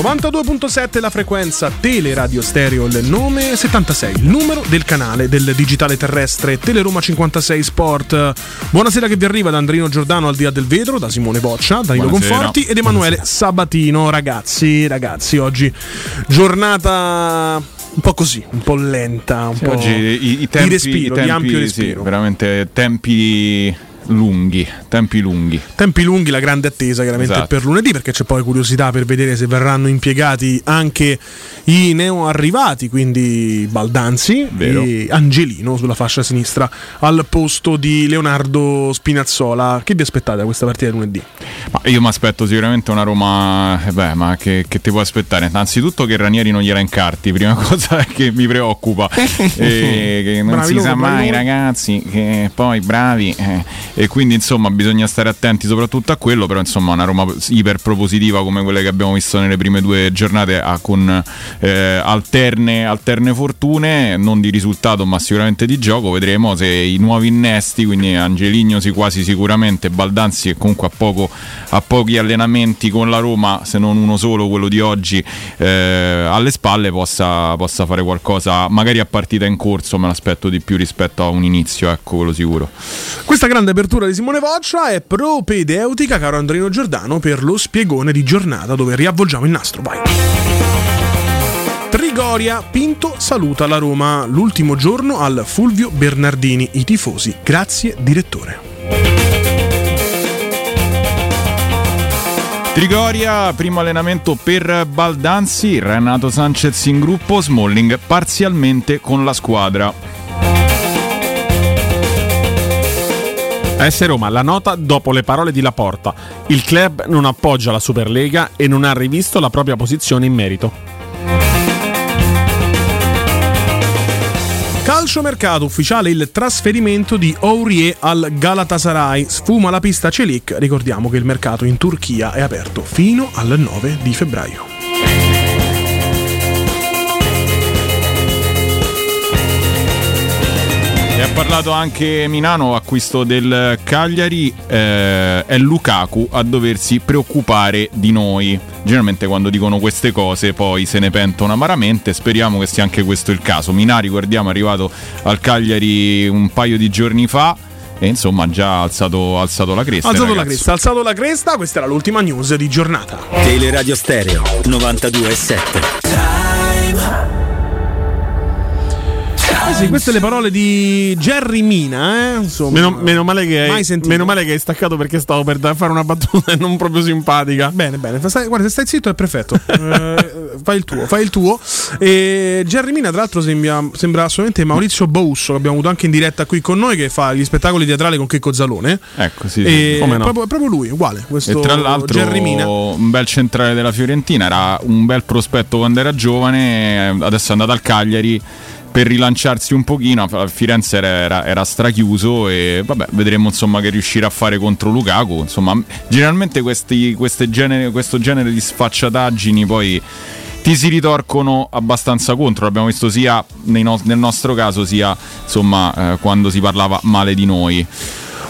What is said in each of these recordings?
...92.7 la frequenza Teleradio Stereo il nome 76 il numero del canale del digitale terrestre Teleroma 56 Sport. Buonasera che vi arriva da Andrino Giordano al dia del vetro da Simone Boccia Danilo Buonasera. Conforti ed Emanuele Sabatino. Ragazzi ragazzi oggi giornata un po' così un po' lenta un Sì, po' oggi i, i tempi, di respiro i tempi, di ampio sì, respiro. veramente tempi lunghi, tempi lunghi. Tempi lunghi, la grande attesa chiaramente Esatto. per lunedì, perché c'è poi curiosità per vedere se verranno impiegati anche i neo arrivati, quindi Baldanzi Vero. e Angelino sulla fascia sinistra al posto di Leonardo Spinazzola. Che vi aspettate da questa partita di lunedì? Ma io mi aspetto sicuramente una Roma. eh beh, ma che, che ti può aspettare? Innanzitutto che Ranieri non gliela incarti, prima cosa che mi preoccupa. E che non Bravi si loro, sa mai, loro. ragazzi, che poi bravi. eh. E quindi insomma bisogna stare attenti soprattutto a quello. Però insomma una Roma iper propositiva come quelle che abbiamo visto nelle prime due giornate, ah, con eh, alterne, alterne fortune, non di risultato, ma sicuramente di gioco. Vedremo se i nuovi innesti, quindi Angeligno sì, quasi sicuramente, Baldanzi che comunque ha, poco, ha pochi allenamenti con la Roma, se non uno solo, quello di oggi, eh, alle spalle, possa, possa fare qualcosa, magari a partita in corso, me l'aspetto di più rispetto a un inizio, ecco, quello sicuro. Questa grande apertura di Simone Voccia è propedeutica, caro Andrino Giordano, per lo spiegone di giornata dove riavvolgiamo il nastro. Vai! Trigoria, Pinto saluta la Roma l'ultimo giorno al Fulvio Bernardini. I tifosi, grazie direttore. Trigoria, primo allenamento per Baldanzi, Renato Sanchez in gruppo, Smalling parzialmente con la squadra. AS Roma, la nota dopo le parole di Laporta. Il club non appoggia la Superlega e non ha rivisto la propria posizione in merito. Calciomercato ufficiale il trasferimento di Aurier al Galatasaray. Sfuma la pista Celik. Ricordiamo che il mercato in Turchia è aperto fino al 9 di febbraio. Parlato anche Milano, acquisto del Cagliari, eh, è Lukaku a doversi preoccupare di noi. Generalmente quando dicono queste cose poi se ne pentono amaramente, speriamo che sia anche questo il caso. Minari, guardiamo, è arrivato al Cagliari un paio di giorni fa e insomma ha già alzato, alzato la cresta. Ha alzato la ragazzo. cresta, ha alzato la cresta, questa era l'ultima news di giornata. Teleradio Stereo 92.7 Eh sì, queste le parole di Jerry Mina, eh? Insomma, Meno, meno male hai, meno male che hai staccato perché stavo per fare una battuta non proprio simpatica. Bene, bene. Guarda, se stai zitto è perfetto. Eh, fai il tuo, fai il tuo. E Jerry Mina, tra l'altro, sembra, sembra assolutamente Maurizio Bousso, che abbiamo avuto anche in diretta qui con noi, che fa gli spettacoli teatrali con Checco Zalone. Ecco, sì, sì. Come no? proprio, proprio lui, uguale. Questo E tra l'altro Jerry Mina. un bel centrale della Fiorentina, era un bel prospetto quando era giovane, eh, adesso è andato al Cagliari per rilanciarsi un pochino, Firenze era, era- strachiuso e vabbè, vedremo insomma che riuscirà a fare contro Lukaku, insomma, generalmente questi, genere- questo genere di sfacciataggini poi ti si ritorcono abbastanza contro, l'abbiamo visto sia no- nel nostro caso sia insomma eh, quando si parlava male di noi.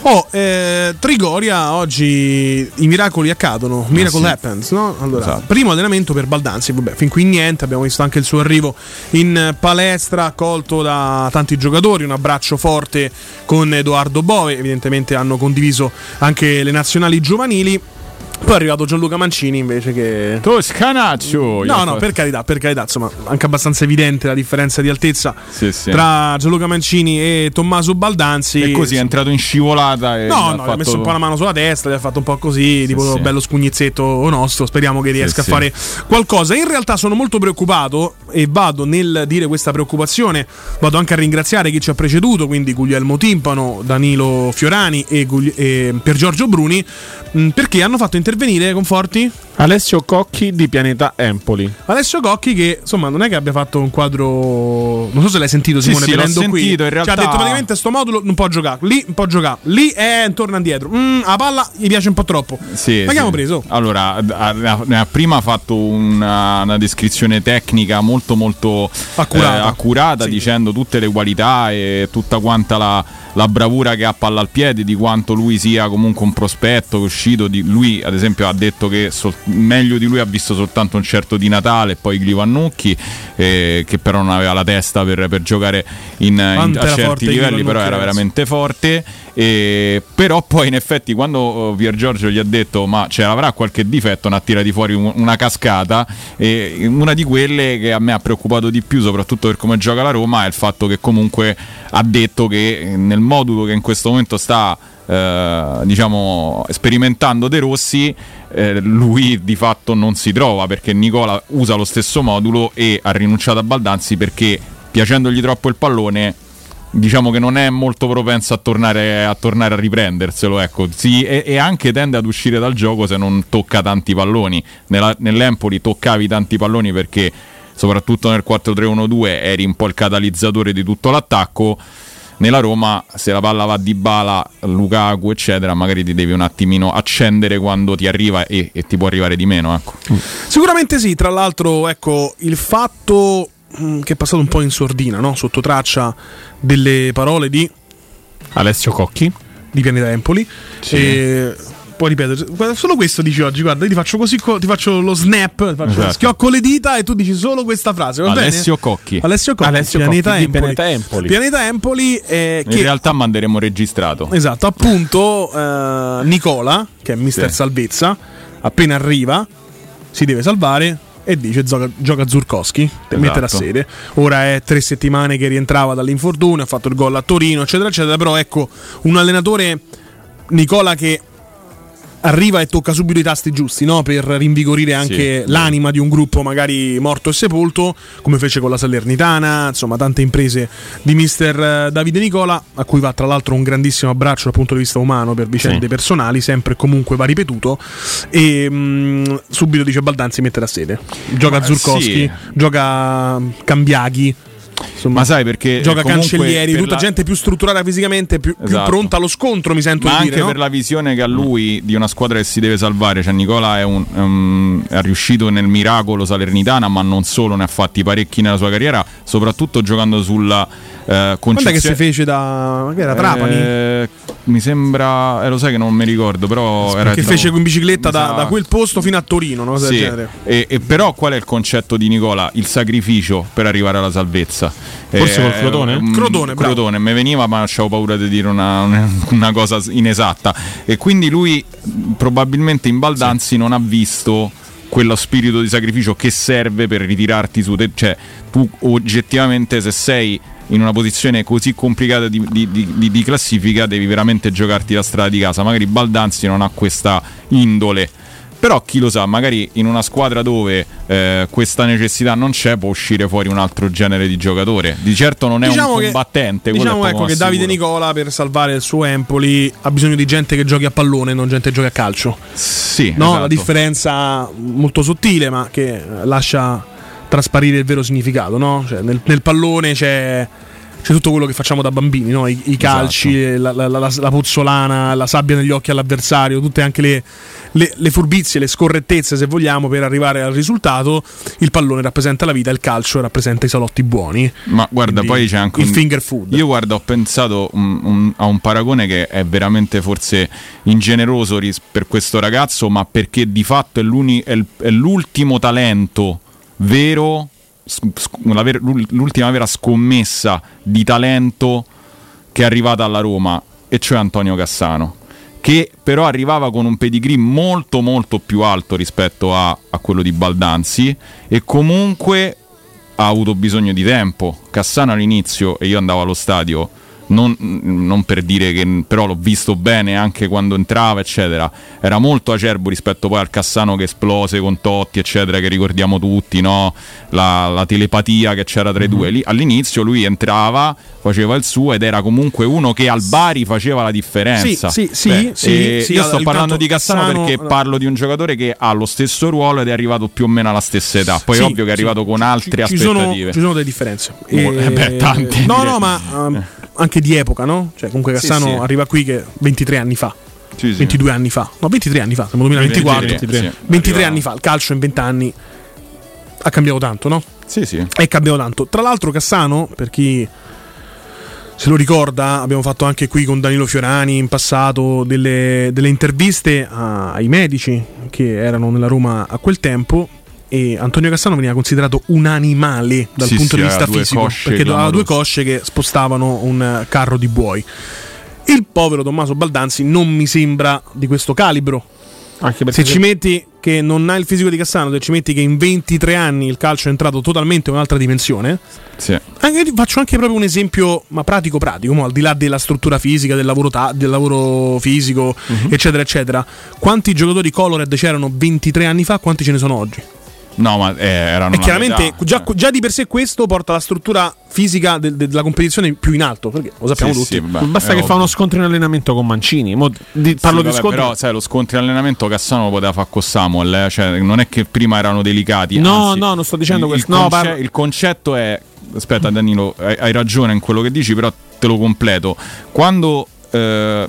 Oh, eh, Trigoria oggi i miracoli accadono, Miracle Ah, sì. happens, no? Allora, Esatto. primo allenamento per Baldanzi, vabbè, fin qui niente, abbiamo visto anche il suo arrivo in palestra, accolto da tanti giocatori, un abbraccio forte con Edoardo Bove, evidentemente hanno condiviso anche le nazionali giovanili. Poi è arrivato Gianluca Mancini invece che Toscanaccio! No, no, per carità, per carità, insomma, anche abbastanza evidente la differenza di altezza Sì, sì. tra Gianluca Mancini e Tommaso Baldanzi. E così è entrato in scivolata e No, ha no, gli ha fatto- messo un po' la mano sulla testa, gli ha fatto un po' così, tipo sì. bello scugnizzetto nostro. Speriamo che riesca sì. a fare qualcosa. In realtà sono molto preoccupato e vado nel dire questa preoccupazione. Vado anche a ringraziare chi ci ha preceduto, quindi Guglielmo Timpano, Danilo Fiorani e, Gugli- e Pier Giorgio Bruni, mh, perché hanno fatto intervenire Conforti Alessio Cocchi di Pianeta Empoli. Alessio Cocchi che insomma non è che abbia fatto un quadro non so se l'hai sentito Sì, Simone sì, l'ho venendo qui sentito, in Ci ha realtà- detto praticamente sto modulo non può giocare lì non può giocare lì è torna indietro mm, la palla gli piace un po' troppo Sì, ma che sì. abbiamo preso? Allora, ha, ha prima fatto una, una descrizione tecnica molto molto Accurata. eh, accurata, Sì. dicendo tutte le qualità e tutta quanta la, la bravura che ha palla al piede, di quanto lui sia comunque un prospetto che è uscito. Di, lui, ad esempio, ha detto che sol- meglio di lui ha visto soltanto un certo di Natale e poi Glivannucchi, eh, che però non aveva la testa per, per giocare in, in- a certi livelli, però era veramente forte. E, però poi in effetti quando oh, Pier Giorgio gli ha detto ma ce l'avrà qualche difetto ne ha tirati fuori un- una cascata e una di quelle che a me ha preoccupato di più soprattutto per come gioca la Roma è il fatto che comunque ha detto che eh, nel modulo che in questo momento sta eh, diciamo sperimentando De Rossi eh, lui di fatto non si trova perché Nicola usa lo stesso modulo e ha rinunciato a Baldanzi perché piacendogli troppo il pallone diciamo che non è molto propenso a tornare a, tornare a riprenderselo ecco. Sì, e, e anche tende ad uscire dal gioco se non tocca tanti palloni Nella- nell'Empoli toccavi tanti palloni perché soprattutto nel 4-3-1-2 eri un po' il catalizzatore di tutto l'attacco nella Roma se la palla va di bala Lukaku eccetera magari ti devi un attimino accendere quando ti arriva e, e ti può arrivare di meno ecco. Sicuramente sì, tra l'altro, ecco, il fatto mm, che è passato un po' in sordina, no? sotto traccia delle parole di, Alessio Cocchi. di Pianeta Empoli. Sì. E puoi ripetere, guarda, solo questo dici oggi, guarda, io ti faccio così, co- ti faccio lo snap, faccio Esatto. schiocco le dita e tu dici solo questa frase, va Alessio bene? Cocchi Alessio Cocchi, Alessio Pianeta, Cocchi Empoli. Pianeta Empoli. Pianeta Empoli eh, in che realtà manderemo registrato Esatto, appunto eh, Nicola, che è mister Sì. Salvezza, appena arriva si deve salvare e dice gioca, gioca Zurkowski per Esatto. mettere a sede. Ora è tre settimane che rientrava dall'infortunio, ha fatto il gol a Torino, eccetera, eccetera. Però ecco, un allenatore Nicola che arriva e tocca subito i tasti giusti no? per rinvigorire anche Sì. l'anima di un gruppo magari morto e sepolto, come fece con la Salernitana, insomma tante imprese di mister eh, Davide Nicola, a cui va tra l'altro un grandissimo abbraccio dal punto di vista umano per vicende Sì. personali, sempre e comunque va ripetuto. E mh, subito dice Baldanzi mettere a sede. Gioca Zurkowski, sì. gioca Cambiaghi. Insomma, Ma sai perché gioca comunque Cancellieri, per tutta la- gente più strutturata fisicamente, più, più Esatto. pronta allo scontro, mi sento ma di anche dire. no? per la visione che ha lui di una squadra che si deve salvare. Cioè, Nicola è, un- un- è riuscito nel miracolo salernitana, ma non solo, ne ha fatti parecchi nella sua carriera, soprattutto giocando sulla eh, Quando è che si fece da. Che era Trapani? Eh, mi sembra, eh, lo sai che non mi ricordo, però era che fece in bicicletta da, sa- da quel posto fino a Torino, cosa Sì, e, e però qual è il concetto di Nicola? Il sacrificio per arrivare alla salvezza. Forse Eh, col Crotone? mm, Crotone, bravo. Crotone, mi veniva ma avevo paura di dire una, una cosa inesatta. E quindi lui mh, probabilmente in Baldanzi non ha visto quello spirito di sacrificio che serve per ritirarti su te. Cioè, tu oggettivamente se sei in una posizione così complicata di, di- di- di- classifica devi veramente giocarti la strada di casa. Magari Baldanzi non ha questa indole Però chi lo sa, magari in una squadra dove eh, questa necessità non c'è, può uscire fuori un altro genere di giocatore. Di certo non è Diciamo un che- combattente. è Diciamo ecco che Davide. Nicola per salvare il suo Empoli ha bisogno di gente che giochi a pallone, non gente che giochi a calcio. Sì, No, esatto. la differenza molto sottile, ma che eh, lascia trasparire il vero significato. No? Cioè, nel, nel pallone c'è, c'è tutto quello che facciamo da bambini: no? I, i calci, Esatto. la, la- la- la puzzolana, la sabbia negli occhi all'avversario, tutte anche le, le- le furbizie, le scorrettezze, se vogliamo, per arrivare al risultato. Il pallone rappresenta la vita, il calcio rappresenta i salotti buoni. Ma guarda, Quindi poi c'è anche il un- finger food. Io guarda, ho pensato un- un- a un paragone che è veramente forse ingeneroso per questo ragazzo, ma perché di fatto è, è è l'ultimo talento vero, ver- l'ul- l'ultima vera scommessa di talento che è arrivata alla Roma, e cioè Antonio Cassano. Che però arrivava con un pedigree molto molto più alto rispetto a, a quello di Baldanzi e comunque ha avuto bisogno di tempo. Cassano all'inizio, e io andavo allo stadio, non, non per dire che però l'ho visto bene anche quando entrava, eccetera. Era molto acerbo rispetto poi al Cassano che esplose con Totti, eccetera, che ricordiamo tutti, no? la, la telepatia che c'era tra i due. Lì, all'inizio lui entrava, faceva il suo ed era comunque uno che al Bari faceva la differenza. Sì, sì, sì, Beh, sì, sì, io sto parlando di Cassano, Cassano- perché parlo di un giocatore che ha lo stesso ruolo ed è arrivato più o meno alla stessa età. Poi è ovvio che è arrivato con Ci- altre ci sono, aspettative. ci sono delle differenze. Eh beh, tante, No, no, ma ehm, anche di epoca, no? Cioè, comunque Sì, Cassano sì. arriva qui che 23 anni fa. Sì, sì. 22 anni fa. No, 23 anni fa, siamo 2024. 23, 23, sì. 23 Arriva- anni fa. Il calcio in 20 anni ha cambiato tanto, no? Sì, sì. È cambiato tanto. Tra l'altro, Cassano, per chi se lo ricorda, abbiamo fatto anche qui con Danilo Fiorani in passato delle, delle interviste a- ai medici che erano nella Roma a quel tempo. E Antonio Cassano veniva considerato un animale dal Sì, punto sì, di vista fisico perché aveva due cosce che spostavano un eh, carro di buoi. Il povero Tommaso Baldanzi non mi sembra di questo calibro. Anche perché Se ci metti che non ha il fisico di Cassano, se ci metti che in 23 anni il calcio è entrato totalmente in un'altra dimensione, Sì. anche- ti faccio anche proprio un esempio, ma pratico pratico, mo, al di là della struttura fisica, del lavoro, ta- del lavoro fisico, Mhm. eccetera, eccetera. Quanti giocatori colored c'erano 23 anni fa, quanti ce ne sono oggi? No, ma eh, erano E chiaramente già, già di per sé questo porta la struttura fisica del- del- della competizione più in alto, perché lo sappiamo Sì, tutti. sì, vabbè, Basta che fa ovvio. uno scontro in allenamento con Mancini. Mo di- parlo Sì, di vabbè, scontro. Però, sai, lo scontro in allenamento Cassano lo poteva fare con Samuel. eh, Cioè, non è che prima erano delicati. No, anzi, no, non sto dicendo il, questo. Il, No, conce- parlo- il concetto è. Aspetta, Danilo, hai, hai ragione in quello che dici, però te lo completo. Quando. eh,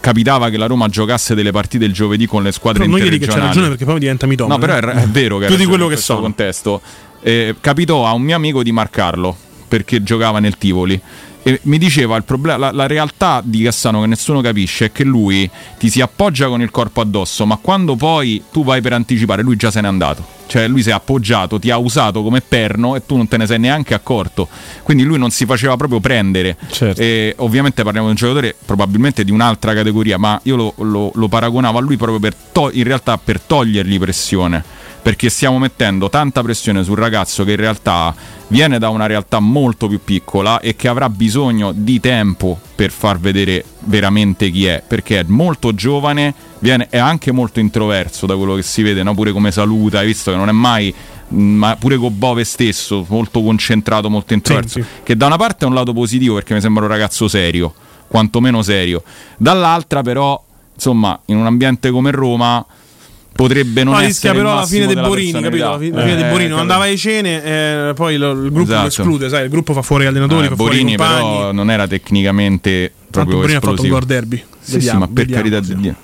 capitava che la Roma giocasse delle partite il giovedì con le squadre Però non gli dico che interregionali. ragione perché poi diventa mitone. No, però è, è vero che Più di quello che sono. contesto. Eh, capitò a un mio amico di marcarlo perché giocava nel Tivoli. E mi diceva il problema, la, la realtà di Cassano che nessuno capisce è che lui ti si appoggia con il corpo addosso, ma quando poi tu vai per anticipare, lui già se n'è andato. Cioè, lui si è appoggiato, ti ha usato come perno e tu non te ne sei neanche accorto. Quindi lui non si faceva proprio prendere. Certo. E ovviamente parliamo di un giocatore probabilmente di un'altra categoria, ma io lo, lo- lo paragonavo a lui proprio per to- in realtà per togliergli pressione. Perché stiamo mettendo tanta pressione sul ragazzo che in realtà viene da una realtà molto più piccola e che avrà bisogno di tempo per far vedere veramente chi è. Perché è molto giovane, viene- è anche molto introverso da quello che si vede, no? pure come saluta, hai visto che non è mai mh, ma pure con Bove stesso, molto concentrato, molto introverso. sì. Che da una parte è un lato positivo perché mi sembra un ragazzo serio, quantomeno serio. Dall'altra, però, insomma, in un ambiente come Roma potrebbe non No, essere però la massimo fine della Borini, capito? La, fi- la fine Eh, Borini capito. andava ai cene, eh, poi lo- il gruppo Esatto. lo esclude, sai, il gruppo fa fuori gli allenatori, Eh, fa fuori Borini i compagni. però non era tecnicamente Tanto proprio Borini ha fatto un esplosivo. gol derby. Sì, Vediamo, sì, ma per vediamo, carità di Dio.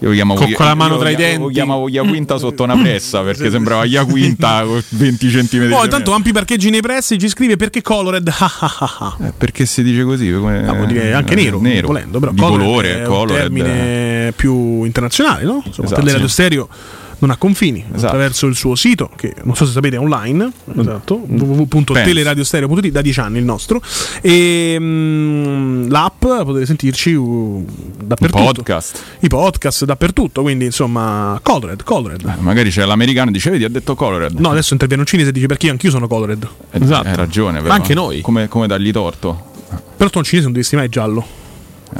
Io lo chiamavo Con quella mano io tra i denti. Lo chiamavo Iaquinta sotto una pressa perché sembrava Iaquinta con 20 cm Oh, intanto ampi parcheggi nei pressi, ci scrive perché Colored. ah, ah, ah. Eh, perché si dice così? Come- Ah, vuol dire anche eh, nero, nero. volendo, però di Colored colore, è un colored. termine più internazionale, no? Insomma, Esatto, Teleradio sì. Stereo non ha confini Esatto. attraverso il suo sito che non so se sapete è online esatto www.teleradiostereo.it da 10 anni il nostro e mm, l'app potete sentirci uh, dappertutto podcast. i podcast dappertutto quindi insomma Colored Colored Eh, Magari c'è l'americano e dice, vedi, ha detto colored. no adesso interviene un cinese e dice perché io anch'io sono Colored Eh, Esatto. Hai ragione, però. Anche noi. Come, come dargli torto? però tu un cinese non dovresti mai giallo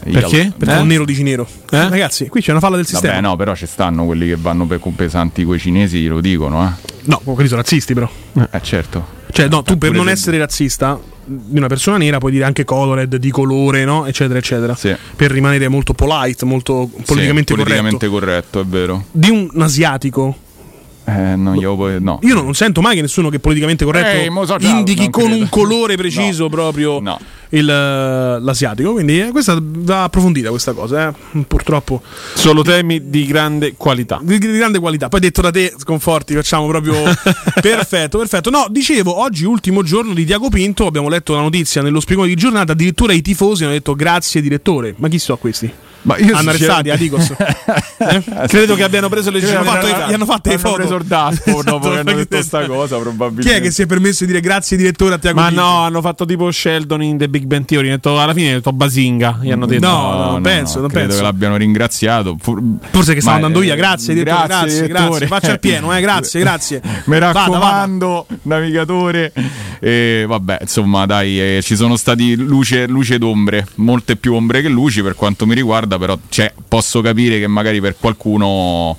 Perché? Perché Eh? un nero dici nero. Eh? Ragazzi, qui c'è una falla del sistema. Vabbè, no, però ci stanno quelli che vanno per pesanti coi cinesi, lo dicono, eh. No, quelli sono razzisti, però. Eh, certo. Cioè, no, tu per Pure non se- essere razzista di una persona nera puoi dire anche colored, di colore, no? Eccetera, eccetera. Sì. Per rimanere molto polite, molto politicamente, Sì, politicamente corretto. corretto, è vero. Di un asiatico. Eh, no, io no. Io non, sento mai che nessuno che politicamente corretto mo so già, indichi con credo. un colore preciso No. proprio No. il, eh, l'asiatico. Quindi eh, questa va approfondita questa cosa, eh. purtroppo. Solo temi di grande qualità. Di, di grande qualità. Poi detto da te, sconforti, facciamo proprio perfetto, perfetto. No, dicevo, oggi ultimo giorno di Diago Pinto, abbiamo letto la notizia nello spiegone di giornata, addirittura i tifosi hanno detto grazie direttore. Ma chi sono questi? Ma io Hanno arrestati Adicos. Eh? Credo che abbiano preso le Gli hanno fatto, gli hanno fatto le hanno foto. preso il daspo Esatto, dopo che hanno detto perché- sta cosa, probabilmente. Chi è che si è permesso di dire grazie direttore a Tiago Ma Pinto? no, hanno fatto tipo Sheldon in The Big Bang Theory. hanno detto- alla fine hanno detto Basinga. Gli hanno detto. No, no, non penso, non credo penso. che l'abbiano ringraziato. Forse che stavo andando eh, via, grazie, direttore, grazie, direttore. grazie. Faccia il pieno, eh, grazie, grazie. Mi Vada, raccomando, navigatore. E vabbè, insomma, dai, eh, ci sono stati luce, luce d'ombre, molte più ombre che luci per quanto mi riguarda, però cioè, posso capire che magari per qualcuno.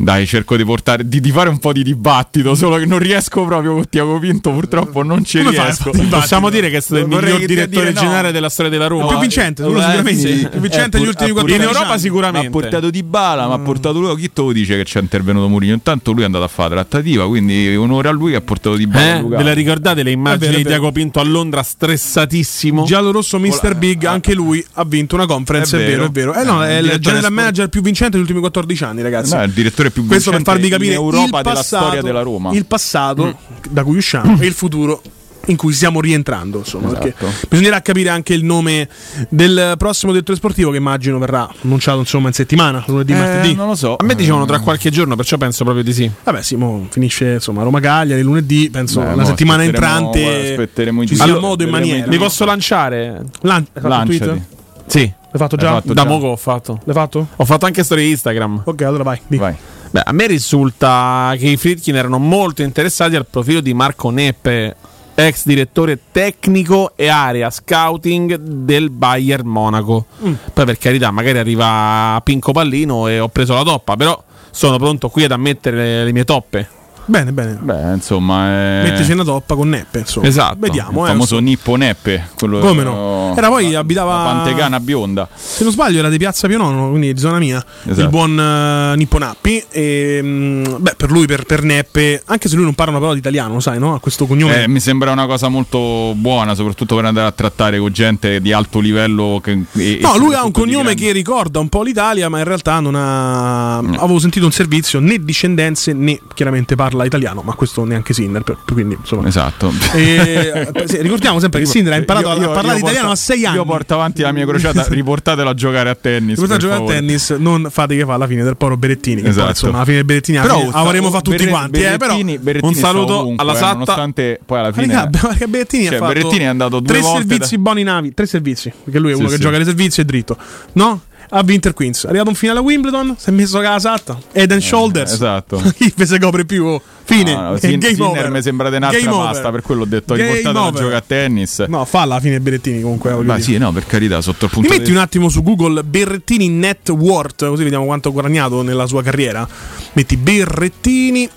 Dai, cerco di portare di, di fare un po' di dibattito, solo che non riesco proprio con Tiago Pinto, purtroppo non ci Come riesco. Possiamo dire che è stato il miglior direttore dire no. generale della storia della Roma. Il più vincente, eh, sicuramente. sì. Più vincente Eh, negli pur- ultimi eh, pur- 14 in Europa anni. sicuramente. Ha portato Di Bala, ma ha portato lui. Chi te lo dice che c'è intervenuto Mourinho? Intanto lui è andato a fare trattativa, quindi onore a lui che ha portato Di Bala. Eh? Ve la ricordate le È immagini è di. Diago Pinto a Londra stressatissimo? Giallo rosso Mr. Big, anche lui ha vinto una conference, È è vero, è vero. Eh no, Eh, è il general manager più vincente degli ultimi 14 anni, ragazzi. No, è il direttore più Questo per farvi capire in Europa il della passato, storia della Roma. il passato da cui usciamo e il futuro in cui stiamo rientrando, insomma, Esatto. perché bisognerà capire anche il nome del prossimo direttore sportivo che immagino verrà annunciato insomma in settimana, lunedì, Eh, martedì. non lo so. A me dicevano tra qualche giorno, perciò penso proprio di sì. Vabbè, sì, mo finisce insomma Roma Cagliari lunedì, penso Beh, la mo settimana entrante guarda, aspetteremo i ci giusti- sia Allora, modo e vedremo i maniera. Mi posso lanciare? Lan- Lanciati. Sì. L'hai fatto già? fatto Da già. poco ho fatto. L'hai fatto? Ho fatto anche storie Instagram. Ok, allora vai. Vai. Beh, a me risulta che i Fritkin erano molto interessati al profilo di Marco Neppe, ex direttore tecnico e area scouting del Bayern Monaco. Mm. Poi per carità, magari arriva Pinco Pallino e ho preso la toppa, però sono pronto qui ad ammettere le, le mie toppe. Bene, bene. Beh, insomma, è... Mettesi una toppa con Neppe, insomma. Esatto. Vediamo, il eh. famoso Nippo Neppe. Quello Come no? Era poi abitava- La pantegana bionda. Se non sbaglio era di Piazza Pionono, quindi di zona mia, Esatto. il buon uh, Nippo Nappi. E, mm, beh, per lui, per, per Neppe, anche se lui non parla una parola di italiano, lo sai, no? Ha questo cognome. Eh, mi sembra una cosa molto buona, soprattutto per andare a trattare con gente di alto livello. Che, e- no, e lui ha un cognome che ricorda un po' l'Italia, ma in realtà non ha. Avevo sentito un servizio né discendenze né chiaramente parla italiano, ma questo neanche Sinner. per- quindi, insomma. Esatto. E, eh, sì, ricordiamo sempre che Sinner ha imparato Io- a- io- a parlare italiano porto- a 6 anni. Io porto avanti la mia crociata, riportatelo a giocare a tennis. Potete per giocare a tennis, non fate che fa alla fine del povero Berettini. Che Esatto. poi, insomma, alla fine del Berettini Però fine avremmo fatto tutti quanti. Eh, però, Berrettini- Berrettini un saluto ovunque, alla eh, Satta. nonostante poi alla fine. Perché Berettini Cioè, ha fatto Berrettini è andato due tre volte servizi da- buoni navi, tre servizi, perché lui è Sì, uno che sì. gioca ai servizi e dritto. No? Ha vinto il Queens. È arrivato un finale a Wimbledon, si è messo la satta. Head and shoulders. esatto. Chi se copre più? Fine. No, no, Sin- Game over. mi sembra di un'altra Game pasta, over. per quello ho detto Game riportatelo a over. giocare a tennis. No, fa alla fine Berettini comunque. Ma dire. sì, no, per carità, sotto il Mi punto metti un attimo su Google Berrettini Net Worth, così vediamo quanto ha guadagnato nella sua carriera. Metti Berrettini,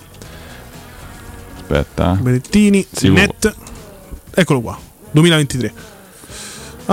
Aspetta. eh. Berrettini Sì, Net. Eccolo qua, 2023.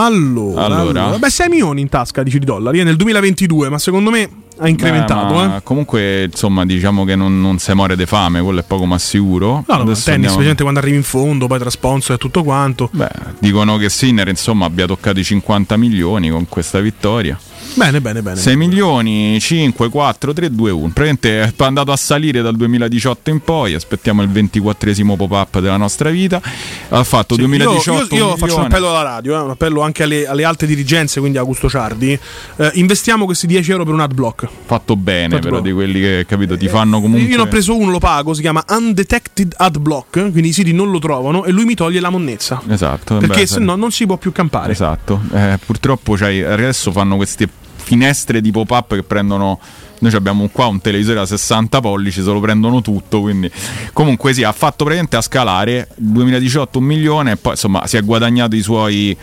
Allora, Allora. allora. beh, 6 milioni in tasca dici di dollari eh, nel 2022, ma secondo me ha incrementato. Beh, eh. Comunque, insomma, diciamo che non, non si muore di fame, quello è poco ma sicuro. No, no, tennis, andiamo- specialmente quando arrivi in fondo, poi tra sponsor e tutto quanto. Beh, dicono che Sinner insomma abbia toccato i 50 milioni con questa vittoria. Bene, bene, bene. 6 milioni, 5, 4, 3, 2, 1. Praticamente è andato a salire dal 2018 in poi. Aspettiamo il 24esimo pop-up della nostra vita. Ha fatto Sì, 2018. io, io- io un faccio un appello alla radio, eh, un appello anche alle, alle alte dirigenze, quindi a Augusto Ciardi. Eh, investiamo questi 10 euro per un adblock. Fatto bene, Fatto però, bene. di quelli che capito ti fanno comunque. Io ne ho preso uno, lo pago, si chiama Undetected Adblock, quindi i siti non lo trovano e lui mi toglie la monnezza. Esatto. Perché beh, se no non si può più campare. Esatto, Eh, purtroppo c'hai- adesso fanno queste finestre di pop-up che prendono. Noi abbiamo qua un televisore da 60 pollici, se lo prendono tutto. Quindi, comunque, sì, ha fatto praticamente a scalare 2018 un milione e poi insomma si è guadagnato i suoi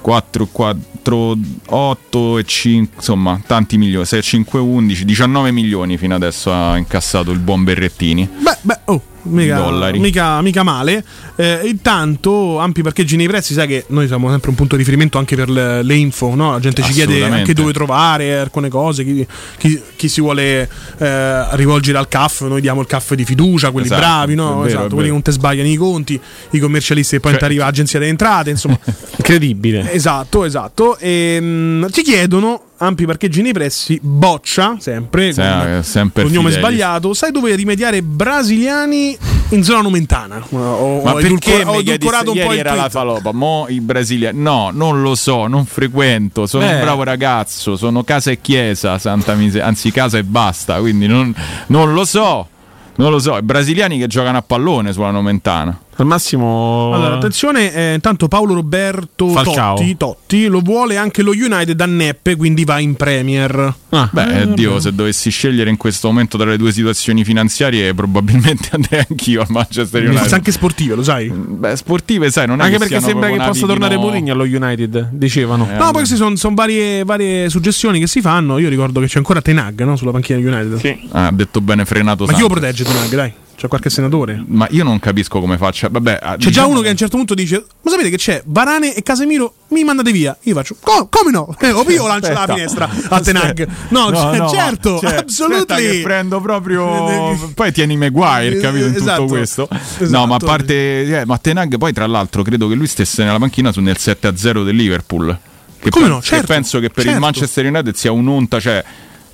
4, 4, 8 e 5, insomma, tanti milioni, 6, 5, 11, 19 milioni fino adesso ha incassato il buon Berrettini. Beh, beh, oh, mica, Dollari. mica, mica male. Eh, intanto, ampi parcheggi nei prezzi, sai che noi siamo sempre un punto di riferimento anche per le, le info, no? La gente ci chiede anche dove trovare alcune cose, chi, chi- chi si vuole eh, rivolgere al CAF, noi diamo il CAF di fiducia, quelli Esatto, bravi, no? vero, esatto, quelli che non ti sbagliano i conti, i commercialisti che poi Cioè- ti arriva l'agenzia delle entrate, insomma. Incredibile. Esatto, esatto. E, mm, ci chiedono ampi parcheggi nei pressi, boccia sempre, Sì, con eh, sempre cognome Fidelis. sbagliato. Sai dove rimediare brasiliani in zona nomentana? Ho, Ma ho perché edulcor- ho edulcorato un po' il era la falopa? Mo i brasiliani. No, non lo so, non frequento. Sono Beh. un bravo ragazzo. Sono casa e chiesa, santa miseria. Anzi, casa e basta. Quindi non, non lo so. Non lo so. I brasiliani che giocano a pallone sulla Nomentana. Al massimo. Allora, attenzione, eh, intanto Paolo Roberto. Totti, Totti lo vuole anche lo United a Neppe, quindi va in Premier. Ah, Beh, Eh, Dio, se dovessi scegliere in questo momento tra le due situazioni finanziarie, probabilmente andrei anch'io a Manchester United. Anche sportive, lo sai? Beh, sportive, sai, non è Anche che perché sembra che possa tornare no- Mourinho allo United, dicevano. Eh, No, poi queste sono varie, varie suggestioni che si fanno. Io ricordo che c'è ancora Tenag no, sulla panchina United. Ah, ha detto bene frenato Ma chi lo Santos. protegge Tenag, dai? C'è qualche senatore? Ma io non capisco come faccia. Vabbè, ah, C'è già diciamo uno che a un certo punto dice: Ma sapete che c'è? Varane e Casemiro mi mandate via. Io faccio: "Co- Come no? Eh, o io lancio dalla finestra a Tenag. No, No, c- no, certo, cioè, che assolutamente. prendo proprio. Poi tieni Maguire, capito? In Esatto. tutto questo. Esatto. No, ma a parte. eh, ma Tenag, poi tra l'altro, credo che lui stesse nella panchina su nel 7-0 del Liverpool. Che, Come pen- no? che Certo, penso che per il certo. Manchester United sia un'onta. Cioè,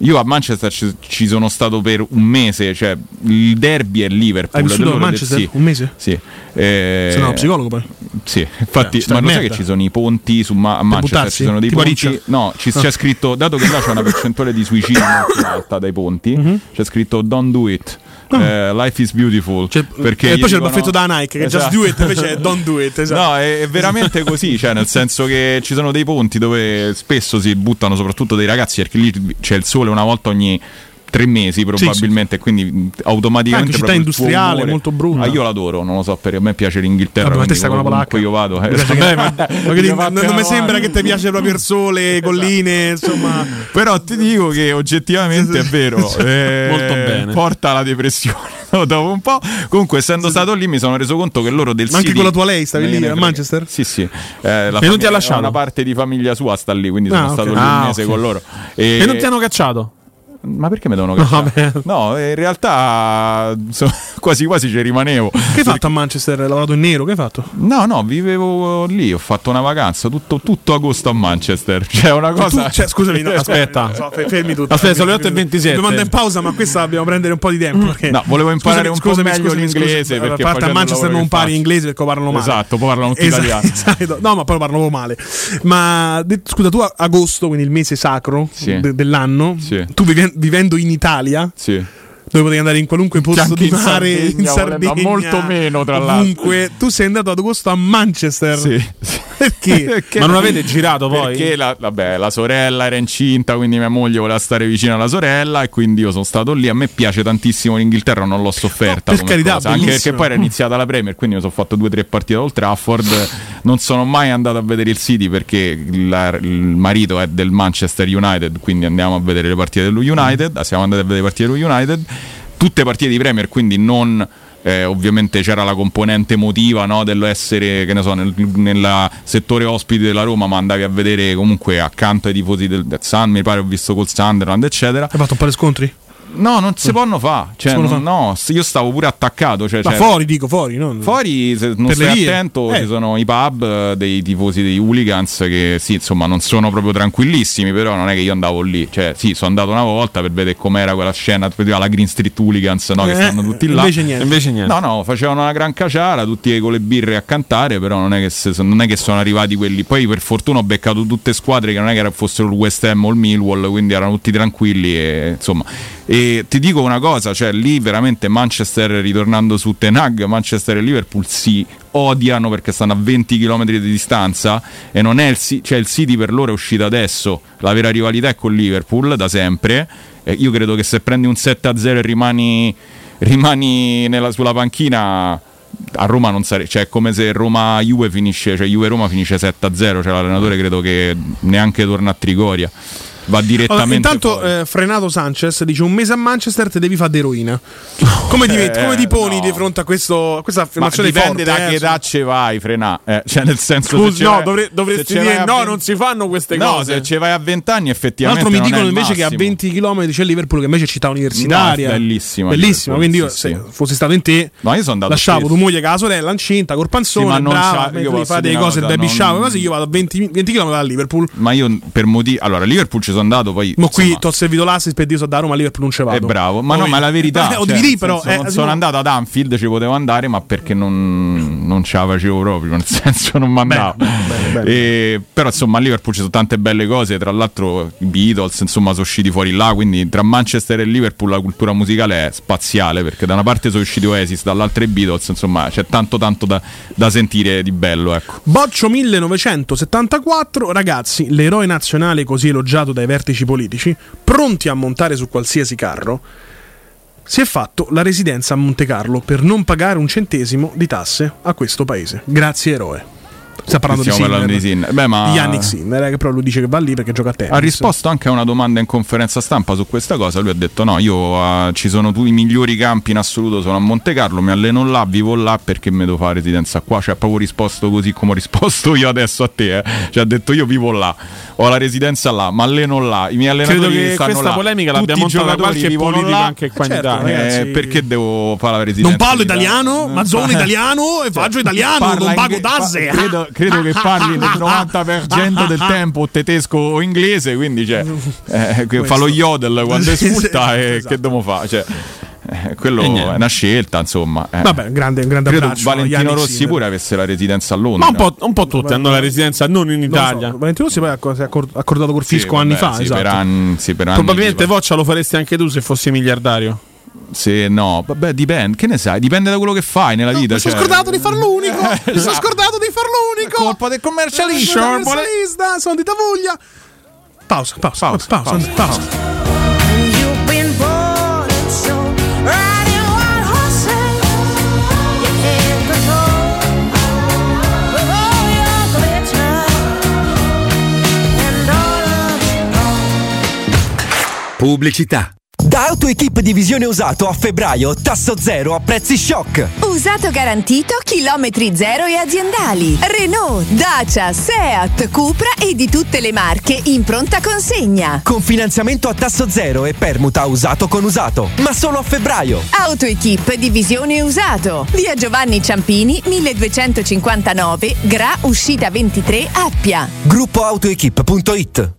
io a Manchester ci, ci sono stato per un mese. Cioè, il derby è Liverpool. Hai vissuto a Manchester? Sì. Un mese? Sì. Eh, Sei uno psicologo poi. Sì, infatti, Eh, ma lo sai che ci sono i ponti su Ma- a Manchester? buttarsi? Ci sono dei ponti. Riccia? No, ci c'è scritto, dato che là c'è una percentuale di suicidio molto alta dai ponti, Mhm. c'è scritto don't do it. Eh, life is beautiful. Cioè, perché e poi c'è il baffetto da Nike che just Esatto. do it, invece è don't do it. Esatto. No, è, è veramente così, cioè nel senso che ci sono dei ponti dove spesso si buttano soprattutto dei ragazzi perché lì c'è il sole una volta ogni tre mesi probabilmente, quindi mh, automaticamente Anche città proprio il tuo industriale, molto brutta. Ah, io l'adoro, non lo so, perché a me piace l'Inghilterra, Vabbè, ma te quindi stai con la ovunque io vado. eh. Vabbè, ma, ma che- non, non mi sembra che ti piace proprio il sole, le colline, insomma. Però ti dico che oggettivamente è vero. eh, Molto bene. Porta alla depressione. Dopo un po'. Comunque, essendo stato lì, mi sono reso conto che loro del Ma anche City- con la tua lei stavi lì a. Manchester? Sì, sì. Eh, la E non ti ha lasciato? Una parte di famiglia sua sta lì, quindi Ah, sono stato lì Ah, un mese ok. con loro. E non ti hanno cacciato? Ma perché mi devono cacciare? No, in realtà so- quasi quasi ci rimanevo. Che hai fatto a Manchester? Hai lavorato in nero? Che hai fatto? No, no, vivevo lì, ho fatto una vacanza tutto, tutto agosto a Manchester. Cioè, una cosa. Tu- cioè, scusami, no, Aspetta. no, fe- fermi tutto. Aspetta, sono le Fermi 8 e 27. Dobbiamo andare in pausa, ma questa dobbiamo prendere un po' di tempo. perché- No, volevo imparare un po' meglio l'inglese, A perché parte a Manchester non che pari faccio. inglese perché parlano male. Esatto, poi parlano tutti Esatto, italiano. esatto. No, ma poi parlano male. Ma scusa, tu agosto, quindi il mese sacro Sì. de- dell'anno, Sì. tu vive- vivendo in Italia, Sì. Dove potevi andare in qualunque posto anche di in mare in Sardegna, Sardegna, molto meno, tra l'altro. ovunque, tu sei andato ad agosto a Manchester. Sì. Perché? Perché- Ma non avete girato poi? Perché la, vabbè, la sorella era incinta, quindi mia moglie voleva stare vicino alla sorella e quindi io sono stato lì. A me piace tantissimo l'Inghilterra, non l'ho sofferta. No, per come carità, anche perché poi era iniziata la Premier, quindi mi sono fatto due o tre partite a Old Trafford. Non sono mai andato a vedere il City perché la- il marito è del Manchester United, quindi andiamo a vedere le partite dello United. Siamo andati a vedere le partite dello United. Tutte partite di Premier, quindi non eh, ovviamente c'era la componente emotiva no, dell'essere che ne so, nel, nel settore ospiti della Roma, ma andavi a vedere comunque accanto ai tifosi del, del Sun, mi pare ho visto col Sunderland, eccetera. Hai fatto un po' di scontri? No, non si possono fare. Cioè, non- no, s- io stavo pure attaccato. Cioè, Ma cioè, fuori, dico, fuori. non- Fuori, se non Per stai attento, Eh. ci sono i pub eh, dei tifosi dei hooligans che sì, insomma, non sono proprio tranquillissimi, però non è che io andavo lì. Cioè, sì, sono andato una volta per vedere com'era quella scena, la Green Street Hooligans, no, che Eh, stanno tutti là. invece niente. Invece niente. No, no, facevano una gran caciara, tutti con le birre a cantare, però non è che, se- non è che sono arrivati quelli. Poi per fortuna ho beccato tutte squadre che non è che fossero il West Ham o il Millwall, quindi erano tutti tranquilli e insomma. E ti dico una cosa, cioè lì veramente Manchester, ritornando su Tenag, Manchester e Liverpool si odiano perché stanno a 20 km di distanza e non è il, Ci- cioè il City per loro è uscito adesso, la vera rivalità è con Liverpool da sempre. E io credo che se prendi un 7-0 e rimani rimani nella- sulla panchina a Roma non sarebbe, cioè è come se Roma-Juve finisce, cioè Juve-Roma finisce 7-0, cioè l'allenatore credo che neanche torna a Trigoria. Va direttamente Allora, intanto eh, frenato Sanchez dice un mese a Manchester te devi fare d'eroina. Come, ti, metti- come ti poni no. di fronte a, questo, a questa Ma affermazione dipende forte? da eh, che età ce vai, frena. Eh, cioè, nel senso, Scusi, no, dovre- dovresti dire no, 20 non si fanno queste No, cose. se ce vai a 20 anni, Tra effettivamente. l'altro mi dicono invece che a massimo. 20 km c'è Liverpool che invece è città universitaria. No, bellissima Bellissima, quindi io sì, se sì. fossi stato in te No, io sono andato lasciavo tua moglie la sorella incinta col panzone, Sì, ma non brava, io mentre posso fate dire le una cose, il baby shower, così io vado a 20, 20 km da Liverpool. Ma io per motivi. Allora, Liverpool ci sono andato, poi. Ma qui ti ho servito l'assist per dire so da Roma a Liverpool non ce vado. È bravo, ma no, Poi- ma è la verità. Eh, cioè, nel però. senso, eh, sono no. andato ad Anfield, ci potevo andare, ma perché non, non ce la facevo proprio. Nel senso, non mi andavo. Però, insomma, a Liverpool ci sono tante belle cose. Tra l'altro, i Beatles, insomma, sono usciti fuori là. Quindi, tra Manchester e Liverpool, la cultura musicale è spaziale. Perché da una parte sono usciti Oasis, dall'altra i Beatles. Insomma, c'è tanto, tanto da, da sentire di bello. Ecco. Boccio 1974, ragazzi, l'eroe nazionale così elogiato dai vertici politici, pronti a montare su qualsiasi carro, si è fatto la residenza a Monte Carlo per non pagare un centesimo di tasse a questo paese. Grazie eroe. Sta parlando Stiamo di parlando Sinner. di Sinner. Beh, ma- Di Yannick Sinner, eh, che però lui dice che va lì perché gioca a tennis. Ha risposto anche a una domanda in conferenza stampa su questa cosa. Lui ha detto: No, io eh, ci sono tu, i migliori campi in assoluto. Sono a Monte Carlo, mi alleno là, vivo là perché mi devo fare residenza qua. Cioè, ha proprio risposto così come ho risposto io adesso a te. Eh. Cioè, ha detto: Io vivo là, ho la residenza là, mi alleno là. I miei allenatori Credo che stanno questa là. polemica Tutti l'abbia i montata qualche politico là. anche qua in certo, Italia. Eh, perché devo fare la residenza? Non parlo italiano, ma sono italiano e faccio italiano, Parla non pago tasse. pa- credo, credo che parli il 90% del tempo tedesco o inglese, quindi cioè, eh, fa lo yodel quando esulta e Esatto. che dobbiamo fare? Cioè, eh, quello è una scelta, insomma. eh. Vabbè, grande, un grande Credo abbraccio. Valentino Rossi Sinner. pure avesse la residenza a Ma Londra. un po', un po' tutti hanno la residenza non in Non lo so, Italia. Valentino Rossi poi si è accor- accordato col Sì, fisco vabbè, anni fa. sì, esatto. per anni, sì, per anni Probabilmente sì, Voccia lo faresti anche tu se fossi miliardario. Se no, vabbè, dipende. Che ne sai? Dipende da quello che fai nella vita. Mi sono cioè- scordato di farlo unico. Mi sono scordato di farlo unico. Colpa del commercialista. Sono di Tavuglia. Pausa, pausa, pausa, pausa. pausa. You've Pubblicità. Da AutoEquip Divisione Usato a febbraio tasso zero a prezzi shock. Usato garantito, chilometri zero e aziendali. Renault, Dacia, Seat, Cupra e di tutte le marche in pronta consegna. Con finanziamento a tasso zero e permuta usato con usato. Ma solo a febbraio. AutoEquip Divisione Usato. Via Giovanni Ciampini, 1259, Gra, uscita 23, Appia. Gruppoautoequip.it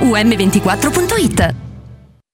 um24.it.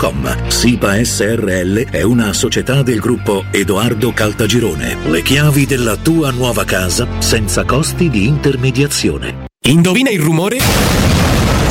www.keicalt.com. SIPA SRL è una società del gruppo Edoardo Caltagirone. Le chiavi della tua nuova casa senza costi di intermediazione. Indovina il rumore?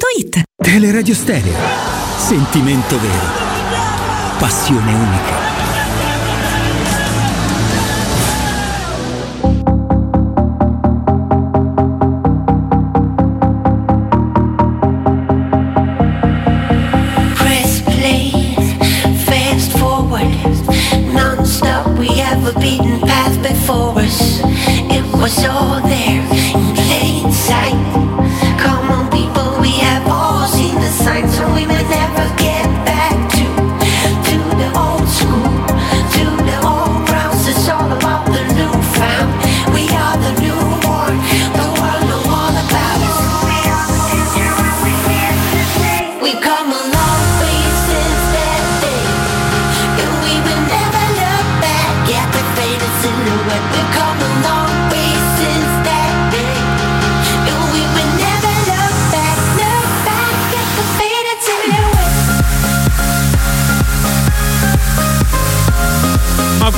paolettimobili.it Teleradio Stereo. Sentimento vero. Passione unica. Press play,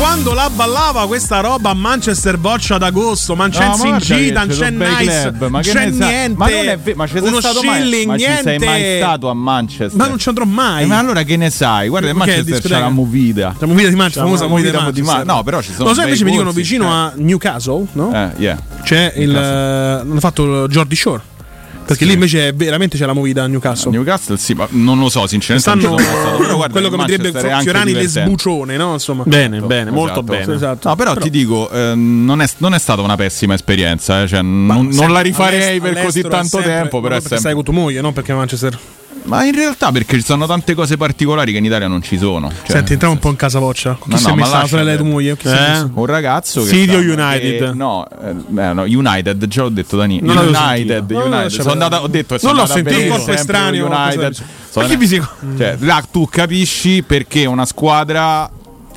quando la ballava questa roba a Manchester Boccia ad agosto, ma c'è No, ma che non c'è Nice, non c'è niente. Ma non è ve- ma sei uno stato mai- shilling, ma ci sei mai stato a Manchester? Ma non ci andrò mai. Eh, ma allora che ne sai? Guarda, Perché Manchester c'è la movida. La movida di Manchester, C'è famosa movida di Manchester. Ma- No, però ci sono Lo sai invece mi dicono vicino eh. a Newcastle, no? Eh, yeah. C'è il hanno fatto Jordi Shore. Perché lì invece veramente c'è la movida a Newcastle. Newcastle sì, ma non lo so, sinceramente. Stanno non ci sono mai stato, però guarda, quello che mi direbbe Fiorani divertente. l'esbucione, no? Insomma. Bene, bene, molto Esatto. bene. Esatto. No, però, ti dico, eh, non, è, non è stata una pessima esperienza. eh, cioè, non, non la rifarei per così tanto sempre- tempo. Però è sempre... con tua moglie, no? Perché Manchester. Ma in realtà perché ci sono tante cose particolari che in Italia non ci sono. Cioè, Senti, entriamo un po' in casa voccia. Chi No, si no, è messa la sorella di tua moglie? Chi Eh? messo? Un ragazzo che City o United? eh, no, eh, eh, no, United, già l'ho detto da Nino. Non l'avevo United, sentito. United. No, sono andata, ho detto, Non sono l'ho sentito. Un sempre estraneo, United. Ma chi vi si- cioè, là tu capisci perché una squadra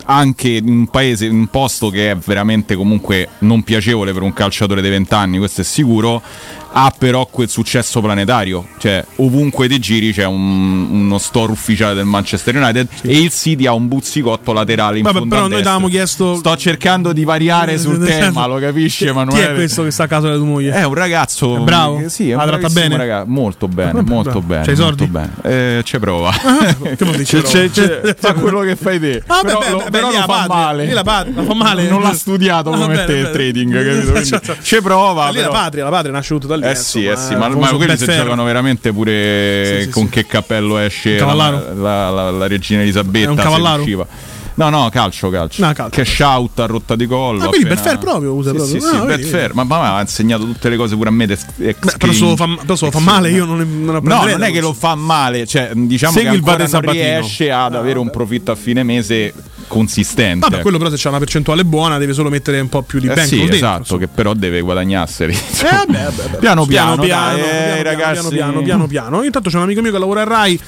anche in un paese, in un posto che è veramente comunque non piacevole per un calciatore dei vent'anni, questo è sicuro, ha però quel successo planetario, cioè ovunque ti giri c'è un- uno store ufficiale del Manchester United e il City ha un buzzicotto laterale in Vabbè, fondo però noi avevamo chiesto. Sto cercando di variare sul tema, lo capisci Emanuele? Chi è questo che sta a casa della tua moglie? È un ragazzo È bravo? eh, Sì, è un La tratta bene? ragazzo, molto bene, molto bravo. bene. C'hai soldi? bene. Eh, prova. Dire ci prova? C'è- c'è- fa quello che fai te. Ah, però beh, lo, beh, però lì lo fa patria, male. la patria, fa male. Non l'ha studiato Ah, come te il trading, capito? Certo. ci prova, Lì la patria, la patria nasce tutto da lì. Eh sì, eh sì, ma, insomma, ma quelli si giocano veramente pure Sì, sì, con che cappello esce la, la, la- la regina Elisabetta. È un cavallaro? No, no, calcio, calcio. No, calcio. Cash out a rotta di collo. Ah, quindi appena- Betfair proprio usa Sì, proprio. Sì, sì, Ah, vedi, vedi. Ma, ma mi ha insegnato tutte le cose pure a me. Ex, Beh, però se lo fa, però se lo fa male, io non, non No, non è che lo fa male, cioè diciamo Segui che il ancora Vate non Sabatino. riesce ad avere un profitto a fine mese consistente. Vabbè, quello però se c'è una percentuale buona deve solo mettere un po' più di Eh bankroll sì, dentro. esatto, che però deve guadagnarseli. Eh, vabbè, vabbè, vabbè. Piano piano, piano, dai, eh, piano, ragazzi. piano, piano, piano, piano. Intanto c'è un amico mio che lavora a Rai.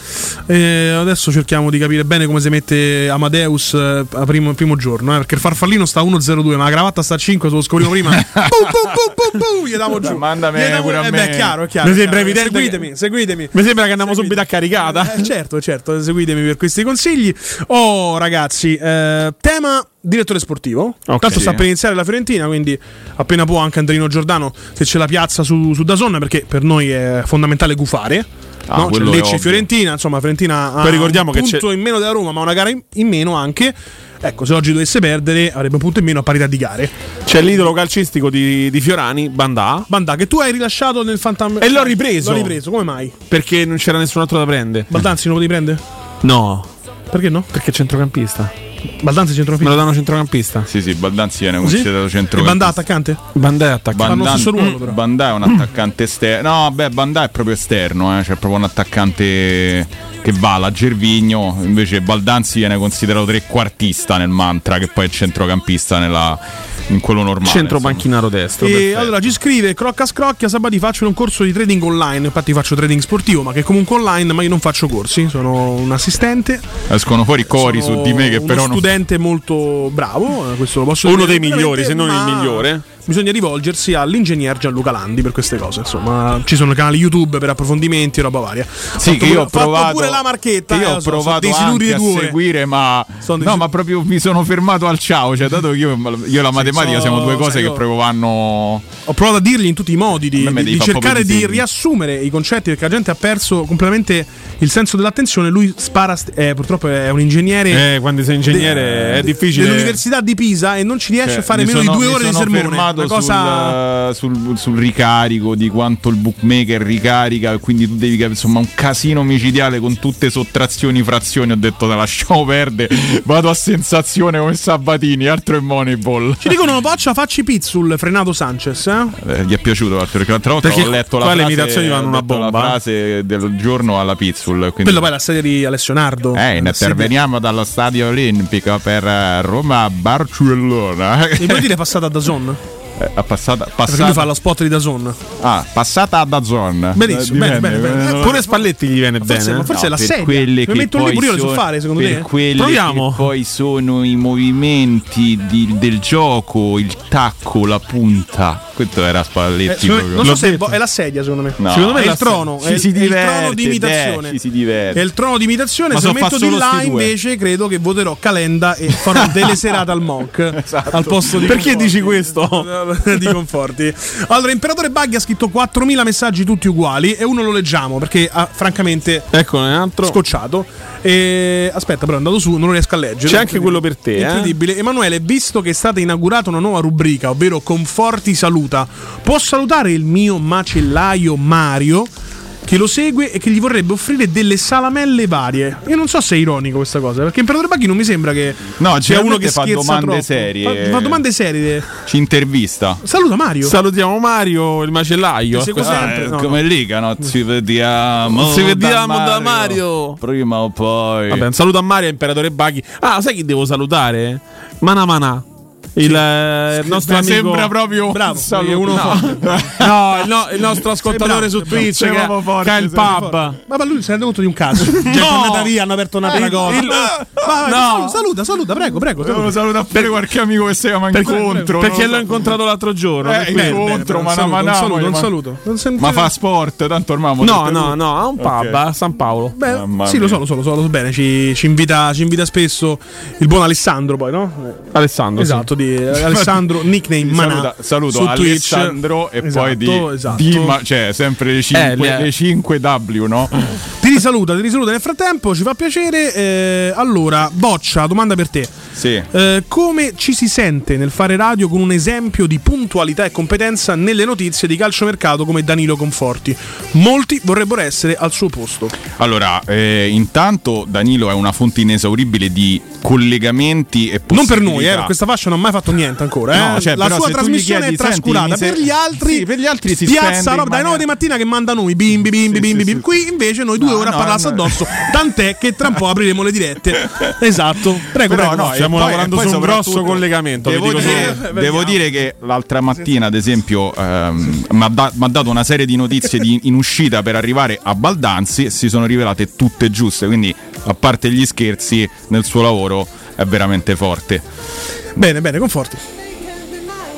eh, adesso cerchiamo di capire bene come si mette Amadeus eh, a primo, primo giorno. eh, perché il farfallino sta a 1,02, ma la cravatta sta a 5, se lo scopriamo prima. Pum, pum, pum, pum, gli diamo giù. Mandami Gli diamo- pure a eh, me. beh, è chiaro, è chiaro. Mi sembra chiaro. evidente Seguitemi, seguitemi. Mi sembra che andiamo subito a caricata. Eh, certo, certo, seguitemi per questi consigli. Oh, ragazzi, eh, tema direttore sportivo. Ok. Tanto sta per iniziare la Fiorentina, quindi appena può anche Andrino Giordano se ce la piazza su, su Dazon, perché per noi è fondamentale gufare. Ah, no? C'è quello è Lecce. Fiorentina, insomma, Fiorentina ha Poi ricordiamo un punto c'è- in meno della Roma, ma una gara in, in meno anche. Ecco, se oggi dovesse perdere, avrebbe un punto in meno a parità di gare. C'è l'idolo calcistico di, di Fiorani, Bandà. Bandà, che tu hai rilasciato nel Fantam. E l'ho ripreso. L'ho ripreso, come mai? Perché non c'era nessun altro da prendere. Baldanzi non lo devi prendere? No. Perché no? Perché è centrocampista. Baldanzi Me centrocampista. lo danno centrocampista. Sì, sì, Baldanzi viene considerato E centro. Bandà attaccante? Bandà è attaccante. Fanno Bandà, stesso ruolo, però. Bandà è un attaccante esterno. No, beh, Bandà è proprio esterno, eh, cioè proprio un attaccante che va alla Gervigno. Invece Baldanzi viene considerato trequartista nel mantra, che poi è centrocampista nella- in quello normale. Centro insomma. panchinaro destro. E perfetto. allora ci scrive Crocca Scrocchia Sabati faccio un corso di trading online infatti faccio trading sportivo ma che comunque online ma io non faccio corsi sono un assistente Escono fuori cori sono su di me che uno però non studente molto bravo eh, questo lo posso Uno dire dei migliori, se non il ma migliore. Bisogna rivolgersi all'ingegner Gianluca Landi per queste cose insomma ci sono canali YouTube per approfondimenti e roba varia Sì, Fatto che io ho provato. pure la marchetta che io eh, ho sono provato dei siluri anche a due seguire, ma. Sono No, ma proprio mi sono fermato al ciao. Cioè, dato che io, io e la matematica siamo due cose che io- proprio vanno. Ho provato a dirgli in tutti i modi di, di- di cercare di disegni. riassumere i concetti perché la gente ha perso completamente il senso dell'attenzione. Lui spara, st- eh, purtroppo è un ingegnere. Eh, quando sei ingegnere de- è difficile. Dell'università di Pisa e non ci riesce Cioè, a fare meno sono- di due ore di sono sermone. Una cosa. sul, sul- sul ricarico di quanto il bookmaker ricarica e quindi tu devi capire insomma un casino micidiale con tutte sottrazioni frazioni ho detto te lasciamo perdere vado a sensazione come Sabatini altro è Moneyball Ci dicono Boccia facci pizzul frenato Sanchez. Eh? Eh, gli è piaciuto tra l'altro, perché l'altra volta Perché ho letto la le frase, imitazioni vanno una bomba. la frase del giorno alla Pizzul quindi Quello poi è la serie di Alessio Nardo. eh, interveniamo dallo stadio olimpico per eh, Roma Barcellona Mi puoi dire passata da Zon? Eh, ha passata, Perché lui passata, fa lo spot di Dazon. ah, passata a Dazon Benissimo, bene, bene, bene. Eh, Pure Spalletti gli viene forse- bene. ma forse è la per sedia. quelle Mi metto lì poi pure io so fare, secondo per te? quelle Proviamo. che poi sono i movimenti di- del gioco il tacco la punta questo era Eh, Spalletti secondo me- non so se è, detto. è la sedia, secondo me. No. secondo me è la il trono. Ci è, si è il trono diverte, di imitazione. ci si diverte. È il trono di imitazione. Ma se lo metto di là, invece, credo che voterò Calenda e farò delle serate al Monk. Al posto di Perché dici questo? di conforti. Allora, Imperatore Baghi ha scritto 4.000 messaggi tutti uguali e uno lo leggiamo perché ha francamente Eccone un altro. scocciato. E aspetta, però è andato su, non lo riesco a leggere. C'è anche quello per te, eh? Incredibile. Emanuele, visto che è stata inaugurata una nuova rubrica, ovvero Conforti saluta, può salutare il mio macellaio Mario? Che lo segue e che gli vorrebbe offrire delle salamelle varie. Io non so se è ironico questa cosa, perché Imperatore Baghi non mi sembra che No, sia uno che fa domande troppo. serie. Fa, fa domande serie. Ci intervista. Saluta Mario. Salutiamo Mario, il macellaio. Ti Questo- sempre. Eh, no, come Liga, no? Ci vediamo. Ci vediamo da Mario. Prima o poi. Vabbè, un saluto a Mario, Imperatore Baghi. Ah, sai chi devo salutare? Mana Mana. Il, eh, il nostro Beh, amico sembra proprio Bravo, saluto. uno No. forte. No, il, no- il nostro ascoltatore su Twitch che, forte, che ha il pub. Ma, ma lui si rende conto di un caso. Già è tornata via, hanno aperto un'altra Il- cosa. il- Ma- no. Saluta, saluta, prego, prego. Devo salutare pure qualche amico che si chiama Perché, incontro. perché non l'ho so. incontrato l'altro giorno. Eh, per incontro, Un ma saluto, ma un ma- saluto, un ma- saluto. Non sento- Ma fa sport, tanto ormai No, no, no, ha un pub a San Paolo. Beh, sì, lo so, lo so, lo so, lo so bene. Ci, ci invita, ci invita spesso il buon Alessandro, poi, no? Alessandro. Esatto, di Alessandro, nickname Manà. Saluta- saluto su Twitch. Alessandro e Esatto, poi di, esatto. di ma- cioè sempre le 5, Eh, le- le 5 W, no? Ti risaluta, ti risaluta nel frattempo, ci fa piacere. Eh, allora, Boccia, domanda per te. Sì. Eh, come ci si sente nel fare radio con un esempio di puntualità e competenza nelle notizie di calciomercato come Danilo Conforti? Molti vorrebbero essere al suo posto. Allora, eh, intanto Danilo è una fonte inesauribile di collegamenti e Non per noi, eh, possibilità. per questa fascia non ha mai fatto niente ancora. eh. No, cioè, La sua trasmissione chiedi, è trascurata. "Senti, per gli altri, Sì, per gli altri si piazza roba dalle 9 maniera- di mattina che mandano noi bimbi, bimbi, bimbi, bimbi. Qui invece noi due No, ore a no, parlarsi addosso. Tant'è che tra un po' apriremo le dirette. Esatto. Prego, Però prego. no, Stiamo poi- lavorando poi su un grosso collegamento. Devo, dico dire, solo. devo dire che l'altra mattina, ad esempio, ehm, mi ha da- dato una serie di notizie di- in uscita per arrivare a Baldanzi e si sono rivelate tutte giuste. Quindi, a parte gli scherzi, nel suo lavoro è veramente forte. Bene, bene, conforti.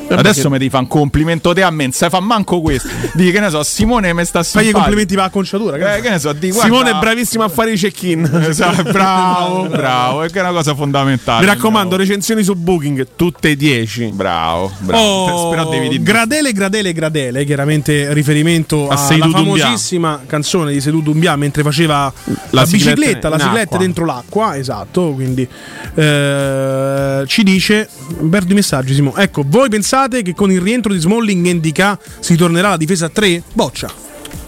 Adesso mi devi fare un complimento te a me, non sai fa manco questo. Di che ne so, Simone mi sta Fagli i simpatico. complimenti per la conciatura. che- Eh, che ne so, di guarda- Simone è bravissimo a fare i check-in. Esatto, bravo, bravo, è che è una cosa fondamentale. Mi raccomando, recensioni su Booking, tutte 10. Bravo, bravo. Oh, Però devi dire Gradele, Gradele, Gradele, chiaramente riferimento A alla famosissima canzone di Seydou Doumbia mentre faceva la, sigletta bicicletta, la sigletta dentro l'acqua, esatto, quindi eh, ci dice, perdo i messaggi Simo, ecco, voi pensate che con il rientro di Smalling e Indica si tornerà alla difesa a 3? Boccia.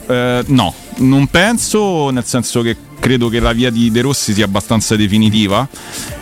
Eh, no, non penso, nel senso che credo che la via di De Rossi sia abbastanza definitiva,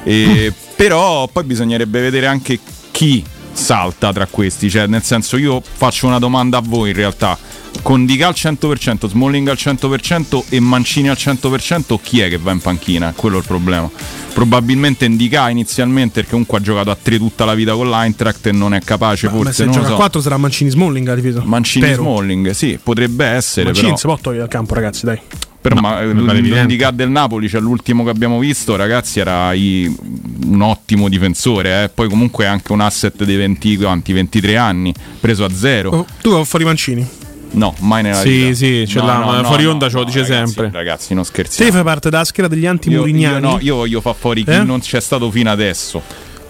e- però poi bisognerebbe vedere anche chi salta tra questi, cioè nel senso io faccio una domanda a voi in realtà. Con Dica al 100%, Smalling al 100% e Mancini al 100%, chi è che va in panchina? Quello è il problema. Probabilmente Indica inizialmente perché comunque ha giocato a 3 tutta la vita con l'Eintracht e non è capace Ma forse, se non gioca a so. 4 sarà Mancini Smalling a difesa. Mancini Spero. Smalling, sì, potrebbe essere Mancini però. si può togliere dal campo ragazzi, dai. Però ma, eh, l'handicap del Napoli, cioè l'ultimo che abbiamo visto, ragazzi, era i- un ottimo difensore. eh. Poi comunque è anche un asset dei 20, quanti, 23 anni, preso a zero. Oh, tu vai fuori Mancini. No, mai nella Sì, vita. sì, ce l'ha, ma fuori onda ce lo dice ragazzi, sempre. Ragazzi, non Te scherziamo. fai parte della scheda degli Io, io, anti-murignani. no, io voglio far fuori chi Eh? non c'è stato fino adesso.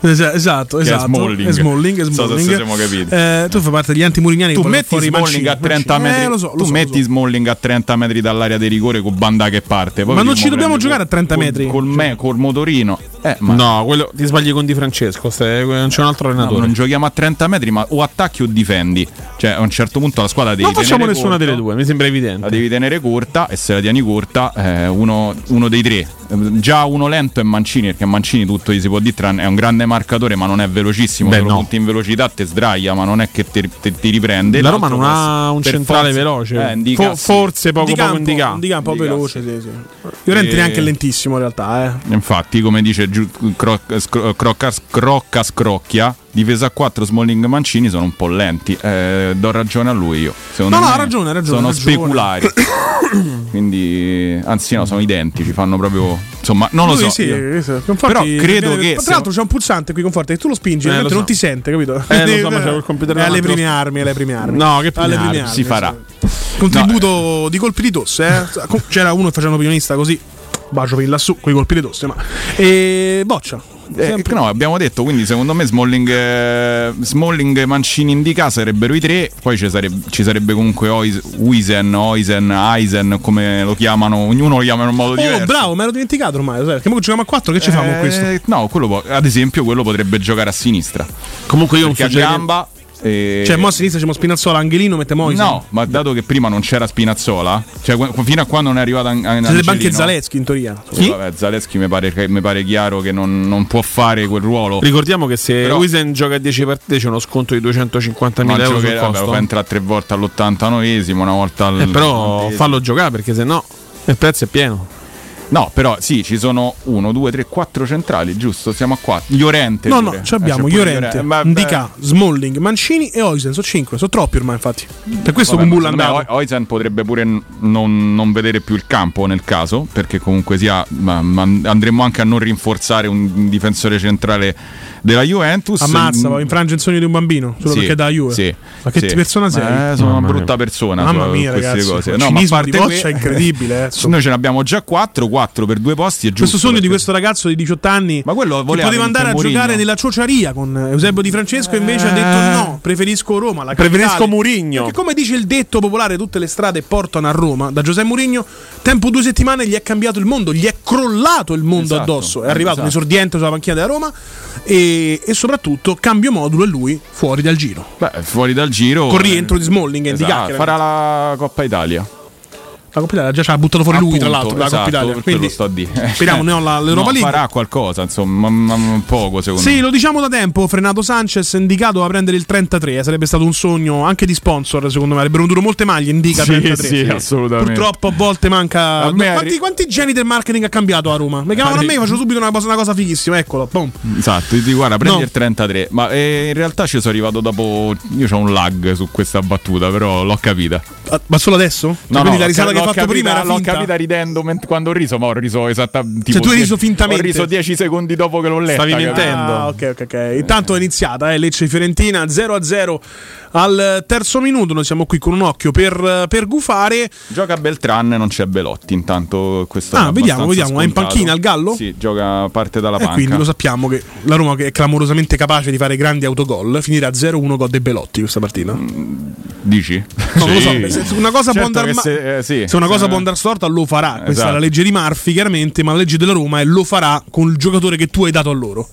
Esa- esatto, Che è esatto. Smalling. È Smalling, è Non so Smalling. siamo capiti. Eh, tu fai parte degli anti-murignani Tu metti Smalling Mancini. a 30 Mancini. metri. Eh, lo so, lo tu so, metti so. Smalling a 30 metri dall'area di rigore con Banda che parte. Poi Ma non ci dobbiamo giocare a 30 col- metri. Col, me, col motorino. Eh, ma No, quello, ti sbagli con Di Francesco. non c'è un altro No, allenatore. non giochiamo a 30 metri, ma o attacchi o difendi. Cioè, a un certo punto la squadra devi non facciamo tenere nessuna corta, delle due, mi sembra La evidente. devi tenere corta e se la tieni corta, eh, uno, uno dei tre. Già uno lento è Mancini, perché Mancini tutto gli si può dire, è un grande marcatore, ma non è velocissimo. Beh, se lo no. punti in velocità te sdraia, ma non è che ti, riprende. La Roma non ha un centrale forza- veloce. Eh, Indica, Fo- sì. forse poco Di poco campo, indicato. di campo Indica, veloce, sì. sì, sì. Llorente E- neanche lentissimo in realtà, eh. Infatti, come dice Giu- Cro- Scro- Crocca, Crocca Scrocchia, difesa a 4 Smalling e Mancini sono un po' lenti. Eh, do ragione a lui io. Secondo No, no, ha ragione, ha ragione, Sono ragione. speculari. Quindi, anzi, no, sono identici. Fanno proprio. Insomma, non lo Lui so. sì, sì, Conforti- Però credo che. Tra l'altro c'è un pulsante qui conforte che tu lo spingi, Eh, mentre lo non so. ti sente, capito? Eh, lo so, ma c'è quel computer È alle lo prime armi, alle prime armi. No, che alle prime armi, si farà. Contributo di colpi di tosse, eh. C'era uno che faceva opinionista così. Bacio per lassù, quei colpi di tosse, ma. E boccia. Eh, no, abbiamo detto, quindi secondo me Smalling, eh, Smalling Mancini Indica sarebbero i tre, poi ci sarebbe, ci sarebbe comunque Ois- Uisen, Oisen, Eisen, come lo chiamano, ognuno lo chiama in un modo diverso. Oh, bravo, me l'ero dimenticato ormai. sai, Perché mo giochiamo a 4, che ci famo con questo? Eh, No, quello può- ad esempio quello potrebbe giocare a sinistra. Comunque io un Perché a suggerimento- eh, Cioè, mo a sinistra c'è Spinazzola, Angelino, mette Moise. No, ma dato che prima non c'era Spinazzola, cioè fino a quando non è arrivata an- an- Sarebbe anche Zaleschi in teoria. Sì, vabbè, Zaleschi mi pare, mi pare chiaro che non, non può fare quel ruolo. Ricordiamo che se Però- Wisen gioca a 10 partite c'è uno sconto di 250.000 Ma euro sul vabbè, costo. lo fa entrare tre volte all'89esimo, una volta al. Eh, però al- fallo giocare perché se no il prezzo è pieno. No, però sì, ci sono 1, 2, 3, 4 centrali, giusto? Siamo a 4. Llorente. No, pure. no, ci abbiamo Eh, Llorente, Vabbè. Ndika, Smalling, Mancini e Oisen. Sono 5, sono troppi ormai, infatti. Per questo Vabbè, con Bulla secondo me andava. Oi- Oisen potrebbe pure non, non vedere più il campo nel caso, perché comunque sia ma- ma andremmo anche a non rinforzare un difensore centrale della Juventus. Ammazza, Mm, va, infrange il sogno di un bambino solo Sì, perché è da Juve. sì, ma che sì. persona sei? Eh, sono una brutta persona. Mamma mia, queste ragazzi. cose. No, ma a parte di que- è incredibile. eh. Noi ce ne abbiamo già 4, 4 per due posti. È Questo giusto, sogno di perché- questo ragazzo di 18 anni Ma quello che poteva andare a Mourinho. giocare nella ciociaria con Eusebio Di Francesco invece ha detto no, preferisco Roma, la Preferisco. Mourinho. Perché come dice il detto popolare, tutte le strade portano a Roma. Da Giuseppe Mourinho, tempo due settimane gli è cambiato il mondo, gli è crollato il mondo Esatto, addosso. È arrivato esatto. un esordiente sulla panchina della Roma e, e soprattutto cambio modulo e lui fuori dal giro. Beh, fuori dal giro. Con rientro di Smalling e di Esatto, Cacchera. farà la Coppa Italia. La Coppa Italia già ci ha buttato fuori lui, tra Appunto, l'altro, la esatto, Coppa Italia. Quindi quello sto a dire. speriamo ne ho la- l'Europa No, League. farà qualcosa, insomma, ma, ma poco secondo Sì, me. lo diciamo da tempo. Frenato Sanchez indicato a prendere il 33. eh, Sarebbe stato un sogno anche di sponsor, secondo me. Avrebbero venduto molte maglie. Indica Sì, 33. sì, assolutamente. Purtroppo a volte manca. A No, quanti, quanti geni del marketing ha cambiato a Roma? Mi chiamavano a me, facevo subito una cosa, una cosa fighissima. Eccolo, boom. Esatto, ti guarda, prendi No. il 33. Ma eh, in realtà ci sono arrivato dopo. Io ho un lag su questa battuta, però l'ho capita. Ah, Ma solo adesso? Cioè, quindi la risata che l'ho fatto prima era l'ho finta? capita ridendo ment- quando ho riso, ma ho riso esattamente. Cioè, tu hai riso fintamente? Ho riso 10 secondi dopo che l'ho letta. Stavi mentendo. Ah, ok, ok, ok. Intanto è iniziata, eh, Lecce Fiorentina 0-0 al terzo minuto. Noi siamo qui con un occhio per, per gufare. Gioca Beltran, non c'è Belotti. Intanto questo Ah, vediamo, vediamo. È in scontato. panchina il Gallo? Sì, gioca parte dalla E panca. quindi lo sappiamo che la Roma che è clamorosamente capace di fare grandi autogol finirà 0-1 gol dei Belotti questa partita. Dici? No, non lo so, se una cosa può Certo andare che ma- se- eh, sì. se una cosa Eh. può andare storta lo farà. Questa Esatto. è la legge di Murphy, chiaramente, ma la legge della Roma è lo farà con il giocatore che tu hai dato a loro.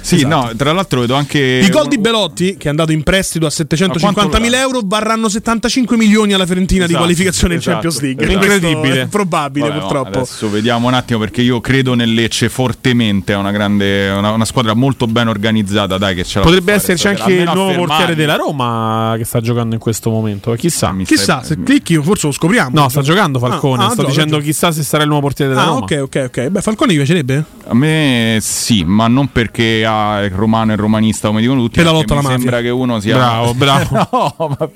Sì, Esatto. no, tra l'altro vedo anche. I gol di Belotti, che è andato in prestito a 750.000 euro, varranno 75 milioni alla Fiorentina di Esatto, qualificazione in esatto, Champions League. esatto. Incredibile. È probabile, Vabbè, no, purtroppo. adesso vediamo un attimo perché io credo nel Lecce fortemente. È una grande, una, una squadra molto ben organizzata. Dai, che ce la Potrebbe esserci stasera. anche il nuovo portiere della Roma che sta giocando in questo momento. Chissà. Mi Chissà, stai- se clicchi forse lo scopriamo. No, sta giocando Falcone. Ah, ah, sto gioca, dicendo gioca. chissà se sarà il nuovo portiere della Ah, Roma. ok, ok, ok. Beh, Falcone mi piacerebbe? A me sì, ma non perché il romano e romanista come dicono tutti. Per la lotta alla mafia. sembra che uno sia. Bravo, bravo. no, ma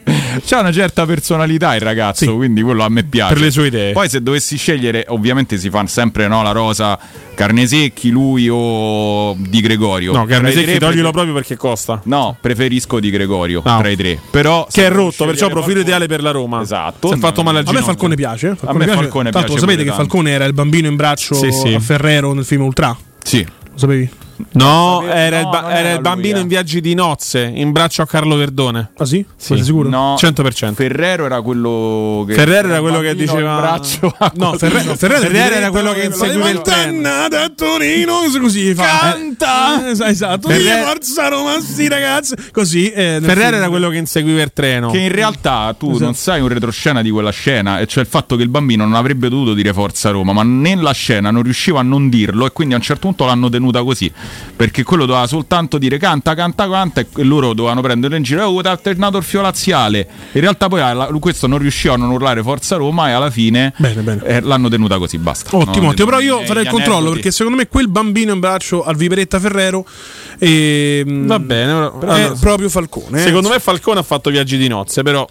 c'ha una certa personalità il ragazzo, Sì. quindi quello a me piace. Per le sue idee. Poi se dovessi scegliere, ovviamente si fa sempre no, la rosa Carnesecchi, lui o Di Gregorio. No, Carnesecchi toglilo proprio perché costa. No, preferisco Di Gregorio Ah. tra i tre. Però Che è rotto, perciò profilo qualcuno- ideale per la Roma. Esatto. Si è fatto male al A me ginocchio. Falcone piace. Falcone A me piace. Falcone Tanto piace sapete che tanto. Falcone era il bambino in braccio Sì, sì. a Ferrero nel film Ultra. Sì. Lo sapevi? No, sapevo- era, il, no, ba- non era il lui, bambino eh. in viaggi di nozze in braccio a Carlo Verdone. Ah sì? Sì. Sei sicuro? No, 100%. Ferrero era quello che Ferrero era quello che bambino in diceva braccio a No, Ferrero, Ferrero Ferrero era quello che inseguiva il treno. da Torino, così fa. Canta! Eh, es- esatto. Ferrero- Forza Roma, sti ragazzi. Così. eh, Ferrero film. era quello che inseguiva il treno. Che in realtà tu Esatto. non sai un retroscena di quella scena, e cioè il fatto che il bambino non avrebbe dovuto dire Forza Roma, ma nella scena non riusciva a non dirlo e quindi a un certo punto l'hanno tenuta così, perché quello doveva soltanto dire canta, canta, canta e loro dovevano prenderlo in giro, oh, ti ha alternato il laziale. In realtà poi questo non riusciva a non urlare Forza Roma e alla fine Bene, bene. eh, l'hanno tenuta così, basta. Ottimo, No, ottimo. Però io gli farei il controllo aneddoti. perché secondo me quel bambino in braccio al Viveretta Ferrero è, Va bene, però- è allora, proprio Falcone. eh. Secondo me Falcone ha fatto viaggi di nozze, però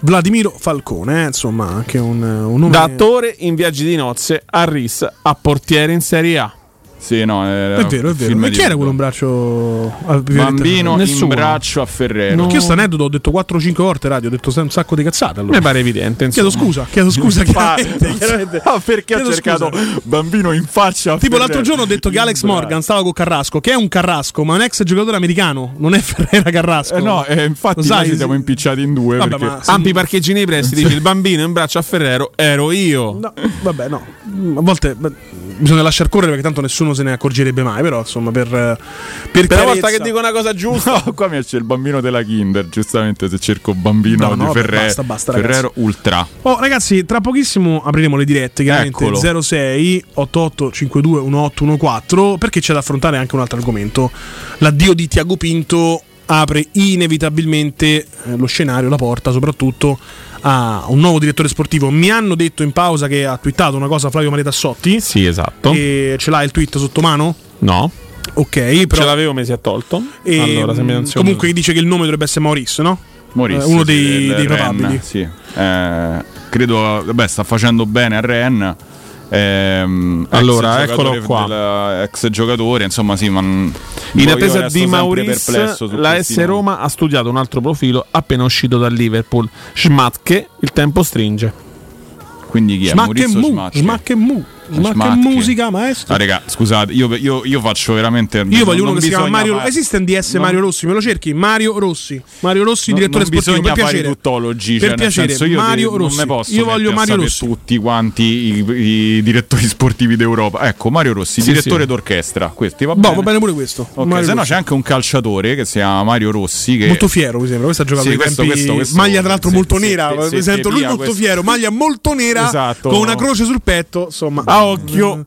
Vladimiro Falcone, eh, insomma, anche un, un nome da attore in viaggi di nozze a Ris a portiere in Serie A. Sì, no, era È vero, è vero. di- chi era quello in braccio Bambino in Nessuno. braccio a Ferrero. Ferrero? Che io sto aneddoto ho detto 4-5 volte radio, ho detto un sacco di cazzate. Allora. Mi pare evidente. Chiedo insomma. scusa, chiedo scusa. chiaramente, chiaramente. Ah, perché Chiedo ha cercato scusa. bambino in faccia? a Tipo l'altro Ferrero? giorno ho detto che Alex Morgan stava con Carrasco, che è un Carrasco, ma un ex giocatore americano, non è Ferrera Carrasco. Eh no, eh, infatti Lo sai, noi ci siamo impicciati in due. Vabbè, perché... ma- Ampi parcheggi nei prestiti, dice il bambino in braccio a Ferrero ero io. No, vabbè, no. A volte beh, bisogna lasciar correre perché tanto nessuno se ne accorgerebbe mai. Però, insomma, per. eh, Per, Per la volta che dico una cosa giusta, No, qua mi esce il bambino della Kinder, giustamente se cerco bambino No, di no, vabbè, Ferrero. basta, basta, Ferrero Ultra. Oh, ragazzi, tra pochissimo apriremo le dirette. Chiaramente Eccolo. 06 88 52 1814 perché c'è da affrontare anche un altro argomento. L'addio di Tiago Pinto apre inevitabilmente eh, lo scenario, la porta soprattutto a un nuovo direttore sportivo. Mi hanno detto in pausa che ha twittato una cosa Flavio Maria Tassotti. Sì, esatto. E ce l'ha il tweet sotto mano? No. Ok, però Ce l'avevo, mi si è tolto. E, allora, se mi mh, menzioni- comunque dice che il nome dovrebbe essere Maurice, no? Maurizio, Eh, uno sì, dei, dei Rennes, probabili. sì. Eh, credo, vabbè, sta facendo bene a Ren. Ehm, Allora, eccolo qua. ex giocatore, insomma, sì, ma In attesa di su la S. Roma ha studiato un altro profilo appena uscito dal Liverpool. Schmatke, il tempo stringe. Quindi chi è? Schmacke Maurizio mu, Schmacche. schmacche schmacche Schmacche. musica, maestro. Ah, raga, scusate, io, io- io faccio veramente. Io voglio uno che si chiama Mario. fare- Esiste un DS non- Mario Rossi? Me lo cerchi? Mario Rossi. Mario Rossi, non- direttore non sportivo. Per piacere. tuttologi, per cioè, piacere, senso, io Mario ti- Rossi. non posso io voglio Mario Rossi. tutti quanti i, i direttori sportivi d'Europa. Ecco, Mario Rossi, Sì, direttore sì. d'orchestra. Questi va Boh, bene. va bene pure questo. Ok, Mario se no c'è anche un calciatore che si chiama Mario Rossi. Che... Molto fiero, mi sembra. Questo ha giocato Sì, questo- tempi- questo- questo- maglia tra l'altro molto nera. mi sento lui molto fiero. Maglia molto nera Esatto. con una croce sul petto. Insomma, A occhio.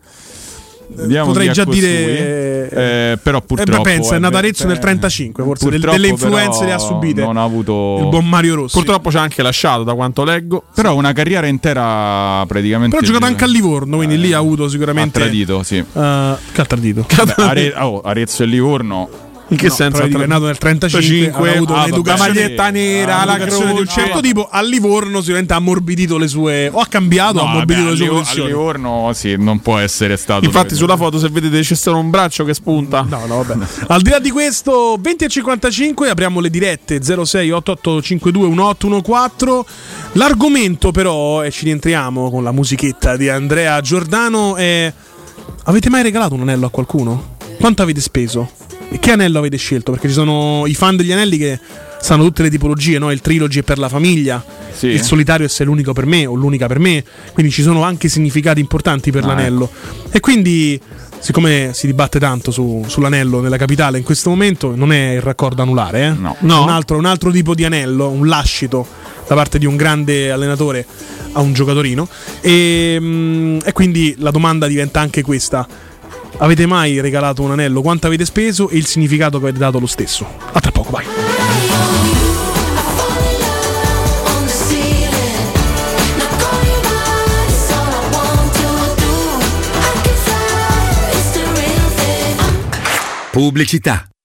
Vediamo potrei già costui. dire. Eh, però Eh, purtroppo. beh, pensa, è eh, nato Arezzo eh, nel 35, forse del- delle influenze però le ha subite. Non ha avuto. Il buon Mario Rossi. Purtroppo ci ha anche lasciato, da quanto leggo. Però una carriera intera praticamente. Però ha giocato anche a Livorno, quindi lì ha avuto sicuramente. Ha tradito, sì. eh, che ha tradito? Beh, Are- oh, Arezzo e Livorno. In che No, senso? è nato nel 35, ha avuto ah, sì. maglietta nera, ha la un'educazione di un croce. certo tipo. A Livorno sicuramente ha ammorbidito le sue. O ha cambiato, ha No, ammorbidito vabbè, le sue a Livo- a posizioni. Livorno sì, non può essere stato. Infatti, sulla foto, se vedete, c'è stato un braccio che spunta. No, no, vabbè. Al di là di questo, 20 e 55 apriamo le dirette 06 8852 1814. L'argomento, però, e ci rientriamo con la musichetta di Andrea Giordano, è: avete mai regalato un anello a qualcuno? Quanto avete speso? E che anello avete scelto? Perché ci sono i fan degli anelli che sanno tutte le tipologie, no? Il trilogy è per la famiglia, Sì. il solitario è se è l'unico per me o l'unica per me, quindi ci sono anche significati importanti per Ah, l'anello. E quindi, siccome si dibatte tanto su- sull'anello nella capitale in questo momento, non è il raccordo anulare, eh? No. È Un, altro, un altro tipo di anello, un lascito da parte di un grande allenatore a un giocatorino. E, mm, e quindi la domanda diventa anche questa. Avete mai regalato un anello? Quanto avete speso e il significato che avete dato lo stesso? A tra poco, vai. Pubblicità.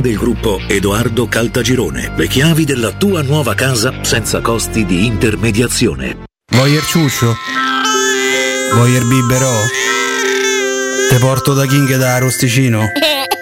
del gruppo Edoardo Caltagirone. Le chiavi della tua nuova casa senza costi di intermediazione. Voyer ciuccio? Voyer biberò? Te porto da King da Rosticino?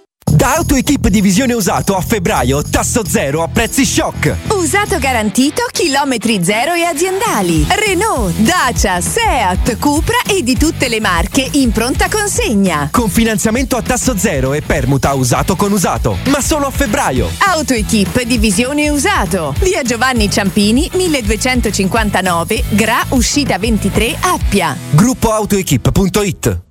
Da AutoEquip Divisione Usato a febbraio, tasso zero a prezzi shock. Usato garantito, chilometri zero e aziendali. Renault, Dacia, Seat, Cupra e di tutte le marche in pronta consegna. Con finanziamento a tasso zero e permuta usato con usato. Ma solo a febbraio. AutoEquip Divisione Usato. Via Giovanni Ciampini, 1259, Gra, uscita 23, Appia. Gruppo AutoEquip.it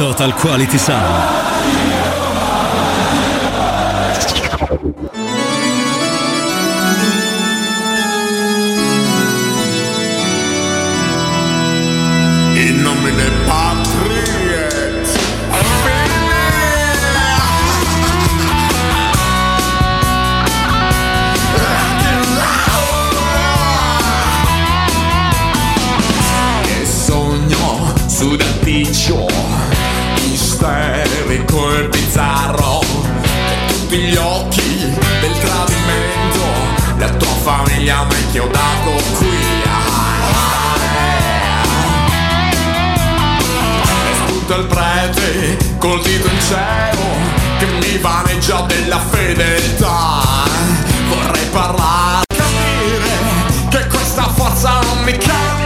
Total Quality Sound. Famiglia mi ha inchiodato qui E spunta il prete col dito in cielo Che mi vaneggia della fedeltà. Vorrei parlare, capire Che questa forza non mi cambierà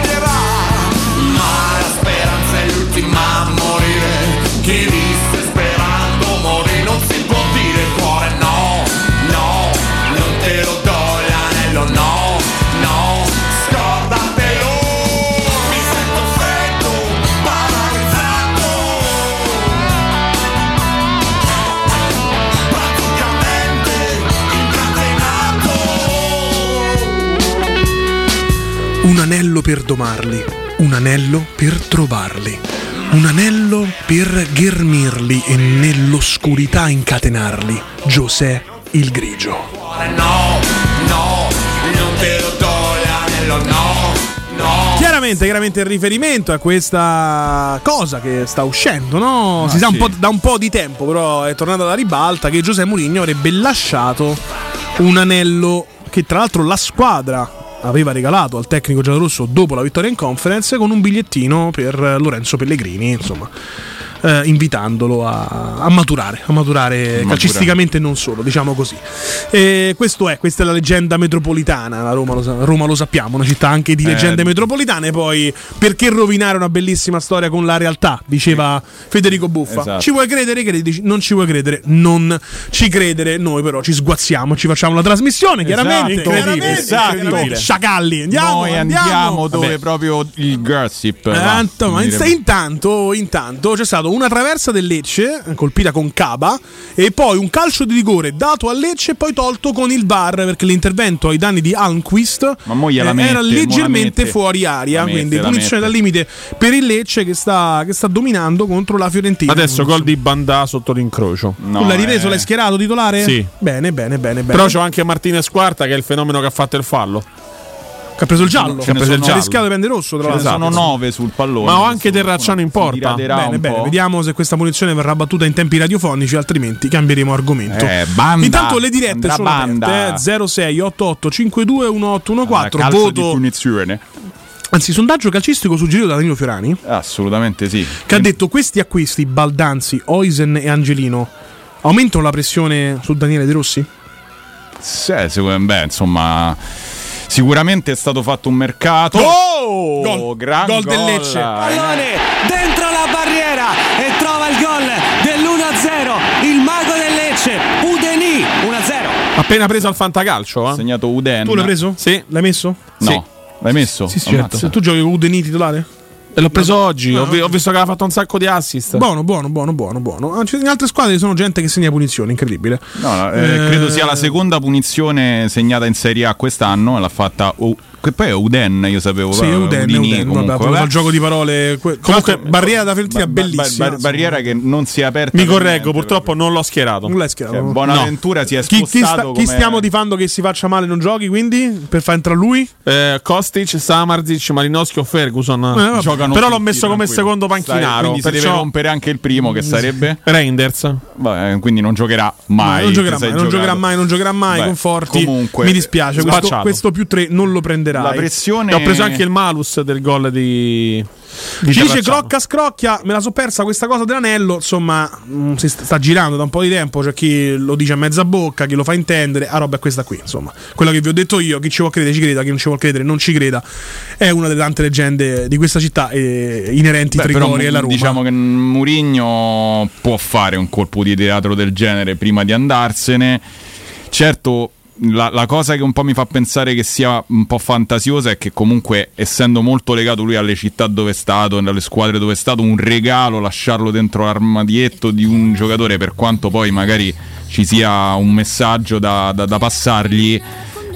per domarli, un anello per trovarli, un anello per ghermirli e nell'oscurità incatenarli. Giosè il grigio. No, no Non te lo do l'anello no, no Chiaramente, chiaramente il riferimento a questa cosa che sta uscendo, no? si sa un sì. po' da un po' di tempo, però è tornata alla ribalta che Giuseppe Mourinho avrebbe lasciato un anello che tra l'altro la squadra aveva regalato al tecnico giallorosso dopo la vittoria in conference con un bigliettino per Lorenzo Pellegrini, insomma. Eh, invitandolo a, a maturare, a maturare calcisticamente e non solo, diciamo così. E questo è, questa è la leggenda metropolitana, la Roma lo, Roma lo sappiamo, una città anche di Eh. leggende metropolitane, poi perché rovinare una bellissima storia con la realtà, diceva Federico Buffa. Esatto. Ci vuoi credere? Credi, non ci vuoi credere, non ci credere, noi però ci sguazziamo, ci facciamo la trasmissione, chiaramente. Esatto, Chiaramente, esatto. chiaramente. Sciacalli, andiamo, Noi andiamo, dove proprio il gossip. va, Tanto, ma in- intanto, intanto c'è stata una traversa del Lecce colpita con Caba e poi un calcio di rigore dato al Lecce e poi tolto con il VAR perché l'intervento ai danni di Almquist eh, mette, era leggermente fuori aria, La mette, quindi punizione dal limite per il Lecce che sta, che sta dominando contro la Fiorentina. Adesso gol di Bandà sotto l'incrocio. tu l'hai ripreso, l'hai schierato titolare? Sì. Bene, bene, bene, bene. Però c'ho anche Martinez Quarta che è il fenomeno che ha fatto il fallo. Che ha preso il giallo. Ha preso il giallo. Ha rischiato di prendere rosso, tra l'altro. sono nove sul pallone. Ma ho anche Terracciano in porta. Bene, bene, vediamo se questa punizione verrà battuta in tempi radiofonici, altrimenti cambieremo argomento. Eh, banda, Intanto le dirette sono banda. aperte, eh, 06 88 52 1814, Calcio di voto, punizione. anzi sondaggio calcistico suggerito da Danilo Fiorani, Assolutamente sì. che ha detto questi acquisti, Baldanzi, Oisen e Angelino, aumentano la pressione su Daniele De Rossi? Sì, secondo me, insomma, sicuramente è stato fatto un mercato. Oh! Gol. Gran Gol del Lecce. Pallone dentro la barriera e trova il gol dell'1-0. Il mago del Lecce, Udeni 1-0. Appena preso al fantacalcio. Eh? segnato Uden. Tu l'hai preso? Sì. L'hai messo? No. Sì. L'hai messo? Sì, certo. Ammazza. Se tu giochi Udeni titolare? L'ho preso oggi. Ho, vi- ho visto che aveva fatto un sacco di assist. Buono, buono, buono, buono, buono. Anzi, In altre squadre ci sono gente che segna punizioni, incredibile. No, no, eh, Eh, credo sia la seconda punizione segnata in Serie A quest'anno. L'ha fatta. U- che poi è Uden, io sapevo. Sì, Uden, è Udini, Uden, comunque, vabbè, il gioco di parole. que- Comunque, barriera da Fiorentina Ba- bellissima. ba- barriera che non si è aperta. Mi correggo, purtroppo non l'ho schierato. Non l'hai schierato. Cioè, Bonaventura si è Chi, chi sta- spostato chi stiamo tifando che si faccia male non giochi, quindi? Per far entrare lui? Eh, Kostic, Samarzic, Malinowski o Ferguson. Eh. Giocano Però l'ho messo come tranquillo. secondo Sai, panchinaro. quindi si deve perciò rompere anche il primo, che sarebbe. Reinders. Vabbè, quindi non giocherà mai. non giocherà mai, non giocherà mai, non giocherà mai. Conforti. Comunque, Mi dispiace, questo, più 3 non lo La pressione. Ho preso anche il malus del gol di. di Ci dice. Crocca scrocchia, me la so persa questa cosa dell'anello, insomma, mm, si sta, girando da un po' di tempo, c'è chi lo dice a mezza bocca, chi lo fa intendere, a roba è questa qui, insomma. Quella che vi ho detto io, chi ci vuole credere ci creda, chi non ci vuole credere non ci creda. È una delle tante leggende di questa città eh, inerenti però Trigori e la Roma. diciamo che Mourinho può fare un colpo di teatro del genere prima di andarsene. Certo, la, la cosa che un po' mi fa pensare che sia un po' fantasiosa è che comunque essendo molto legato lui alle città dove è stato, alle squadre dove è stato, un regalo lasciarlo dentro l'armadietto di un giocatore per quanto poi magari ci sia un messaggio da, da- da passargli.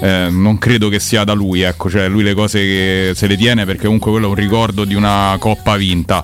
eh, non credo che sia da lui, ecco, cioè lui le cose che se le tiene perché comunque quello è un ricordo di una coppa vinta.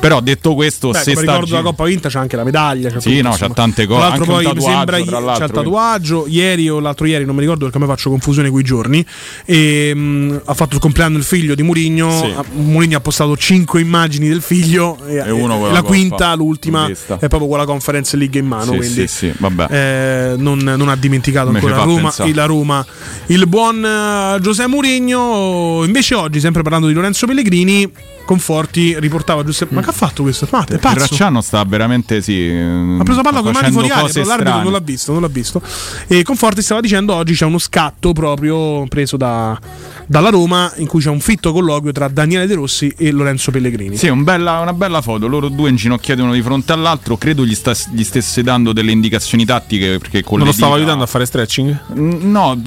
Però detto questo, Beh, se come sta ricordo gi- della Coppa Vinta c'è anche la medaglia. C'è Sì, tutto, no, insomma. c'ha tante cose, Tra l'altro poi mi sembra tra i- c'è l'altro, il tatuaggio, ieri o l'altro ieri, non mi ricordo perché a me faccio confusione con i giorni. E, mh, ha fatto il compleanno il figlio di Mourinho. Sì. Mourinho ha postato 5 immagini del figlio e, E e la la quinta, l'ultima, è proprio con la Conference League in mano. Sì, quindi sì, sì, vabbè. eh, non, non ha dimenticato Me ancora la Roma, il, la Roma. Il buon eh, Giuseppe Mourinho. Invece oggi, sempre parlando di Lorenzo Pellegrini, Conforti riportava Giuseppe. Ma che ha fatto questo? Ma è pazzo. Racciano sta veramente sì. Ha preso palla con le mani fuori aria, però l'arbitro non l'ha visto, non l'ha visto. E Conforti stava dicendo oggi c'è uno scatto proprio preso da- dalla Roma in cui c'è un fitto colloquio tra Daniele De Rossi e Lorenzo Pellegrini. Sì, un bella- una bella foto, loro due inginocchiati uno di fronte all'altro, credo gli, sta- gli stesse dando delle indicazioni tattiche perché con Non lo stava dita- aiutando a fare stretching? Mm, No,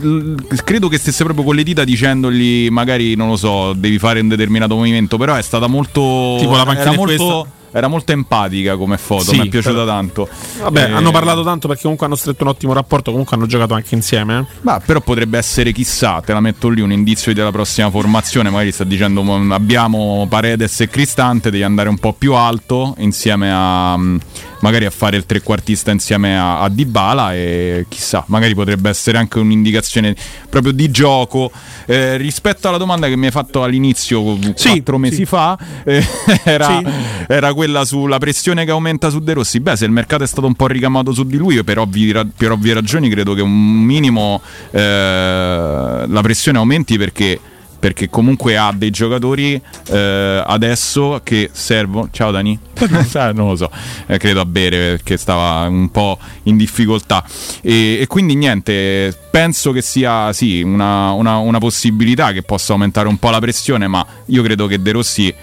credo che stesse proprio con le dita dicendogli magari, non lo so, devi fare un determinato movimento, però è stata molto... Tipo la panchina era molto, era molto empatica come foto, Sì, mi è piaciuta però- tanto. Vabbè, Eh, hanno parlato tanto perché comunque hanno stretto un ottimo rapporto, comunque hanno giocato anche insieme. eh. Ma però potrebbe essere, chissà, te la metto lì, un indizio della prossima formazione. Magari sta dicendo "Mo- abbiamo Paredes e Cristante, devi andare un po' più alto insieme a. magari a fare il trequartista insieme a, a Dybala e chissà, magari potrebbe essere anche un'indicazione proprio di gioco. Eh, rispetto alla domanda che mi hai fatto all'inizio, quattro mesi sì. fa, eh, era, Sì. era quella sulla pressione che aumenta su De Rossi. Beh, se il mercato è stato un po' ricamato su di lui, per, ovvi- per ovvie ragioni, credo che un minimo eh, la pressione aumenti perché. Perché comunque ha dei giocatori eh, adesso che servono. Ciao Dani. Non lo so, Eh, credo a bere perché stava un po' in difficoltà. E, e quindi niente, penso che sia sì, una, una- una possibilità che possa aumentare un po' la pressione, ma io credo che De Rossi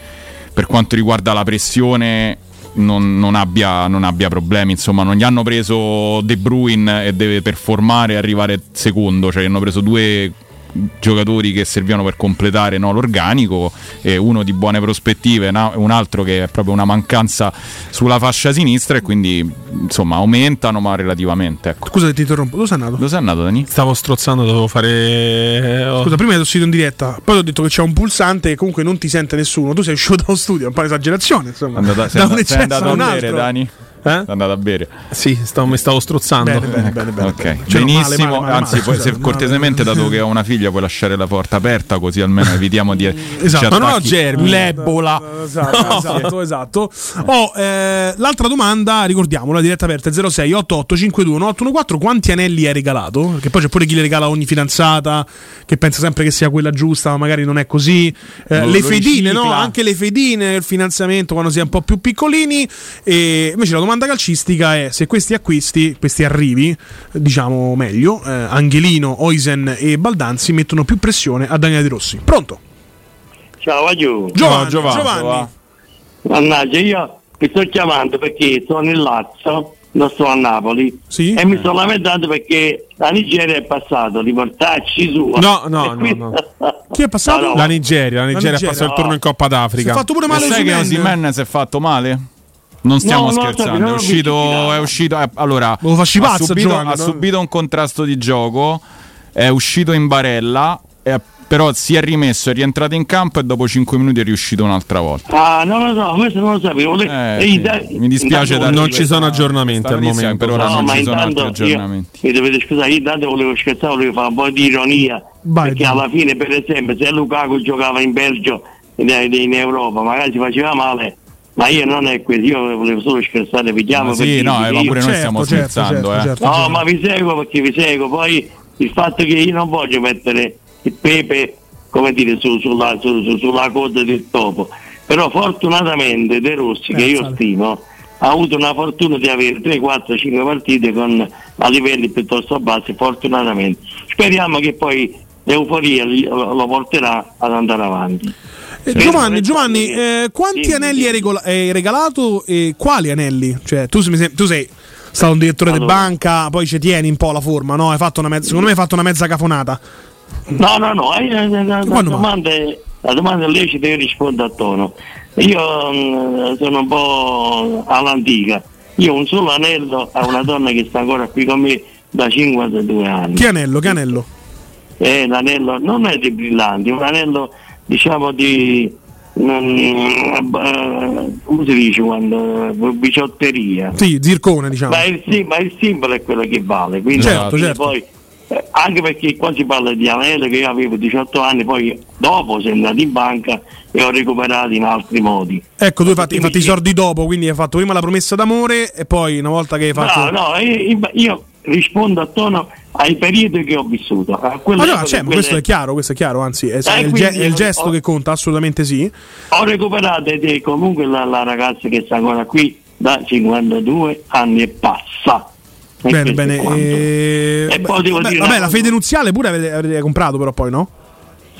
per quanto riguarda la pressione non, non abbia, non abbia problemi insomma non gli hanno preso De Bruyne e deve performare e arrivare secondo cioè hanno preso due giocatori che servivano per completare no, l'organico e uno di buone prospettive no, e un altro che è proprio una mancanza sulla fascia sinistra e quindi insomma aumentano ma relativamente ecco. Scusa se ti interrompo, dove sei andato? dove sei andato Dani? Stavo strozzando, dovevo fare. oh. Scusa, prima hai tossito in diretta, poi ti ho detto che c'è un pulsante e comunque non ti sente nessuno. Tu sei uscito da uno studio, è un po' esagerazione, insomma. Andata- sei da un andato- sei eccesso andato a un altro. Dani? Eh? È andata a bere. Sì, stavo- mi stavo strozzando. Bene, bene, bene, bene. Ok, Cioè, benissimo. male, male, male, Anzi, male, poi, scusate, se cortesemente, dato che ho una figlia, puoi lasciare la porta aperta, così almeno evitiamo di. Esatto, ma non ho germi, l'ebola. Esatto, esatto, esatto. Oh, eh, l'altra domanda, ricordiamo, la diretta aperta è 06 88 52 814. Quanti anelli hai regalato? Perché poi c'è pure chi le regala a ogni fidanzata, che pensa sempre che sia quella giusta, ma magari non è così. Eh, Lo- le lo fedine, no? ricicla. Anche le fedine, il finanziamento quando si è un po' più piccolini. E invece la domanda calcistica è se questi acquisti, questi arrivi, diciamo meglio, eh, Angelino, Oisen e Baldanzi mettono più pressione a Daniele De Rossi. Pronto? Ciao, Agiu. Giovanni, Giovanni. Mannaggia, io mi sto chiamando perché sono in Lazio, non sto a Napoli, e mi sto lamentando perché la Nigeria è passato di portarci su. No, no, E qui- no, Chi è passato? No, no. La Nigeria, la Nigeria, Nigeria, ha passato il turno no. in Coppa d'Africa. Si è fatto pure male Lo sai che? Osimhen si è fatto male? Non stiamo No, no, scherzando, non è uscito, è uscito eh, allora, Lo facci ha, pazzo, subito, Giovanni, ha no? subito un contrasto di gioco, è uscito in barella, eh, però si è rimesso, è rientrato in campo e dopo 5 minuti è riuscito un'altra volta. Ah, non lo so, questo non lo sapevo. Le- Eh, sì, mi dispiace intanto da Non ci sono aggiornamenti al momento. per ora No, non ci sono altri intanto io, aggiornamenti. mi dovete scusare, io intanto volevo scherzare, volevo fare un po' di ironia, perché alla fine per esempio se Lukaku giocava in Belgio in, in Europa magari si faceva male, ma io non è così, io volevo solo scherzare, vediamo Ma sì, no, eh, ma pure noi stiamo certo, scherzando, eh. No, ma vi seguo perché vi seguo, poi il fatto che io non voglio mettere il pepe, come dire, su- sulla, su- su- sulla coda del topo, però fortunatamente De Rossi, che io stimo, ha avuto una fortuna di avere 3, 4, 5 partite con a livelli piuttosto bassi, fortunatamente. Speriamo che poi l'euforia lo porterà ad andare avanti. Eh, Giovanni, Giovanni eh, quanti anelli hai, regola- hai regalato e quali anelli? Cioè, tu, sem- tu sei stato un direttore di Allora. banca, poi ci tieni un po' la forma, no? Hai fatto una mezza, secondo me hai fatto una mezza cafonata. No, no, no, eh, eh, la, la domanda è, la domanda è lecita e io rispondo a tono. Io mm, sono un po' all'antica. Io ho un solo anello a una donna che sta ancora qui con me da 52 anni. Che anello? Che anello? Eh, l'anello non è di brillanti, è un anello diciamo di mm, eh, come si dice quando eh, biciotteria. Sì, zircone, diciamo. Ma il, ma il simbolo è quello che vale, quindi Certo, certo. poi, eh, anche perché qua si parla di anello che io avevo 18 anni, poi dopo sono andato in banca e ho recuperato in altri modi. Ecco, tu hai fatto, hai fatto i soldi dopo, quindi hai fatto prima la promessa d'amore e poi una volta che hai fatto... No, no, io, io rispondo a tono ai periodi che ho vissuto. A quelle Ma no, epoche, cioè, quelle- questo è chiaro, questo è chiaro, anzi è, Eh, il, ge- è il gesto ho- che conta, assolutamente sì. Ho recuperato ed è comunque la, la ragazza che sta ancora qui da 52 anni e passa. E Bene, bene. eh, E poi devo beh, una la fede nuziale pure avete, avete comprato però poi, no?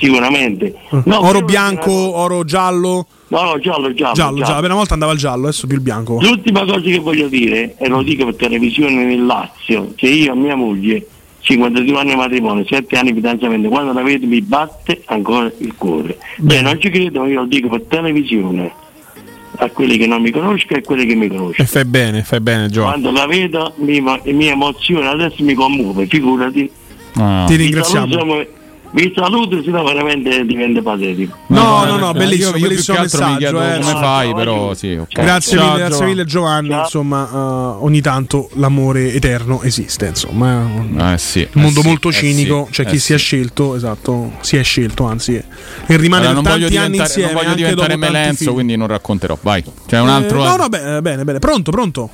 Sicuramente. No, oro bianco, oro giallo. No, no, giallo, giallo. Giallo, giallo. Beh, una volta andava il giallo, adesso più il bianco. L'ultima cosa che voglio dire, e lo dico per televisione nel Lazio, che io e mia moglie, 52 anni di matrimonio, 7 anni di fidanzamento, quando la vedo mi batte ancora il cuore. Beh, non ci credo, io lo dico per televisione, a quelli che non mi conoscono e a quelli che mi conoscono. E fai bene, fai bene, Giovanni. Quando la vedo mi, mi emoziona, adesso mi commuove, figurati. Ah. Ti ringraziamo. saluto, Vi saluto, sennò veramente diventa patetico. No, no, no, bellissimo, io, io bellissimo che altro mi messaggio. chiedo eh. come No, fai, no, però sì, ok. Grazie Ciao, mille, grazie mille Giovanni. Insomma, eh, ogni tanto l'amore eterno esiste. Insomma, è un Eh sì, un mondo eh sì, molto eh cinico. sì, C'è eh chi si è scelto, esatto, si è scelto, anzi, e rimane Allora, non per voglio tanti anni insieme. non voglio anche diventare Melenzo, quindi non racconterò. Vai, c'è un Eh, altro. no, no, beh, bene, bene. Pronto, pronto.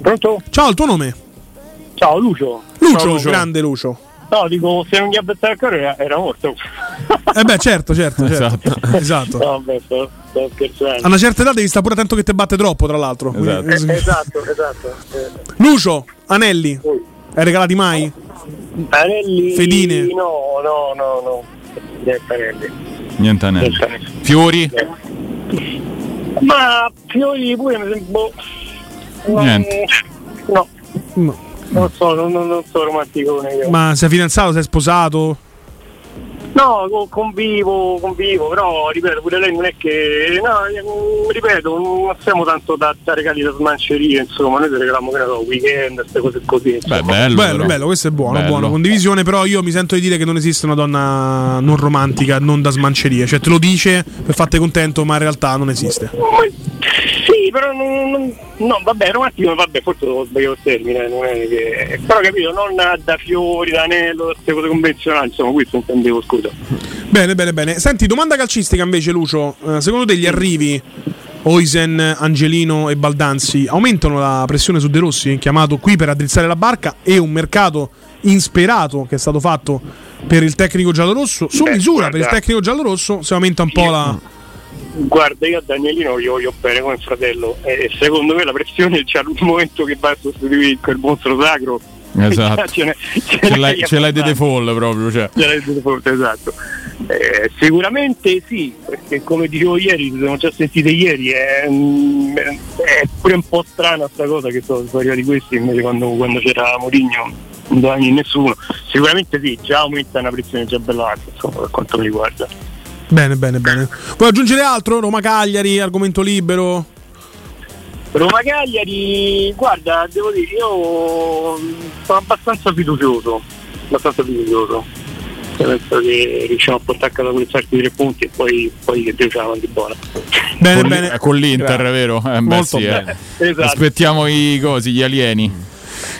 Pronto? Ciao, il tuo nome? Ciao Lucio. Lucio, Ciao, Lucio. grande Lucio. No, dico, se non gli abbettava il cuore era, era morto. Eh beh, certo, certo, certo. esatto. No, vabbè, sto, sto scherzando. A una certa età devi stare pure attento che ti batte troppo, tra l'altro. Eh, esatto, esatto. Eh, Lucio, anelli. Hai regalati mai? Anelli? Fedine? No, no, no, no. Niente anelli. Niente anelli. Niente anelli. Fiori? Ma fiori pure mi sembra... No, Niente. No, No. Non so, non, non, non sono romantico io. Ma sei fidanzato, sei sposato? No, co- convivo, convivo, però ripeto, pure lei non è che. No, ripeto, non siamo tanto da, da regali da smancerie, insomma, noi ti regaliamo che ne so, weekend, queste cose così. insomma. bello, bello, però. bello, questo è buono, Bello. buono. Condivisione, però io mi sento di dire che non esiste una donna non romantica, non da smancerie. Cioè, te lo dice per farti contento, ma in realtà non esiste. Sì, però non, non- No, vabbè, romantico, vabbè, forse ho sbagliato il termine, non è che... Però capito, non da fiori, da anello, queste cose convenzionali, insomma, questo intendevo, scusa. Bene, bene, bene. Senti, domanda calcistica invece, Lucio. Eh, secondo te gli arrivi Oisen, Angelino e Baldanzi aumentano la pressione su De Rossi, chiamato qui per addrizzare la barca, e un mercato insperato che è stato fatto per il tecnico giallorosso, su Beh, misura per il guarda. tecnico giallorosso, si aumenta un po' la... Guarda, io a Danielino gli voglio bene come fratello e secondo me la pressione c'è all'ultimo momento che va a sostituire quel mostro sacro. Esatto. ce, ce Ce l'hai, ce l'hai di default proprio. Cioè. Ce l'hai di default, esatto. Eh, sicuramente sì, perché come dicevo ieri, ci siamo già sentite ieri, è, mm, è pure un po' strana sta cosa che sono sono arrivati questi invece quando, quando c'era Mourinho non venire nessuno. Sicuramente sì, già aumenta una pressione già bella alta, insomma, per quanto mi riguarda. Bene, bene, bene. Vuoi aggiungere altro? Roma Cagliari, argomento libero? Roma Cagliari, guarda, devo dire, io sono abbastanza fiducioso, abbastanza fiducioso. Cioè, Penso che riusciamo a portare a casa quei certi tre punti e poi, poi che Dio ce la mandi buona. Bene, con, bene. con l'Inter, Grazie. vero? Eh, beh, Molto sì, bene. eh. Esatto. Aspettiamo i cosi, gli alieni.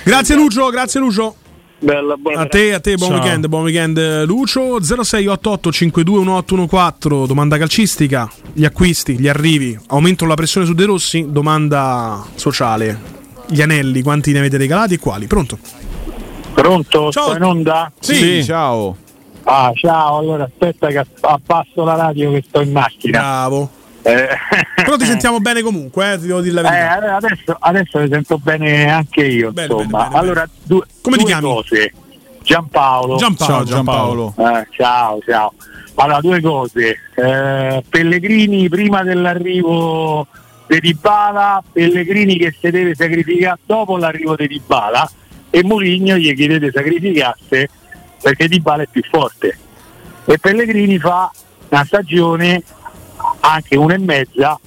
Grazie Lucio, grazie Lucio. Bella, buona A te, a te, buon Ciao. weekend, buon weekend Lucio 0688 521814 domanda calcistica, gli acquisti, gli arrivi, aumentano la pressione su De Rossi? Domanda sociale, gli anelli, quanti ne avete regalati e quali? Pronto? Pronto? Ciao. Sto in onda? Sì. ciao. Ah, ciao, allora aspetta che abbasso la radio che sto in macchina. Bravo. Eh, Però ti sentiamo bene comunque, eh, ti devo dire la eh, verità. allora adesso, adesso mi sento bene anche io, Bene, insomma. bene, bene, allora, due, Come ti due chiami? cose. Giampaolo. Giampaolo, Ciao Giampaolo. Eh, ciao, ciao. Allora, due cose. Eh, Pellegrini prima dell'arrivo di Dybala, Pellegrini che si deve sacrificare dopo l'arrivo di Dybala e Mourinho gli chiedete sacrificasse perché Dybala è più forte. E Pellegrini fa una stagione, anche una e mezza,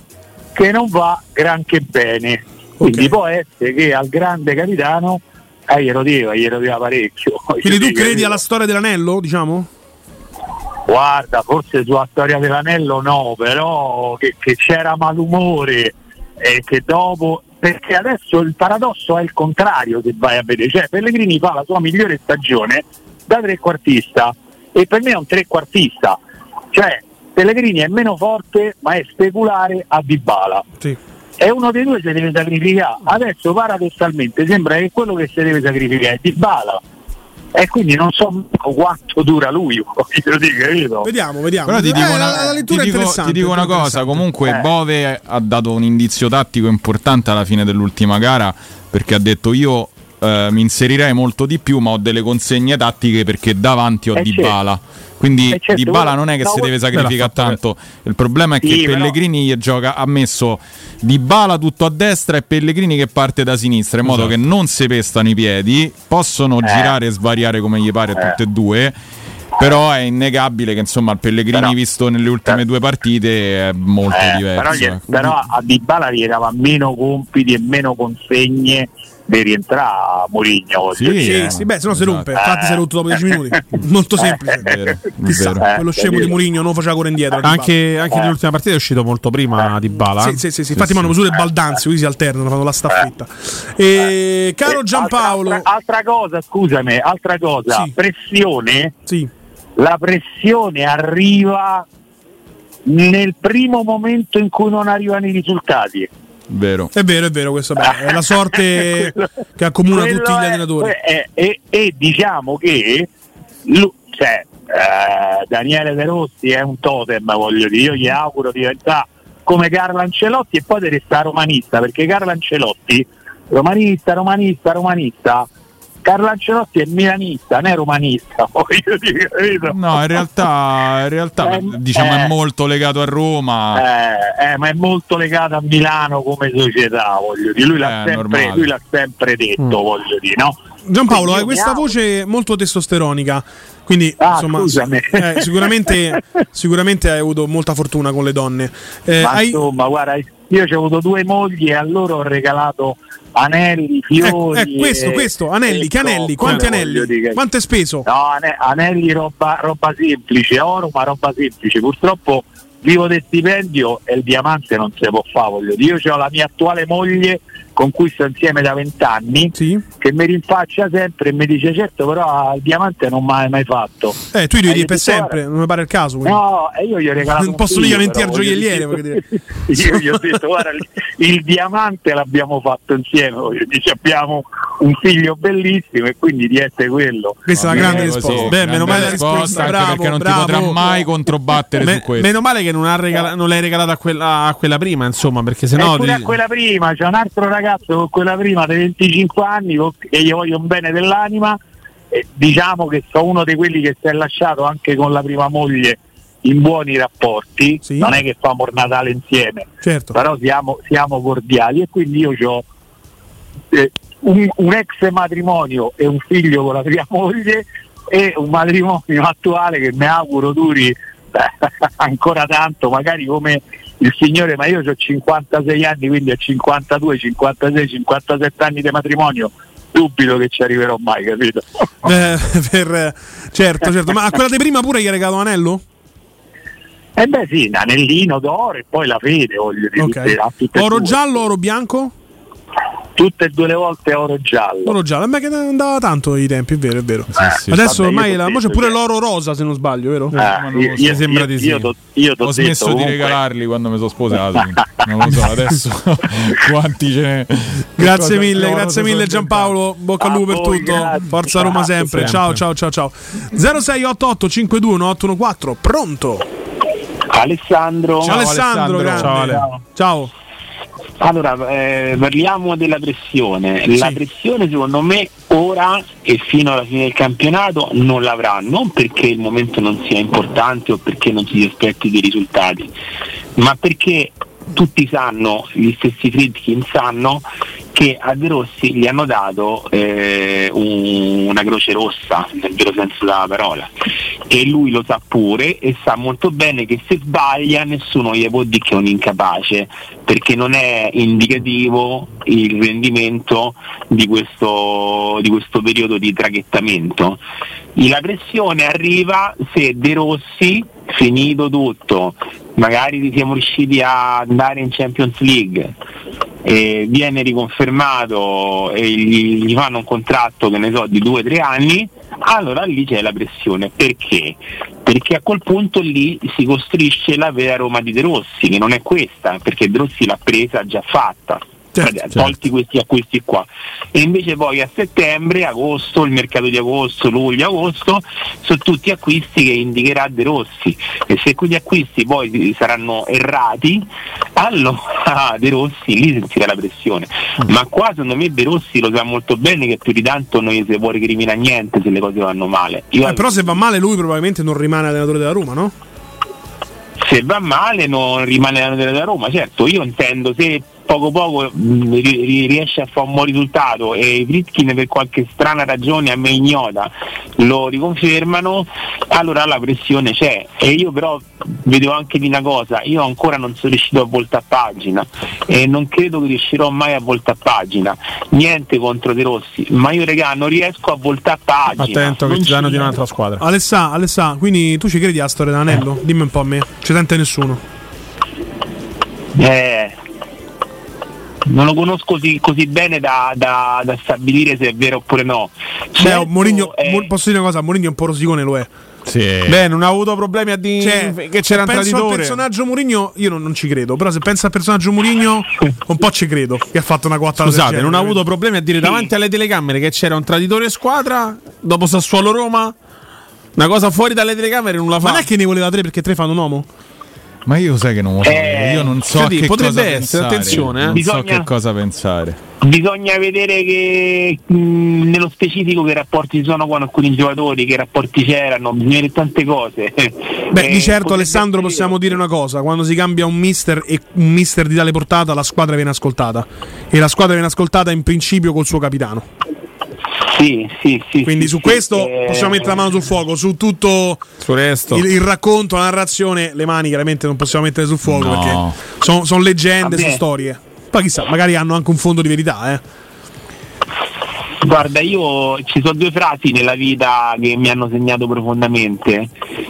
che non va granché bene. Quindi può essere che al grande capitano eh, glielo deva, glielo deva parecchio. Quindi tu credi alla storia dell'anello, diciamo? Guarda, forse sulla storia dell'anello no, però che, che c'era malumore e che dopo. Perché adesso il paradosso è il contrario che vai a vedere. Cioè Pellegrini fa la sua migliore stagione da trequartista e per me è un trequartista. Cioè Pellegrini è meno forte ma è speculare a Dybala. Sì. E uno dei due si deve sacrificare. Adesso paradossalmente sembra che quello che si deve sacrificare è Dybala. E quindi non so quanto dura lui, capito? Vediamo, vediamo. Però ti Eh, dico, la- una, la ti lettura è dico- interessante, ti dico una cosa, comunque Eh. Bove ha dato un indizio tattico importante alla fine dell'ultima gara perché ha detto io eh, mi inserirei molto di più ma ho delle consegne tattiche perché davanti ho Eh, Dybala. Quindi Eh, certo, Dybala guarda, non è che no, si deve sacrificare tanto. Il problema è che Sì, però- Pellegrini gli gioca, ha messo Dybala tutto a destra e Pellegrini che parte da sinistra in modo Esatto. che non si pestano i piedi, possono Eh. girare e svariare come gli pare a Eh. tutte e due. Però è innegabile che insomma il Pellegrini Però- visto nelle ultime due partite è molto Eh, diverso. però, gli- eh. però a Dybala gli dava meno compiti e meno consegne per rientrare a Mourinho. voglio Sì, dire. Sì, sì, beh, se no si rompe. Infatti si è rotto dopo 10 minuti. Molto semplice. È vero, Chissà, vero. quello Eh, scemo di. Mourinho non faceva correre indietro. Anche, anche Eh. nell'ultima partita è uscito molto prima di Bala. Sì, sì, sì, sì. infatti fanno misure baldanze, così si alternano, fanno la staffetta. E, caro Eh, Giampaolo, Altra, altra cosa, scusami, altra cosa, Sì. pressione. Sì. La pressione arriva nel primo momento in cui non arrivano i risultati. Vero. è vero, è vero, questo beh, è la sorte che accomuna tutti gli allenatori. e, diciamo che lu- cioè, eh, Daniele De Rossi è un totem, voglio dire, io gli auguro di diventare come Carlo Ancelotti e poi di restare romanista, perché Carlo Ancelotti, romanista, romanista, romanista, Carlo Ancelotti è milanista, non è romanista, capito? No, in realtà, in realtà Eh, diciamo eh. è molto legato a Roma. Eh, eh, ma è molto legato a Milano come società, voglio dire. Lui l'ha, Eh, sempre, lui l'ha sempre detto, Mm. voglio dire, no? Giampaolo, hai questa voce molto testosteronica. Quindi, Ah, insomma, scusami. eh, sicuramente, sicuramente hai avuto molta fortuna con le donne. Eh, Ma hai- insomma, guarda, io ho avuto due mogli e a loro ho regalato anelli, fiori. eh, questo, e- questo, anelli, che anelli? Quanti anelli? Quanto hai speso? No, ane- anelli roba, roba semplice, oro ma roba semplice. Purtroppo vivo di stipendio e il diamante non si può fare, voglio dire. Io ho la mia attuale moglie con cui sto insieme da vent'anni, che mi rinfaccia sempre e mi dice certo però il diamante non mi hai mai fatto. Eh, tu gli dici io per sempre, non mi pare il caso. quindi. No, e io gli ho regalato Non posso mica mentire al gioielliere, dire. Io gli ho detto guarda il, il diamante l'abbiamo fatto insieme, voglio dire, abbiamo un figlio bellissimo e quindi di essere quello. Questa è una grande risposta. Beh, grande meno male la risposta, risposta, bravo, perché non bravo. ti potrà mai controbattere Me- su questo. meno male che non, ha regala- non l'hai regalata a quella, a quella prima, insomma, perché sennò. pure ti- a quella prima, c'è un altro ragazzo con quella prima dei 25 anni che gli voglio un bene dell'anima e diciamo che sono uno di quelli che si è lasciato anche con la prima moglie in buoni rapporti, non è che famo il Natale insieme, Certo. però siamo, siamo cordiali e quindi io ho un, un ex matrimonio e un figlio con la prima moglie e un matrimonio attuale che mi auguro duri ancora tanto, magari come il signore, ma io ho 56 anni, quindi a 52, 56, 57 anni di matrimonio, dubito che ci arriverò mai, capito? Eh, per- certo, certo. Ma a quella di prima pure gli hai regalato l'anello? Eh beh sì, un anellino d'oro e poi la fede, voglio dire. Ok. tutte- a tutte e Oro due. giallo, oro bianco? Tutte e due le volte oro giallo. Oro giallo, a me che andava tanto i tempi, è vero, è vero. sì. Adesso Vabbè, ormai la, c'è pure che- l'oro rosa, se non sbaglio, vero? Ah, io- io- sembra io- di sì. io t'ho- io t'ho Ho smesso detto di comunque- regalarli quando mi sono sposato. non lo so adesso quanti ce ne. Grazie cosa- mille, grazie mille Giampaolo, bocca al lupo per tutto. grazie. Forza Roma sempre. sempre. Ciao, ciao, ciao, ciao. 0688 521814, pronto? Alessandro. Ciao Alessandro, grande. Ciao, Ale. Ciao. Allora, eh, parliamo della pressione. La pressione secondo me ora e fino alla fine del campionato non l'avrà, non perché il momento non sia importante o perché non si aspetti dei risultati, ma perché tutti sanno, gli stessi Friedkin sanno che a De Rossi gli hanno dato eh, un- una croce rossa, nel vero senso della parola, e lui lo sa pure e sa molto bene che se sbaglia nessuno gli può dire che è un incapace, perché non è indicativo il rendimento di questo, di questo periodo di traghettamento. La pressione arriva se De Rossi, finito tutto, magari siamo riusciti a andare in Champions League, viene riconfermato e gli, gli fanno un contratto che ne so di due o tre anni, allora lì c'è la pressione. Perché? Perché a quel punto lì si costruisce la vera Roma di De Rossi, che non è questa, perché De Rossi l'ha presa già fatta. Vabbè, tolti questi acquisti qua. E invece poi a settembre, agosto, il mercato di agosto, luglio, agosto sono tutti acquisti che indicherà De Rossi. E se quegli acquisti poi saranno errati allora De Rossi lì sentirà la pressione. Ma qua secondo me De Rossi lo sa molto bene che più di tanto non gli si può recriminare niente se le cose vanno male. Io Eh, però se va male lui probabilmente non rimane allenatore della Roma, no? se va male non rimane allenatore della Roma, certo, io intendo se poco poco mh, ri- riesce a fare un buon risultato e i Fritkin per qualche strana ragione a me ignota lo riconfermano, allora la pressione c'è e io però vedo anche di una cosa, io ancora non sono riuscito a voltare pagina e non credo che riuscirò mai a voltare pagina, niente contro De Rossi, ma io regà non riesco a voltare pagina. Attento che ti danno ci- di un'altra squadra. Alessà, Alessà, quindi tu ci credi alla storia dell'anello? Dimmi un po' a me. Ci sente nessuno. Eh, non lo conosco così, così bene da, da- da stabilire se è vero oppure no. Beh, Certo, Mourinho, eh, Mo- posso dire una cosa, Mourinho è un po' rosicone lo è. Beh, non ha avuto problemi a dire Cioè, che c'era un penso al traditore. personaggio Mourinho, io non, non ci credo, però se penso al personaggio Mourinho un po' ci credo, che ha fatto una quattro Scusate, non ha avuto problemi a dire davanti alle telecamere che c'era un traditore squadra dopo Sassuolo Roma. Una cosa fuori dalle telecamere non la fa. Ma non è che ne voleva tre perché tre fanno un uomo? Ma io sai che non lo so. Eh, io non so senti, che potrebbe cosa essere, pensare. attenzione, eh. Non so Bisogna- che cosa pensare. Bisogna vedere che mh, nello specifico che rapporti ci sono con alcuni giocatori, che rapporti c'erano, bisogna vedere tante cose. Beh, Eh, di certo Alessandro possiamo dire una cosa, quando si cambia un mister e un mister di tale portata la squadra viene ascoltata e la squadra viene ascoltata in principio col suo capitano. Sì, sì, sì. Quindi sì, su sì, questo eh, possiamo mettere la mano sul fuoco, su tutto il, il racconto, la narrazione, le mani chiaramente non possiamo mettere sul fuoco No. perché sono leggende, Vabbè. sono storie. Poi chissà, magari hanno anche un fondo di verità, eh. Guarda, io ci sono due frasi nella vita che mi hanno segnato profondamente.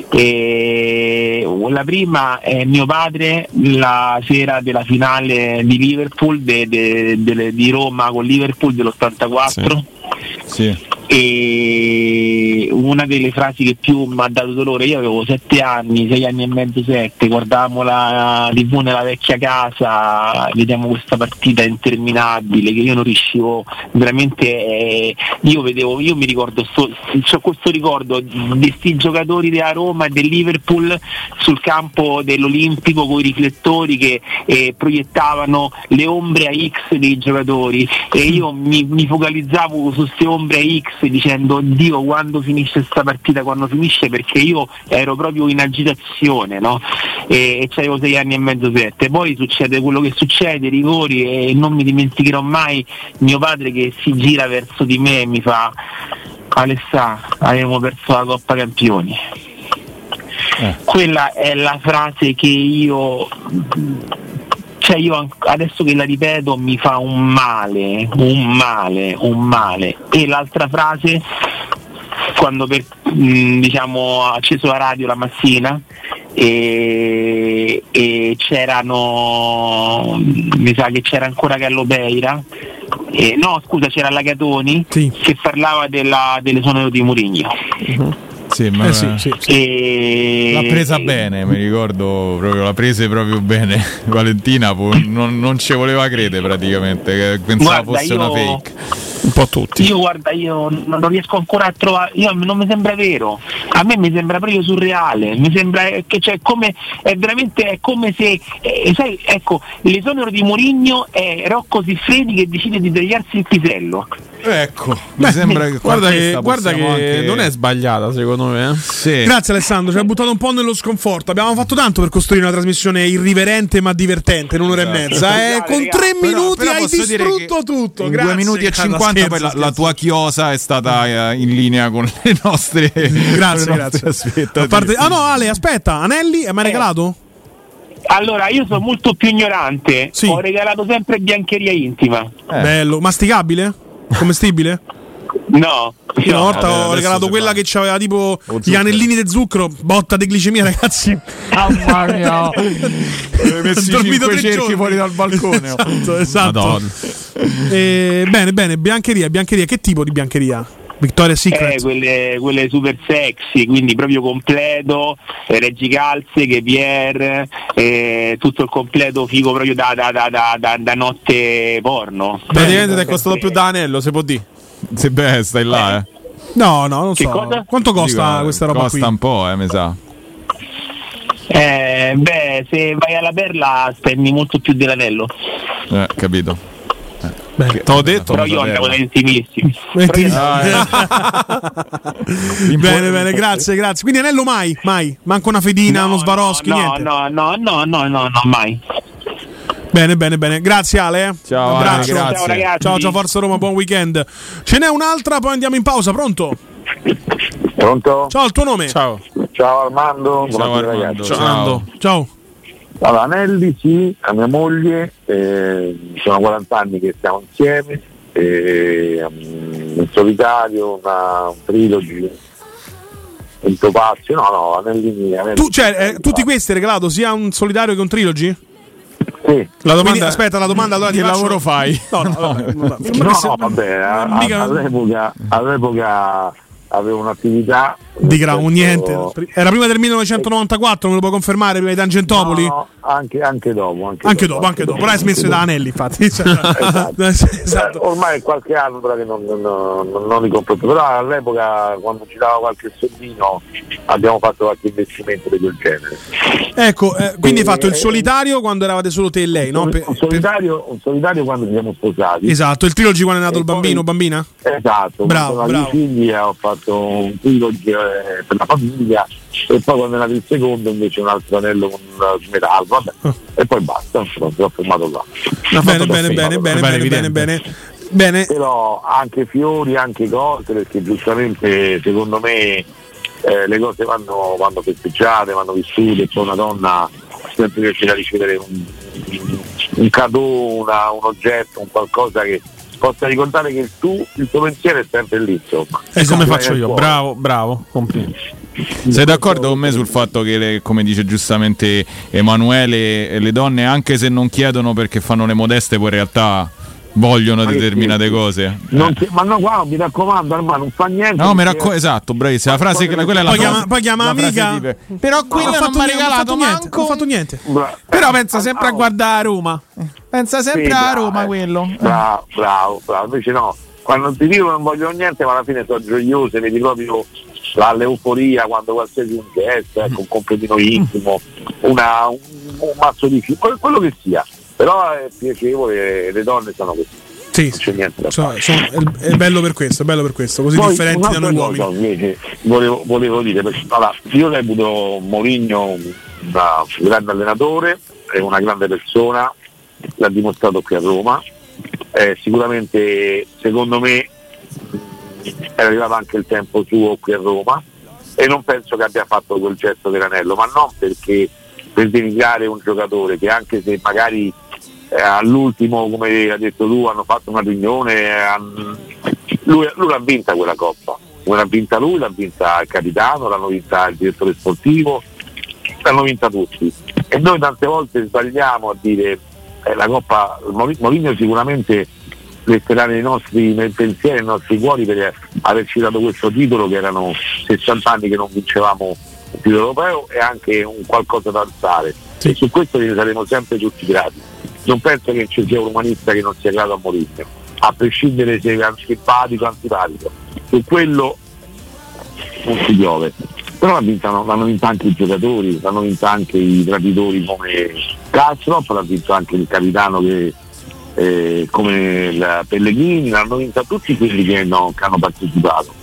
E la prima è mio padre la sera della finale di Liverpool de- de- delle- di Roma con Liverpool dell'84 Sì. Sì e una delle frasi che più mi ha dato dolore, io avevo sette anni, sei anni e mezzo, sette, guardavamo la tv nella vecchia casa, vediamo questa partita interminabile che io non riuscivo veramente, eh, io vedevo, io mi ricordo, c'ho questo ricordo di questi giocatori della Roma e del Liverpool sul campo dell'Olimpico con i riflettori che eh, proiettavano le ombre a X dei giocatori. E io mi, mi focalizzavo su queste ombre a X dicendo Dio quando finisce questa partita, quando finisce? Perché io ero proprio in agitazione no? e, e c'avevo sei anni e mezzo sette. Poi succede quello che succede, i rigori e non mi dimenticherò mai mio padre che si gira verso di me e mi fa Alessà abbiamo perso la Coppa Campioni. Quella è la frase che io cioè io adesso che la ripeto mi fa un male, un male, un male. E l'altra frase, quando per, mh, diciamo, ho acceso la radio la mattina e, e c'erano, mi sa che c'era ancora Gallo Beira, no scusa c'era Lagatoni che parlava della, delle sonore di Murigno. Sì, ma Eh sì, sì, E- L'ha presa bene, mi ricordo proprio, l'ha presa proprio bene. Valentina non, non ci voleva credere praticamente, pensava Guarda, fosse io- una fake po' tutti. Io guarda, io non riesco ancora a trovare, io, non mi sembra vero, a me mi sembra proprio surreale, mi sembra che cioè, come, è veramente è come se, eh, sai, ecco, l'esonero di Mourinho è Rocco Siffredi che decide di tagliarsi il pisello. Ecco, Beh, mi sembra che guarda che, guarda che anche... non è sbagliata secondo me. Eh. Sì. Grazie Alessandro, ci ha buttato un po' nello sconforto. Abbiamo fatto tanto per costruire una trasmissione irriverente ma divertente in un'ora esatto. e mezza. Eh? Con tre minuti però, però hai distrutto tutto. In Grazie, due minuti e 50 scherzo, poi la, la, tua chiosa è stata eh, in linea con le nostre, grazie, le nostre grazie. Parte... Ah no, Ale, aspetta, Anelli mi ha eh. regalato? Allora, io sono molto più ignorante. Sì. Ho regalato sempre biancheria intima. Eh. Bello, masticabile? Commestibile? No. Io una volta Eh, ho regalato quella che aveva tipo gli anellini di zucchero, botta di glicemia, ragazzi. Mamma mia. messi Ho dormito tre cerchi giorni. fuori dal balcone. esatto, esatto. Madonna. Eh, bene, bene, biancheria, biancheria. Che tipo di biancheria? Victoria's Secret? Eh, quelle, quelle super sexy, quindi proprio completo, eh, reggicalze, che Pierre, eh, tutto il completo figo proprio da, da- da- da- da- da notte porno. Praticamente ti è costato più da anello, se può dire. Se beh, stai là, eh. No, no, non Che so. cosa? Quanto costa Dico, questa roba costa qui? un po', eh, mi sa. Eh, beh, se vai alla perla spendi molto più dell'anello. Eh, capito. Beh, te l'ho detto. Però io andavo. Metti- Ah, bene, bene, grazie, grazie. Quindi anello mai, mai. Manco una fedina, uno Swarovski, no, niente. no, no, no, no, no, no, mai. Bene, bene, bene. Grazie Ale. Ciao, Un Ale, abbraccio. grazie. Ciao, ragazzi. Ciao, ciao, Forza Roma, buon weekend. Ce n'è un'altra, poi andiamo in pausa. Pronto? Pronto? Ciao, il tuo nome? Ciao. Ciao Armando, Ciao, Armando. ragazzi. Ciao. Ciao. Ciao. Allora, Anelli sì, a mia moglie, eh, sono 40 anni che stiamo insieme, eh, in solitario, una, un trilogy, un topazio, no no, Anelli, Anelli Tu, cioè, eh, tutti questi hai regalato sia un solitario che un trilogy? Sì. La domanda, aspetta, la domanda allora Che faccio- lavoro fai? No, no. No, no, se- vabbè, a- all'epoca, all'epoca avevo un'attività Di nel niente. Era prima del 1994, me lo puoi confermare, prima di Tangentopoli? No, anche, anche dopo. Anche, Anche dopo, anche dopo. Però hai smesso da anelli, infatti. Cioè, esatto. Eh, Ormai è qualche anno che non, non, non, non li compro più, però all'epoca quando ci dava qualche soldino abbiamo fatto qualche investimento di quel genere. Ecco, eh, quindi hai Eh, fatto il eh, solitario quando eravate solo te e lei, no? un, Per- un solitario, un solitario quando ci siamo sposati. Esatto, il trilogy quando è nato E il bambino poi- bambina? Esatto, Bravo, bravo. figli ho fatto un trilogy eh, per la famiglia e poi quando è nato il secondo invece un altro anello con uh, metallo, vabbè. Ah. E poi basta, sono fermato là. Bene, bene, bene, bene, bene, bene, bene. Bene. Però anche fiori, anche cose, perché giustamente secondo me eh, le cose vanno, vanno festeggiate, vanno vissute, poi una donna sempre riesce a ricevere un, un cadeau, una- un oggetto, un qualcosa che, possa ricordare che tu, il tuo pensiero è sempre lì. insomma. E come faccio io? Bravo, bravo, complimenti. Sei d'accordo con me sul fatto che, le- come dice giustamente Emanuele, le donne, anche se non chiedono perché fanno le modeste, poi in realtà vogliono Ma determinate sì. cose? Non ti- ma no, qua mi raccomando, Armando, non fa niente. No, mi raccomando, esatto, bravissima. La frase che quella è la Poi chiama, poi chiama amica. Però quella non fatto mi ha non regalato fatto niente, manco- non ha fatto niente. Però pensa sempre a guardare a Roma. Pensa sempre Sì, a Roma eh. quello. Bravo, bravo, bravo. Invece no, quando ti dico non vogliono niente, ma alla fine sono gioiose, vedi proprio la- l'euforia quando qualsiasi un gesto, ecco, un completino intimo, una- un, un mazzo di fiori, quello- quello che sia. Però è piacevole le donne sono così. Sì, So- sono- è, bello per questo, è bello per questo, così Poi differenti da noi uomini. volevo, volevo dire, perché, allora, io reputo una- un grande allenatore, è una grande persona, l'ha dimostrato qui a Roma, Eh, sicuramente secondo me è arrivato anche il tempo suo qui a Roma e non penso che abbia fatto quel gesto dell'anello, ma non perché per denigrare un giocatore che anche se magari eh, all'ultimo, come hai detto tu, hanno fatto una riunione, eh, han- lui, lui l'ha vinta quella coppa, l'ha vinta lui, l'ha vinta il capitano, l'hanno vinta il direttore sportivo, l'hanno vinta tutti. E noi tante volte sbagliamo a dire eh, la coppa, Mourinho sicuramente resterà nei nostri nei pensieri, nei nostri cuori per averci dato questo titolo che erano 60 anni che non vincevamo un titolo europeo e anche un qualcosa da alzare. E su questo ne saremo sempre tutti grati. Non penso che ci sia un umanista che non sia grato a Mourinho, a prescindere se è simpatico o antipatico. Su quello non si piove. Però l'hanno vinta, l'hanno vinta anche i giocatori, l'hanno vinta anche i traditori come Kastrop, l'ha vinto anche il capitano che, eh, come il Pellegrini, l'hanno vinta tutti quelli che, no- che hanno partecipato.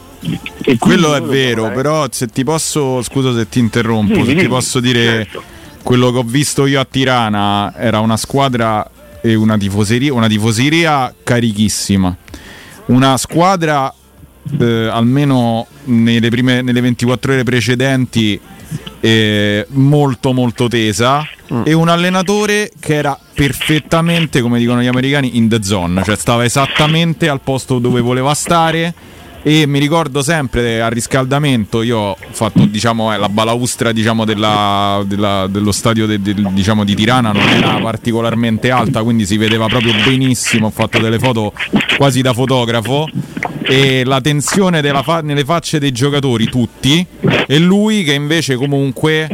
E Quello è vero, dobbiamo- però se ti posso, scusa se ti interrompo, Sì, se ti dimmi, posso dire certo. Quello che ho visto io a Tirana era una squadra e una tifoseria, una tifoseria carichissima. Una squadra eh, almeno nelle, prime, nelle 24 ore precedenti eh, molto molto tesa e un allenatore che era perfettamente, come dicono gli americani, in the zone, cioè stava esattamente al posto dove voleva stare e mi ricordo sempre al riscaldamento io ho fatto diciamo eh, la balaustra diciamo, della- della- dello stadio de- del- diciamo, di Tirana non era particolarmente alta quindi si vedeva proprio benissimo ho fatto delle foto quasi da fotografo. E la tensione fa- nelle facce dei giocatori tutti e lui che invece comunque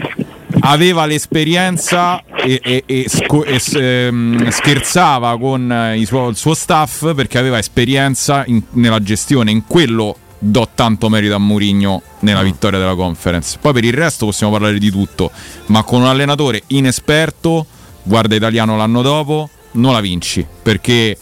aveva l'esperienza e, e- e sco- e s- ehm, scherzava con eh, i suo- il suo staff perché aveva esperienza in- nella gestione. In quello do tanto merito a Mourinho nella vittoria della conference. Poi per il resto possiamo parlare di tutto, ma con un allenatore inesperto, guarda italiano l'anno dopo, non la vinci perché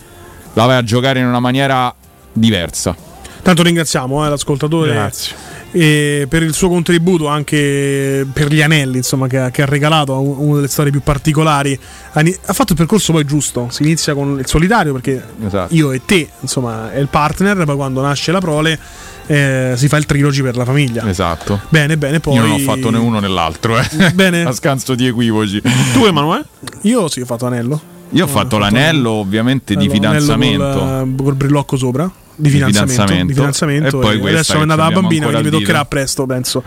la vai a giocare in una maniera diversa. Tanto ringraziamo eh, l'ascoltatore Grazie. E per il suo contributo anche per gli anelli insomma, che, ha- che ha regalato un- una delle storie più particolari. Ha fatto il percorso poi giusto, si inizia con il solitario perché Esatto. io e te insomma è il partner, poi quando nasce la prole eh, si fa il trilogi per la famiglia. Esatto. Bene, bene, poi... Io non ho fatto né uno né l'altro, eh. Bene. a scanso di equivoci. Tu Emanuele? Io sì, ho fatto anello. Io ho fatto l'anello ovviamente di Allora, anello fidanzamento. Col, col brillocco sopra. Di Di finanziamento, di finanziamento. E poi e adesso è nata la bambina, quindi mi toccherà presto, penso,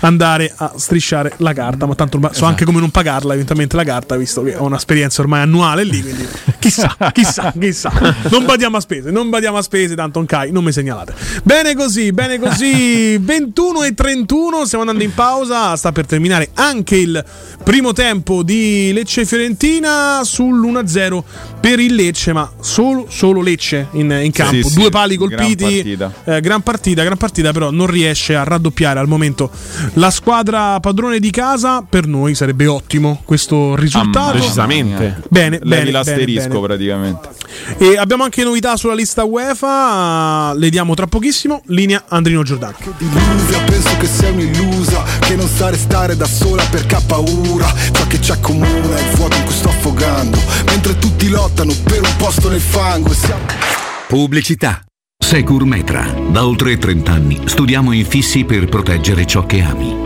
andare a strisciare la carta. Ma tanto so Esatto. anche come non pagarla eventualmente la carta, visto che ho un'esperienza ormai annuale lì. Quindi chissà, chissà, chissà. Non badiamo a spese, non badiamo a spese, tanto un Kai, non mi segnalate. Bene così, bene così. 21 e 31, stiamo andando in pausa. Sta per terminare anche il primo tempo di Lecce Fiorentina sull'1-0 per il Lecce, ma solo, solo Lecce in, in campo. sì, Due pali colpiti, gran partita. eh, gran partita, gran partita, però non riesce a raddoppiare al momento la squadra padrone di casa. Per noi sarebbe ottimo questo risultato. Decisamente. Bene, Levi bene, l'asterisco bene, bene. praticamente. E abbiamo anche novità sulla lista UEFA, le diamo tra pochissimo. Linea Andrino Giordano. Penso che sei un'illusa Che non sa restare da sola perché ha paura Ciò che ci accomuna è il vuoto in cui sto affogando Mentre tutti lottano per un posto nel fango siamo... Pubblicità. Secur Metra. Da oltre 30 anni studiamo infissi per proteggere ciò che ami.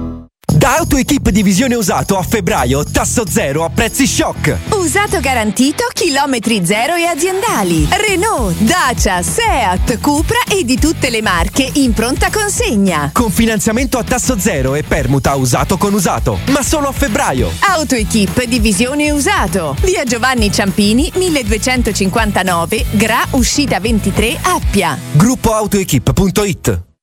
Da AutoEquip Divisione Usato a febbraio, tasso zero a prezzi shock. Usato garantito, chilometri zero e aziendali. Renault, Dacia, Seat, Cupra e di tutte le marche in pronta consegna. Con finanziamento a tasso zero e permuta usato con usato. Ma solo a febbraio. AutoEquip Divisione Usato. Via Giovanni Ciampini, 1259, Gra, uscita 23, Appia. Gruppoautoequip.it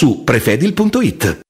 su prefedil.it.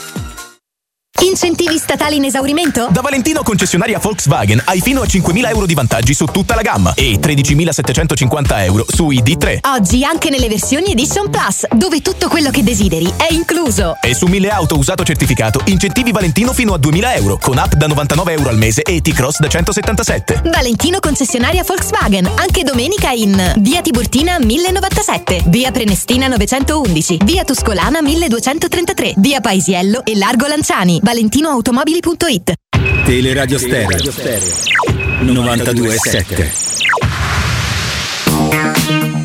Incentivi statali in esaurimento? Da Valentino concessionaria Volkswagen hai fino a 5.000 euro di vantaggi su tutta la gamma e 13.750 euro su ID3. Oggi anche nelle versioni Edition Plus, dove tutto quello che desideri è incluso. E su 1000 auto usato certificato, incentivi Valentino fino a 2.000 euro, con app da 99 euro al mese e T-Cross da 177. Valentino concessionaria Volkswagen, anche domenica in Via Tiburtina 1097, Via Prenestina 911, Via Tuscolana 1233, Via Paisiello e Largo Lanciani. ValentinoAutomobili.it Teleradio Stereo. 92.7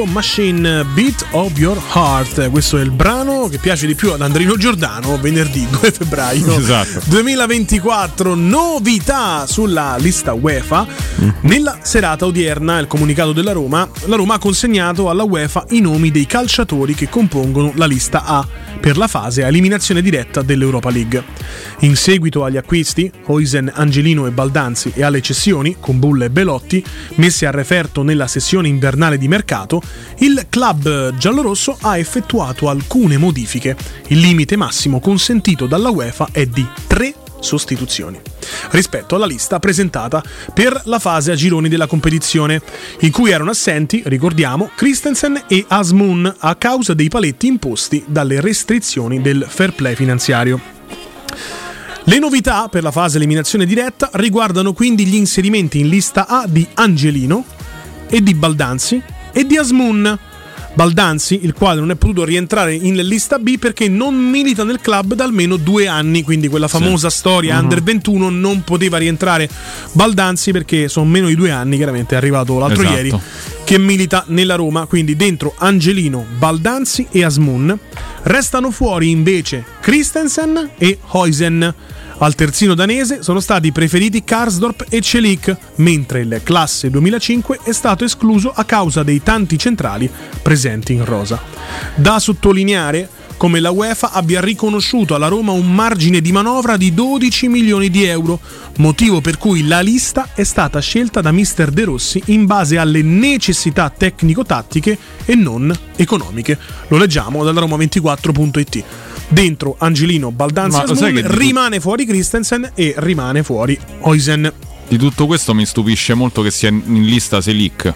Disco Machine Beat of Your Heart. Questo è il brano che piace di più ad Andrino Giordano venerdì 2 febbraio Esatto. 2024. Novità sulla lista UEFA. Nella serata odierna, il comunicato della Roma, la Roma ha consegnato alla UEFA i nomi dei calciatori che compongono la lista A per la fase a eliminazione diretta dell'Europa League. In seguito agli acquisti, Hoisen, Angelino e Baldanzi e alle cessioni, con Bulla e Belotti, messe a referto nella sessione invernale di mercato, il club giallorosso ha effettuato alcune modifiche. Il limite massimo consentito dalla UEFA è di 3 sostituzioni rispetto alla lista presentata per la fase a gironi della competizione, in cui erano assenti, ricordiamo, Christensen e Asmun a causa dei paletti imposti dalle restrizioni del fair play finanziario. Le novità per la fase eliminazione diretta riguardano quindi gli inserimenti in lista A di Angelino e di Baldanzi e di Asmun. Baldanzi, il quale non è potuto rientrare in lista B perché non milita nel club da almeno due anni, quindi quella famosa storia Mhm. under 21 non poteva rientrare Baldanzi perché sono meno di due anni, chiaramente è arrivato l'altro Esatto. ieri, che milita nella Roma, quindi dentro Angelino, Baldanzi e Asmun. Restano fuori invece Christensen e Hoisen. Al terzino danese sono stati preferiti Karsdorp e Celik, mentre il classe 2005 è stato escluso a causa dei tanti centrali presenti in rosa. Da sottolineare come la UEFA abbia riconosciuto alla Roma un margine di manovra di 12 milioni di euro, motivo per cui la lista è stata scelta da mister De Rossi in base alle necessità tecnico-tattiche e non economiche. Lo leggiamo dalla Roma24.it. Dentro Angelino Baldanzi che di tu- rimane fuori Christensen e rimane fuori Oisen. Di tutto questo mi stupisce molto che sia in lista Selic.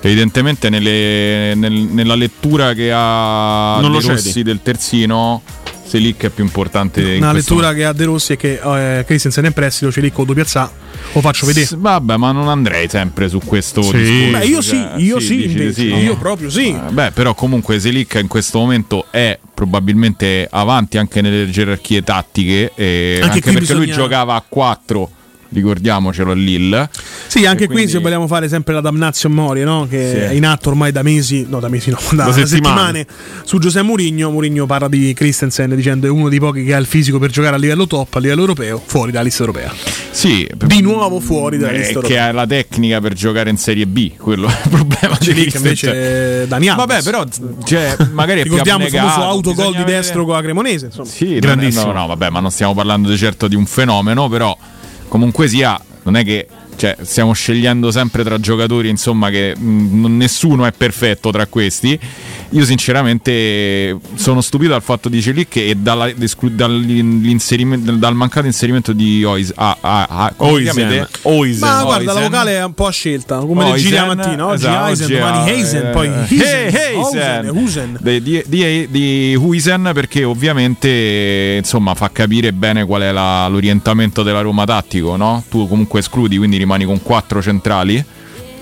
Evidentemente nelle- nel- nella lettura che ha Non lo. Rossi del terzino, Selic è più importante in Una lettura che ha De Rossi è che eh, Christensen è in prestito, Celico doppia piazza, lo faccio vedere. S- Vabbè, ma non andrei sempre su questo Sì. discorso. Beh, io sì, io sì, dici di invece. Io proprio sì. Eh, Beh, però comunque Selic in questo momento è probabilmente avanti anche nelle gerarchie tattiche, e Anche anche, perché lui bisogna- giocava a 4, ricordiamocelo a Lille. Sì, anche E qui quindi- se vogliamo fare sempre la damnatio Mori, no? che Sì. è in atto ormai da mesi, no da mesi no, da, Da settimane. settimane su Giuseppe Mourinho. Mourinho parla di Christensen dicendo è uno dei pochi che ha il fisico per giocare a livello top, a livello europeo, fuori dalla lista europea. Sì, Di nuovo fuori dalla eh, lista che europea. ha la tecnica per giocare in Serie B, quello è il problema di Celic Christensen. invece è Dani Alves. Vabbè, però cioè, magari Ricordiamo il famoso autogol di destro con la Cremonese. Insomma. Sì, è- no, no, vabbè, ma non stiamo parlando di certo di un fenomeno, però comunque sia, non è che cioè, stiamo scegliendo sempre tra giocatori, insomma, che mh, non- nessuno è perfetto tra questi. Io sinceramente sono stupito dal fatto di Celic e dalla- dal mancato inserimento di Ois, ah, ah, ah, Oisen. Oisen. Ma guarda, la Oisen. vocale è un po' a scelta, come le Oisen, giri la mattina. Oggi esatto, Eisen, oggi domani Heisen, poi eh, Heisen, He- Hausen, Husen. di, di, di, di Huisen perché ovviamente insomma fa capire bene qual è la- l'orientamento della Roma tattico no? tu comunque escludi quindi rimani con quattro centrali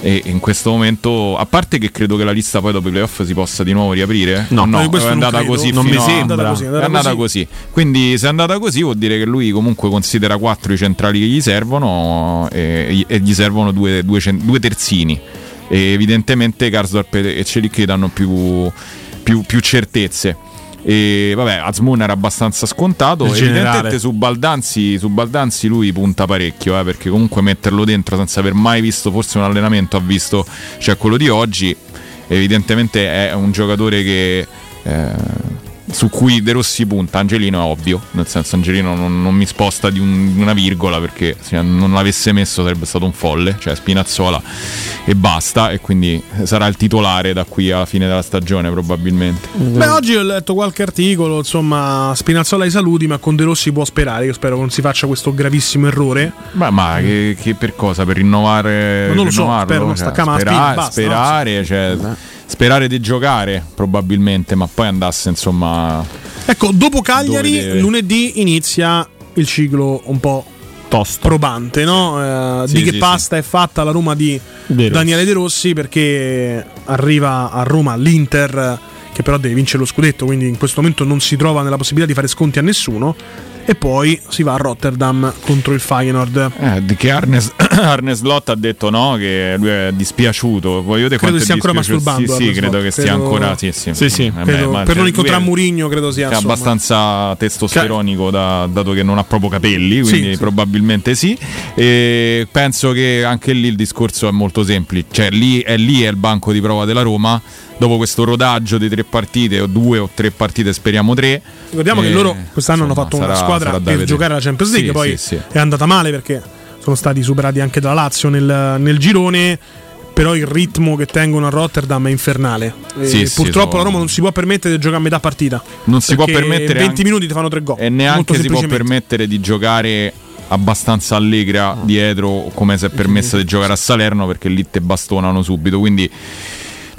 e in questo momento a parte che credo che la lista poi dopo i playoff si possa di nuovo riaprire No, no eh, questo è andata così Non mi a- sembra. È andata così, è andata così. Quindi se è andata così vuol dire che lui comunque considera quattro i centrali che gli servono e, e gli servono due, due due terzini. E evidentemente Karsdorp e Celic danno più, più- più certezze. E vabbè, Azmoun era abbastanza scontato. Evidentemente su Baldanzi, su Baldanzi lui punta parecchio, eh, perché comunque metterlo dentro senza aver mai visto forse un allenamento, ha visto cioè quello di oggi. Evidentemente è un giocatore che eh, su cui De Rossi punta. Angelino è ovvio, nel senso Angelino non, non mi sposta di, un- una virgola perché se non l'avesse messo sarebbe stato un folle, cioè Spinazzola e basta e quindi sarà il titolare da qui alla fine della stagione probabilmente. Beh, oggi ho letto qualche articolo, insomma, Spinazzola ai saluti, ma con De Rossi può sperare. Io spero che non si faccia questo gravissimo errore. Ma, ma che, che per cosa? Per rinnovare? Ma non lo so, spero Cioè, staccare la spera- spina, basta, sperare, cioè, sperare di giocare probabilmente, ma poi andasse insomma. Ecco, dopo Cagliari, lunedì inizia il ciclo un po' Tosto. probante, no? Eh, Sì, di che sì, pasta è fatta la Roma di De. Daniele De Rossi perché arriva a Roma l'Inter che però deve vincere lo scudetto, quindi in questo momento non si trova nella possibilità di fare sconti a nessuno. E poi si va a Rotterdam contro il Feyenoord. Eh, che Arnes, Arnes Lott ha detto no, che lui è dispiaciuto. Voglio vedere Credo stia ancora masturbando, Sì, sì, credo che stia Credo- ancora. Sì, sì. Sì, sì. Eh, Credo- ma per non incontrare Mourinho credo sia, È insomma. abbastanza testosteronico da- dato che non ha proprio capelli, quindi probabilmente sì. E penso che anche lì il discorso è molto semplice. Cioè, lì è, lì è il banco di prova della Roma. Dopo questo rodaggio di tre partite, o due o tre partite, speriamo tre. Ricordiamo che Eh, loro quest'anno hanno fatto una sarà- squadra sarà da per vedere. giocare la Champions League, Sì, poi sì, è andata male perché sono stati superati anche dalla Lazio nel, nel girone. Però il ritmo che tengono a Rotterdam è infernale. E Sì, sì, purtroppo sono- la Roma non si può permettere di giocare a metà partita. Non si può permettere in 20 anche- minuti ti fanno tre gol. E neanche si può permettere di giocare abbastanza allegra dietro come si è permessa di giocare a Salerno perché lì te bastonano subito. Quindi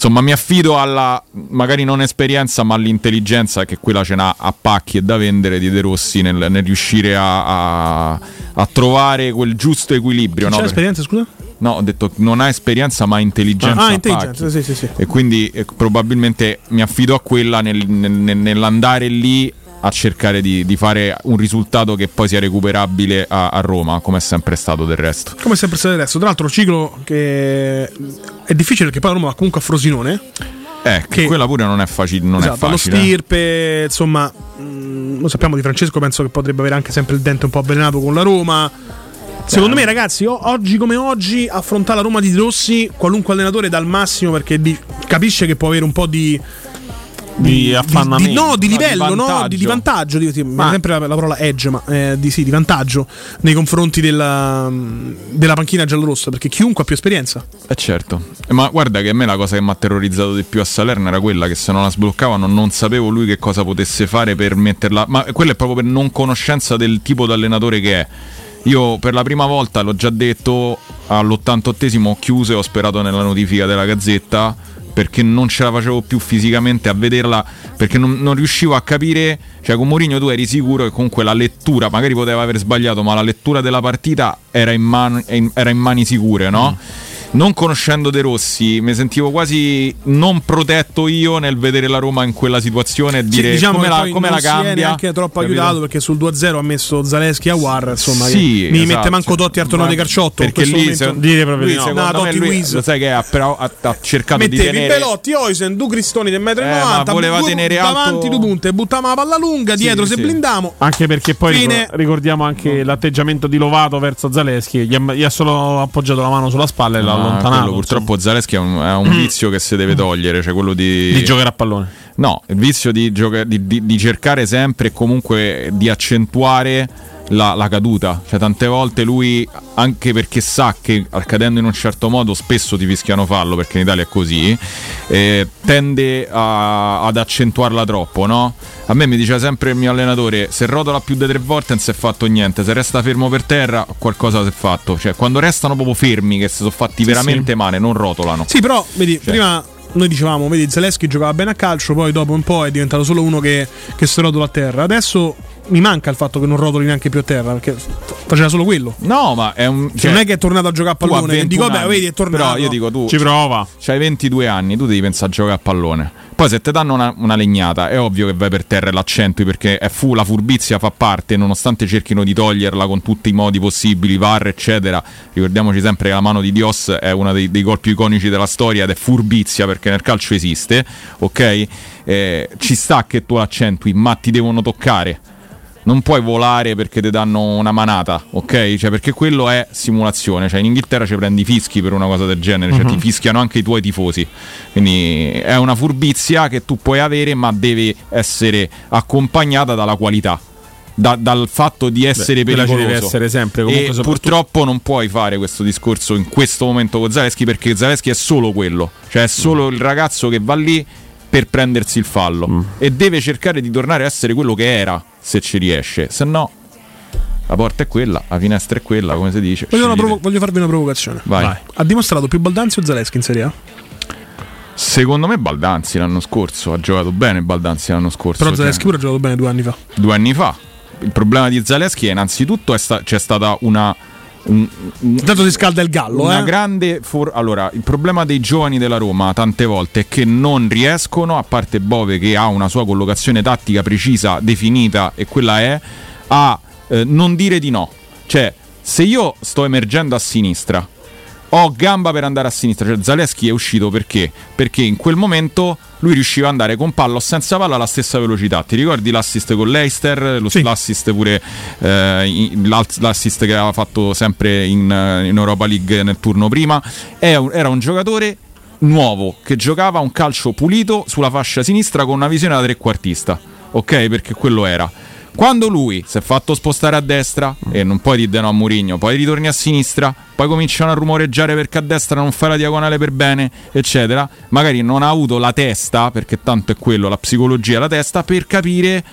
insomma mi affido alla magari non esperienza ma all'intelligenza che quella ce n'ha a pacchi e da vendere di De Rossi nel, nel riuscire a, a- a trovare quel giusto equilibrio. C'è no? Per- esperienza, scusa? no, ho detto non ha esperienza ma intelligenza. Ah, intelligenza, sì, sì, sì. E quindi eh, probabilmente mi affido a quella nel- nel- nell'andare lì a cercare di, di fare un risultato che poi sia recuperabile a, a Roma, come è sempre stato del resto. Come sempre stato adesso. Tra l'altro, ciclo che è difficile perché poi Roma va comunque a Frosinone. Eh, che quella pure non è, faci- non esatto, è facile. eh. stirpe, insomma, mh, lo sappiamo di Francesco, penso che potrebbe avere anche sempre il dente un po' avvelenato con la Roma. Secondo me, ragazzi, oggi come oggi, affrontare la Roma di Rossi, qualunque allenatore dà il massimo perché capisce che può avere un po' di. Di affannamento. di- no, di No, di livello, no, di, di vantaggio. Di, Ma- sempre la, la parola edge, ma eh, di, sì, di vantaggio nei confronti della, della panchina giallorossa. Perché chiunque ha più esperienza. Eh certo, ma guarda che a me la cosa che mi ha terrorizzato di più a Salerno era quella che se non la sbloccavano non sapevo lui che cosa potesse fare per metterla, ma quello è proprio per non conoscenza del tipo di allenatore che è. Io per la prima volta, l'ho già detto, all'88esimo ho chiuso e ho sperato nella notifica della Gazzetta perché non ce la facevo più fisicamente a vederla, perché non, non riuscivo a capire, cioè con Mourinho tu eri sicuro che comunque la lettura, magari poteva aver sbagliato, ma la lettura della partita era in, man- era in mani sicure, no? Non conoscendo De Rossi, mi sentivo quasi non protetto io nel vedere la Roma in quella situazione e Sì, dire diciamo come la, come non la si è cambia. neanche troppo capito? aiutato perché sul 2-0 ha messo Zaleschi a War insomma Sì, che mi esatto. mette manco Totti al torneo di Carciotto perché lì se- Dire proprio lui di no. secondo No, me Totti lui- lo sai che ha, però, ha, ha cercato di Mettevi tenere Belotti, Oisen, due Cristoni del metro e Eh, ma 90 voleva due- tenere davanti alto- due punte buttavamo la palla lunga dietro se sì. blindamo Anche perché poi Fine. ricor- ricordiamo anche l'atteggiamento di Lovato verso Zaleschi. Gli ha, gli ha solo appoggiato la mano sulla spalla e l'ha Ah, allontanato. quello purtroppo Zaleschi è un, è un vizio che si deve togliere, cioè quello di... Di giocare a pallone. No, il vizio di, gioca- di- di- di cercare sempre e comunque di accentuare la, la caduta. Cioè tante volte lui, anche perché sa che accadendo in un certo modo spesso ti fischiano fallo, perché in Italia è così, eh, tende a- ad accentuarla troppo, no? A me mi diceva sempre il mio allenatore, se rotola più di tre volte non si è fatto niente, se resta fermo per terra qualcosa si è fatto. Cioè quando restano proprio fermi, che si sono fatti veramente male, non rotolano. sì però vedi Cioè. prima noi dicevamo vedi Zaleschi giocava bene a calcio poi dopo un po' è diventato solo uno che, che si rotola a terra adesso mi manca il fatto che non rotoli neanche più a terra perché faceva solo quello No, ma è un. Cioè, non è che è tornato a giocare a pallone che 21 dico vabbè anni, vedi è tornato Però io dico tu. Ci prova. C'hai 22 anni, tu devi pensare a giocare a pallone. Poi se ti danno una, una legnata, è ovvio che vai per terra e l'accentui perché è fu, la furbizia fa parte, nonostante cerchino di toglierla con tutti i modi possibili, VAR, eccetera. Ricordiamoci sempre che la mano di Dios è uno dei, dei gol più iconici della storia ed è furbizia perché nel calcio esiste, ok? Eh, ci sta che tu l'accentui, ma ti devono toccare non puoi volare perché ti danno una manata, ok? Cioè, perché quello è simulazione. Cioè, in Inghilterra ci prendi i fischi per una cosa del genere, cioè Mhm. ti fischiano anche i tuoi tifosi. Quindi è una furbizia che tu puoi avere, ma deve essere accompagnata dalla qualità. da- dal fatto di essere ci pericoloso deve essere sempre, e soprattutto- purtroppo non puoi fare questo discorso in questo momento con Zaleschi perché Zaleschi è solo quello cioè è solo il ragazzo che va lì per prendersi il fallo Mm. e deve cercare di tornare a essere quello che era se ci riesce se no la porta è quella la finestra è quella come si dice Voglio, provo- voglio farvi una provocazione. Vai. Ha dimostrato più Baldanzi o Zaleschi in Serie A? secondo me Baldanzi l'anno scorso ha giocato bene Baldanzi l'anno scorso Però cioè, Zaleschi pure ha giocato bene due anni fa. due anni fa. Il problema di Zaleschi è innanzitutto è sta- c'è stata una Intanto si scalda il gallo, una eh. grande for- allora il problema dei giovani della Roma tante volte è che non riescono a parte Bove che ha una sua collocazione tattica precisa definita e quella è a eh, non dire di no cioè se io sto emergendo a sinistra ho gamba per andare a sinistra. Cioè, Zaleschi è uscito perché? Perché in quel momento lui riusciva ad andare con palla o senza palla alla stessa velocità. Ti ricordi l'assist con Leicester? Lo, L'assist pure eh, l'assist che aveva fatto sempre in, eh, in Europa League nel turno prima. È un- era un giocatore nuovo che giocava un calcio pulito sulla fascia sinistra con una visione da trequartista. Ok? Perché quello era. Quando lui si è fatto spostare a destra e non puoi dire no a Mourinho, poi ritorni a sinistra, poi cominciano a rumoreggiare perché a destra non fa la diagonale per bene, eccetera. Magari non ha avuto la testa, perché tanto è quello, la psicologia, la testa, per capire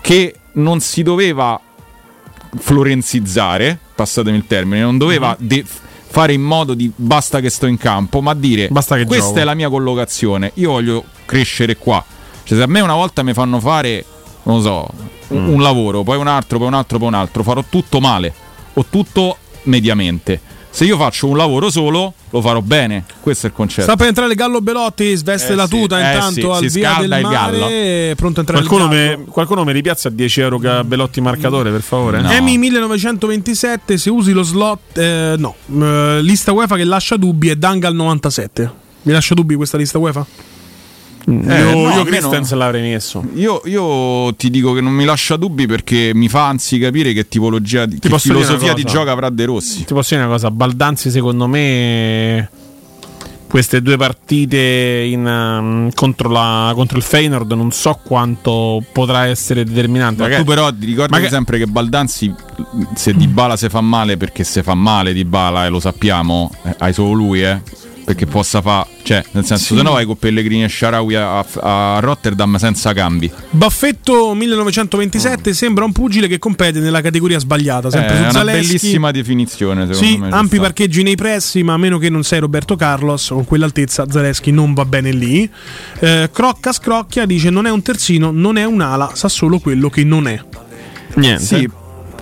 che non si doveva florenzizzare, passatemi il termine, non doveva de- fare in modo di basta che sto in campo, ma dire che questa gioco." è la mia collocazione, io voglio crescere qua. Cioè se a me una volta mi fanno fare, non lo so, un, un lavoro, poi un altro, poi un altro, poi un altro, farò tutto male o tutto mediamente. Se io faccio un lavoro solo, lo farò bene. Questo è il concetto. Sta per entrare il Gallo Belotti, sveste Eh la sì, tuta eh intanto sì, al si via del il gallo. mare, è pronto a entrare Qualcuno il Gallo. mi, qualcuno mi ripiazza 10 euro Belotti marcatore, per favore? Emi 1927, se usi lo slot, eh, no, eh, lista UEFA che lascia dubbi è Dangal 97. Mi lascia dubbi questa lista UEFA? Eh, io no, io Christensen no. l'avrei messo. Io, io ti dico che non mi lascia dubbi perché mi fa anzi capire che tipologia di Ti che filosofia di gioco avrà De Rossi. Ti posso dire una cosa, Baldanzi secondo me queste due partite in, um, contro, la- contro il Feyenoord non so quanto potrà essere determinante. Ma Magari- tu però ti ricordi Maga- sempre che Baldanzi se Di Bala si fa male perché se fa male Di Bala e lo sappiamo, eh, hai solo lui, eh. Perché possa fa, cioè, nel senso, Sì. se no vai con Pellegrini e Sharawi a, a Rotterdam senza cambi. Baffetto 1927 sembra un pugile che compete nella categoria sbagliata, sempre Eh, su è una Zaleschi. bellissima definizione, secondo Sì, me. ampi sta. parcheggi nei pressi, ma a meno che non sei Roberto Carlos, con quell'altezza Zaleschi non va bene lì. Eh, Crocca scrocchia dice non è un terzino, non è un'ala, sa solo quello che non è. Niente. Sì,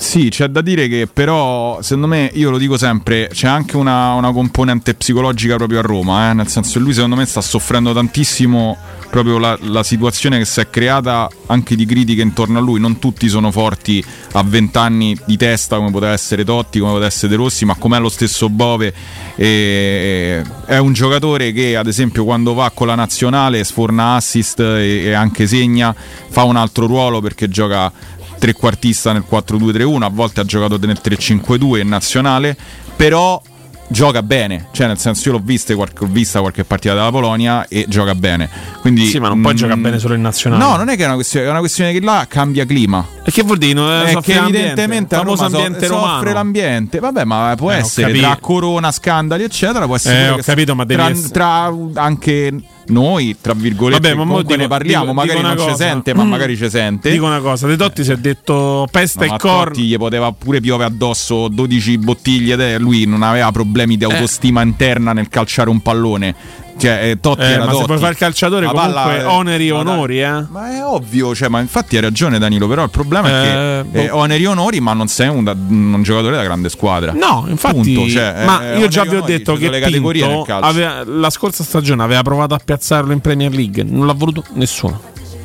sì, c'è da dire che però, secondo me, io lo dico sempre, c'è anche una, una componente psicologica proprio a Roma, eh, nel senso che lui secondo me sta soffrendo tantissimo proprio la, la situazione che si è creata anche di critiche intorno a lui, non tutti sono forti a 20 anni di testa come poteva essere Totti, come poteva essere De Rossi, ma com'è lo stesso Bove, e- è un giocatore che ad esempio quando va con la nazionale sforna assist e, e anche segna, fa un altro ruolo perché gioca trequartista nel 4-2-3-1, a volte ha giocato nel 3-5-2 in nazionale, però gioca bene, cioè nel senso io l'ho vista qualche, partita della Polonia e gioca bene. Quindi, Sì, ma non puoi mm, giocare bene solo in nazionale. No, non è che è una questione, è una questione che là cambia clima. E che vuol dire? Non È soffre che evidentemente a Roma so- ambiente soffre romano. l'ambiente. Vabbè, ma può Eh, essere tra corona, scandali, eccetera. Può essere Eh, ho capito, ma tra, essere- tra anche noi, tra virgolette, Vabbè, ma comunque dico- ne parliamo. dico- magari dico non una ci cosa. sente, ma Mm. magari ci sente. Dico una cosa, De Totti si è detto pesta No, e corno. Totti gli poteva pure piove addosso 12 bottiglie ed è- lui non aveva problemi Eh. di autostima interna nel calciare un pallone. Cioè, eh, Totti Eh, era ma se Totti. puoi fare il calciatore La comunque palla, eh, oneri e onori, eh? Ma è ovvio, cioè, ma infatti hai ragione Danilo, però il problema Eh, è che boh. eh, oneri e onori, ma non sei un, un giocatore da grande squadra. No, infatti, Punto, cioè, ma io già vi ho detto che Pinto aveva- la scorsa stagione aveva provato a piazzarlo in Premier League, non l'ha voluto nessuno.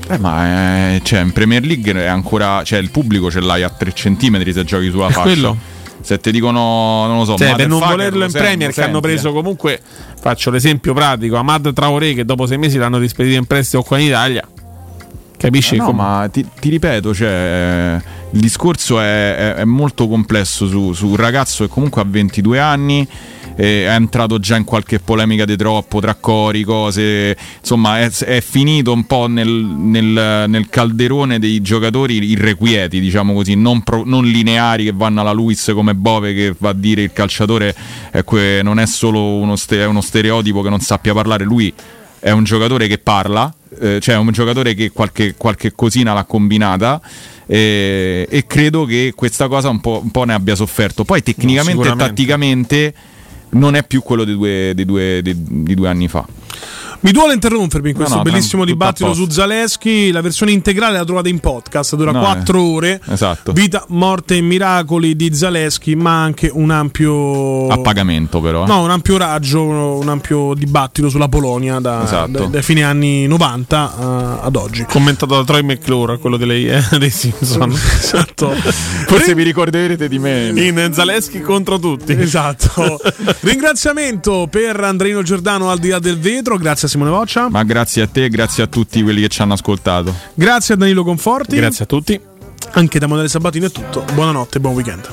Eh, ma eh, cioè, in Premier League è ancora. Cioè, il pubblico ce l'hai a 3 cm se giochi sulla È fascia. quello. Se ti dicono, non lo so, Cioè, per non volerlo lo in Premier, che hanno preso eh. comunque, faccio l'esempio pratico, Ahmad Traoré che dopo sei mesi l'hanno rispedito in prestito qua in Italia. Capisci? Eh no, come- ma ti, ti ripeto, cioè, il discorso è, è- è molto complesso su, su un ragazzo che comunque ha 22 anni. Eh, è entrato già in qualche polemica di troppo tra cori, cose. Insomma, è, è finito un po' nel, nel- nel calderone dei giocatori irrequieti, diciamo così, non, pro- non lineari che vanno alla Luis come Bove che va a dire il calciatore que- non è solo uno, ste- è uno stereotipo che non sappia parlare. Lui è un giocatore che parla, eh, cioè è un giocatore che qualche, qualche cosina l'ha combinata. eh, e credo che questa cosa un po', un po' ne abbia sofferto. Poi tecnicamente e sicuramente. tatticamente non è più quello dei due, dei due- dei- di due anni fa. Mi duole interrompermi in questo No, no, bellissimo dibattito su Zaleschi. La versione integrale la trovate in podcast, dura No, 4 eh, ore. Esatto. Vita, morte e miracoli di Zaleschi, ma anche un ampio. A pagamento però. eh. No, un ampio raggio, un ampio dibattito sulla Polonia da, Esatto. da- dai fine anni 90 eh, ad oggi. Commentato da Troy McClure, quello dei, eh, dei Simpson. esatto. Forse vi ricorderete di me. In Zaleschi contro tutti. Esatto. Ringraziamento per Andreino Giordano al di là del vetro, grazie a Simone Voccia, Ma grazie a te e grazie a tutti quelli che ci hanno ascoltato. grazie a Danilo Conforti. Grazie a tutti. Anche da Emanuele Sabatino è tutto. Buonanotte e buon weekend.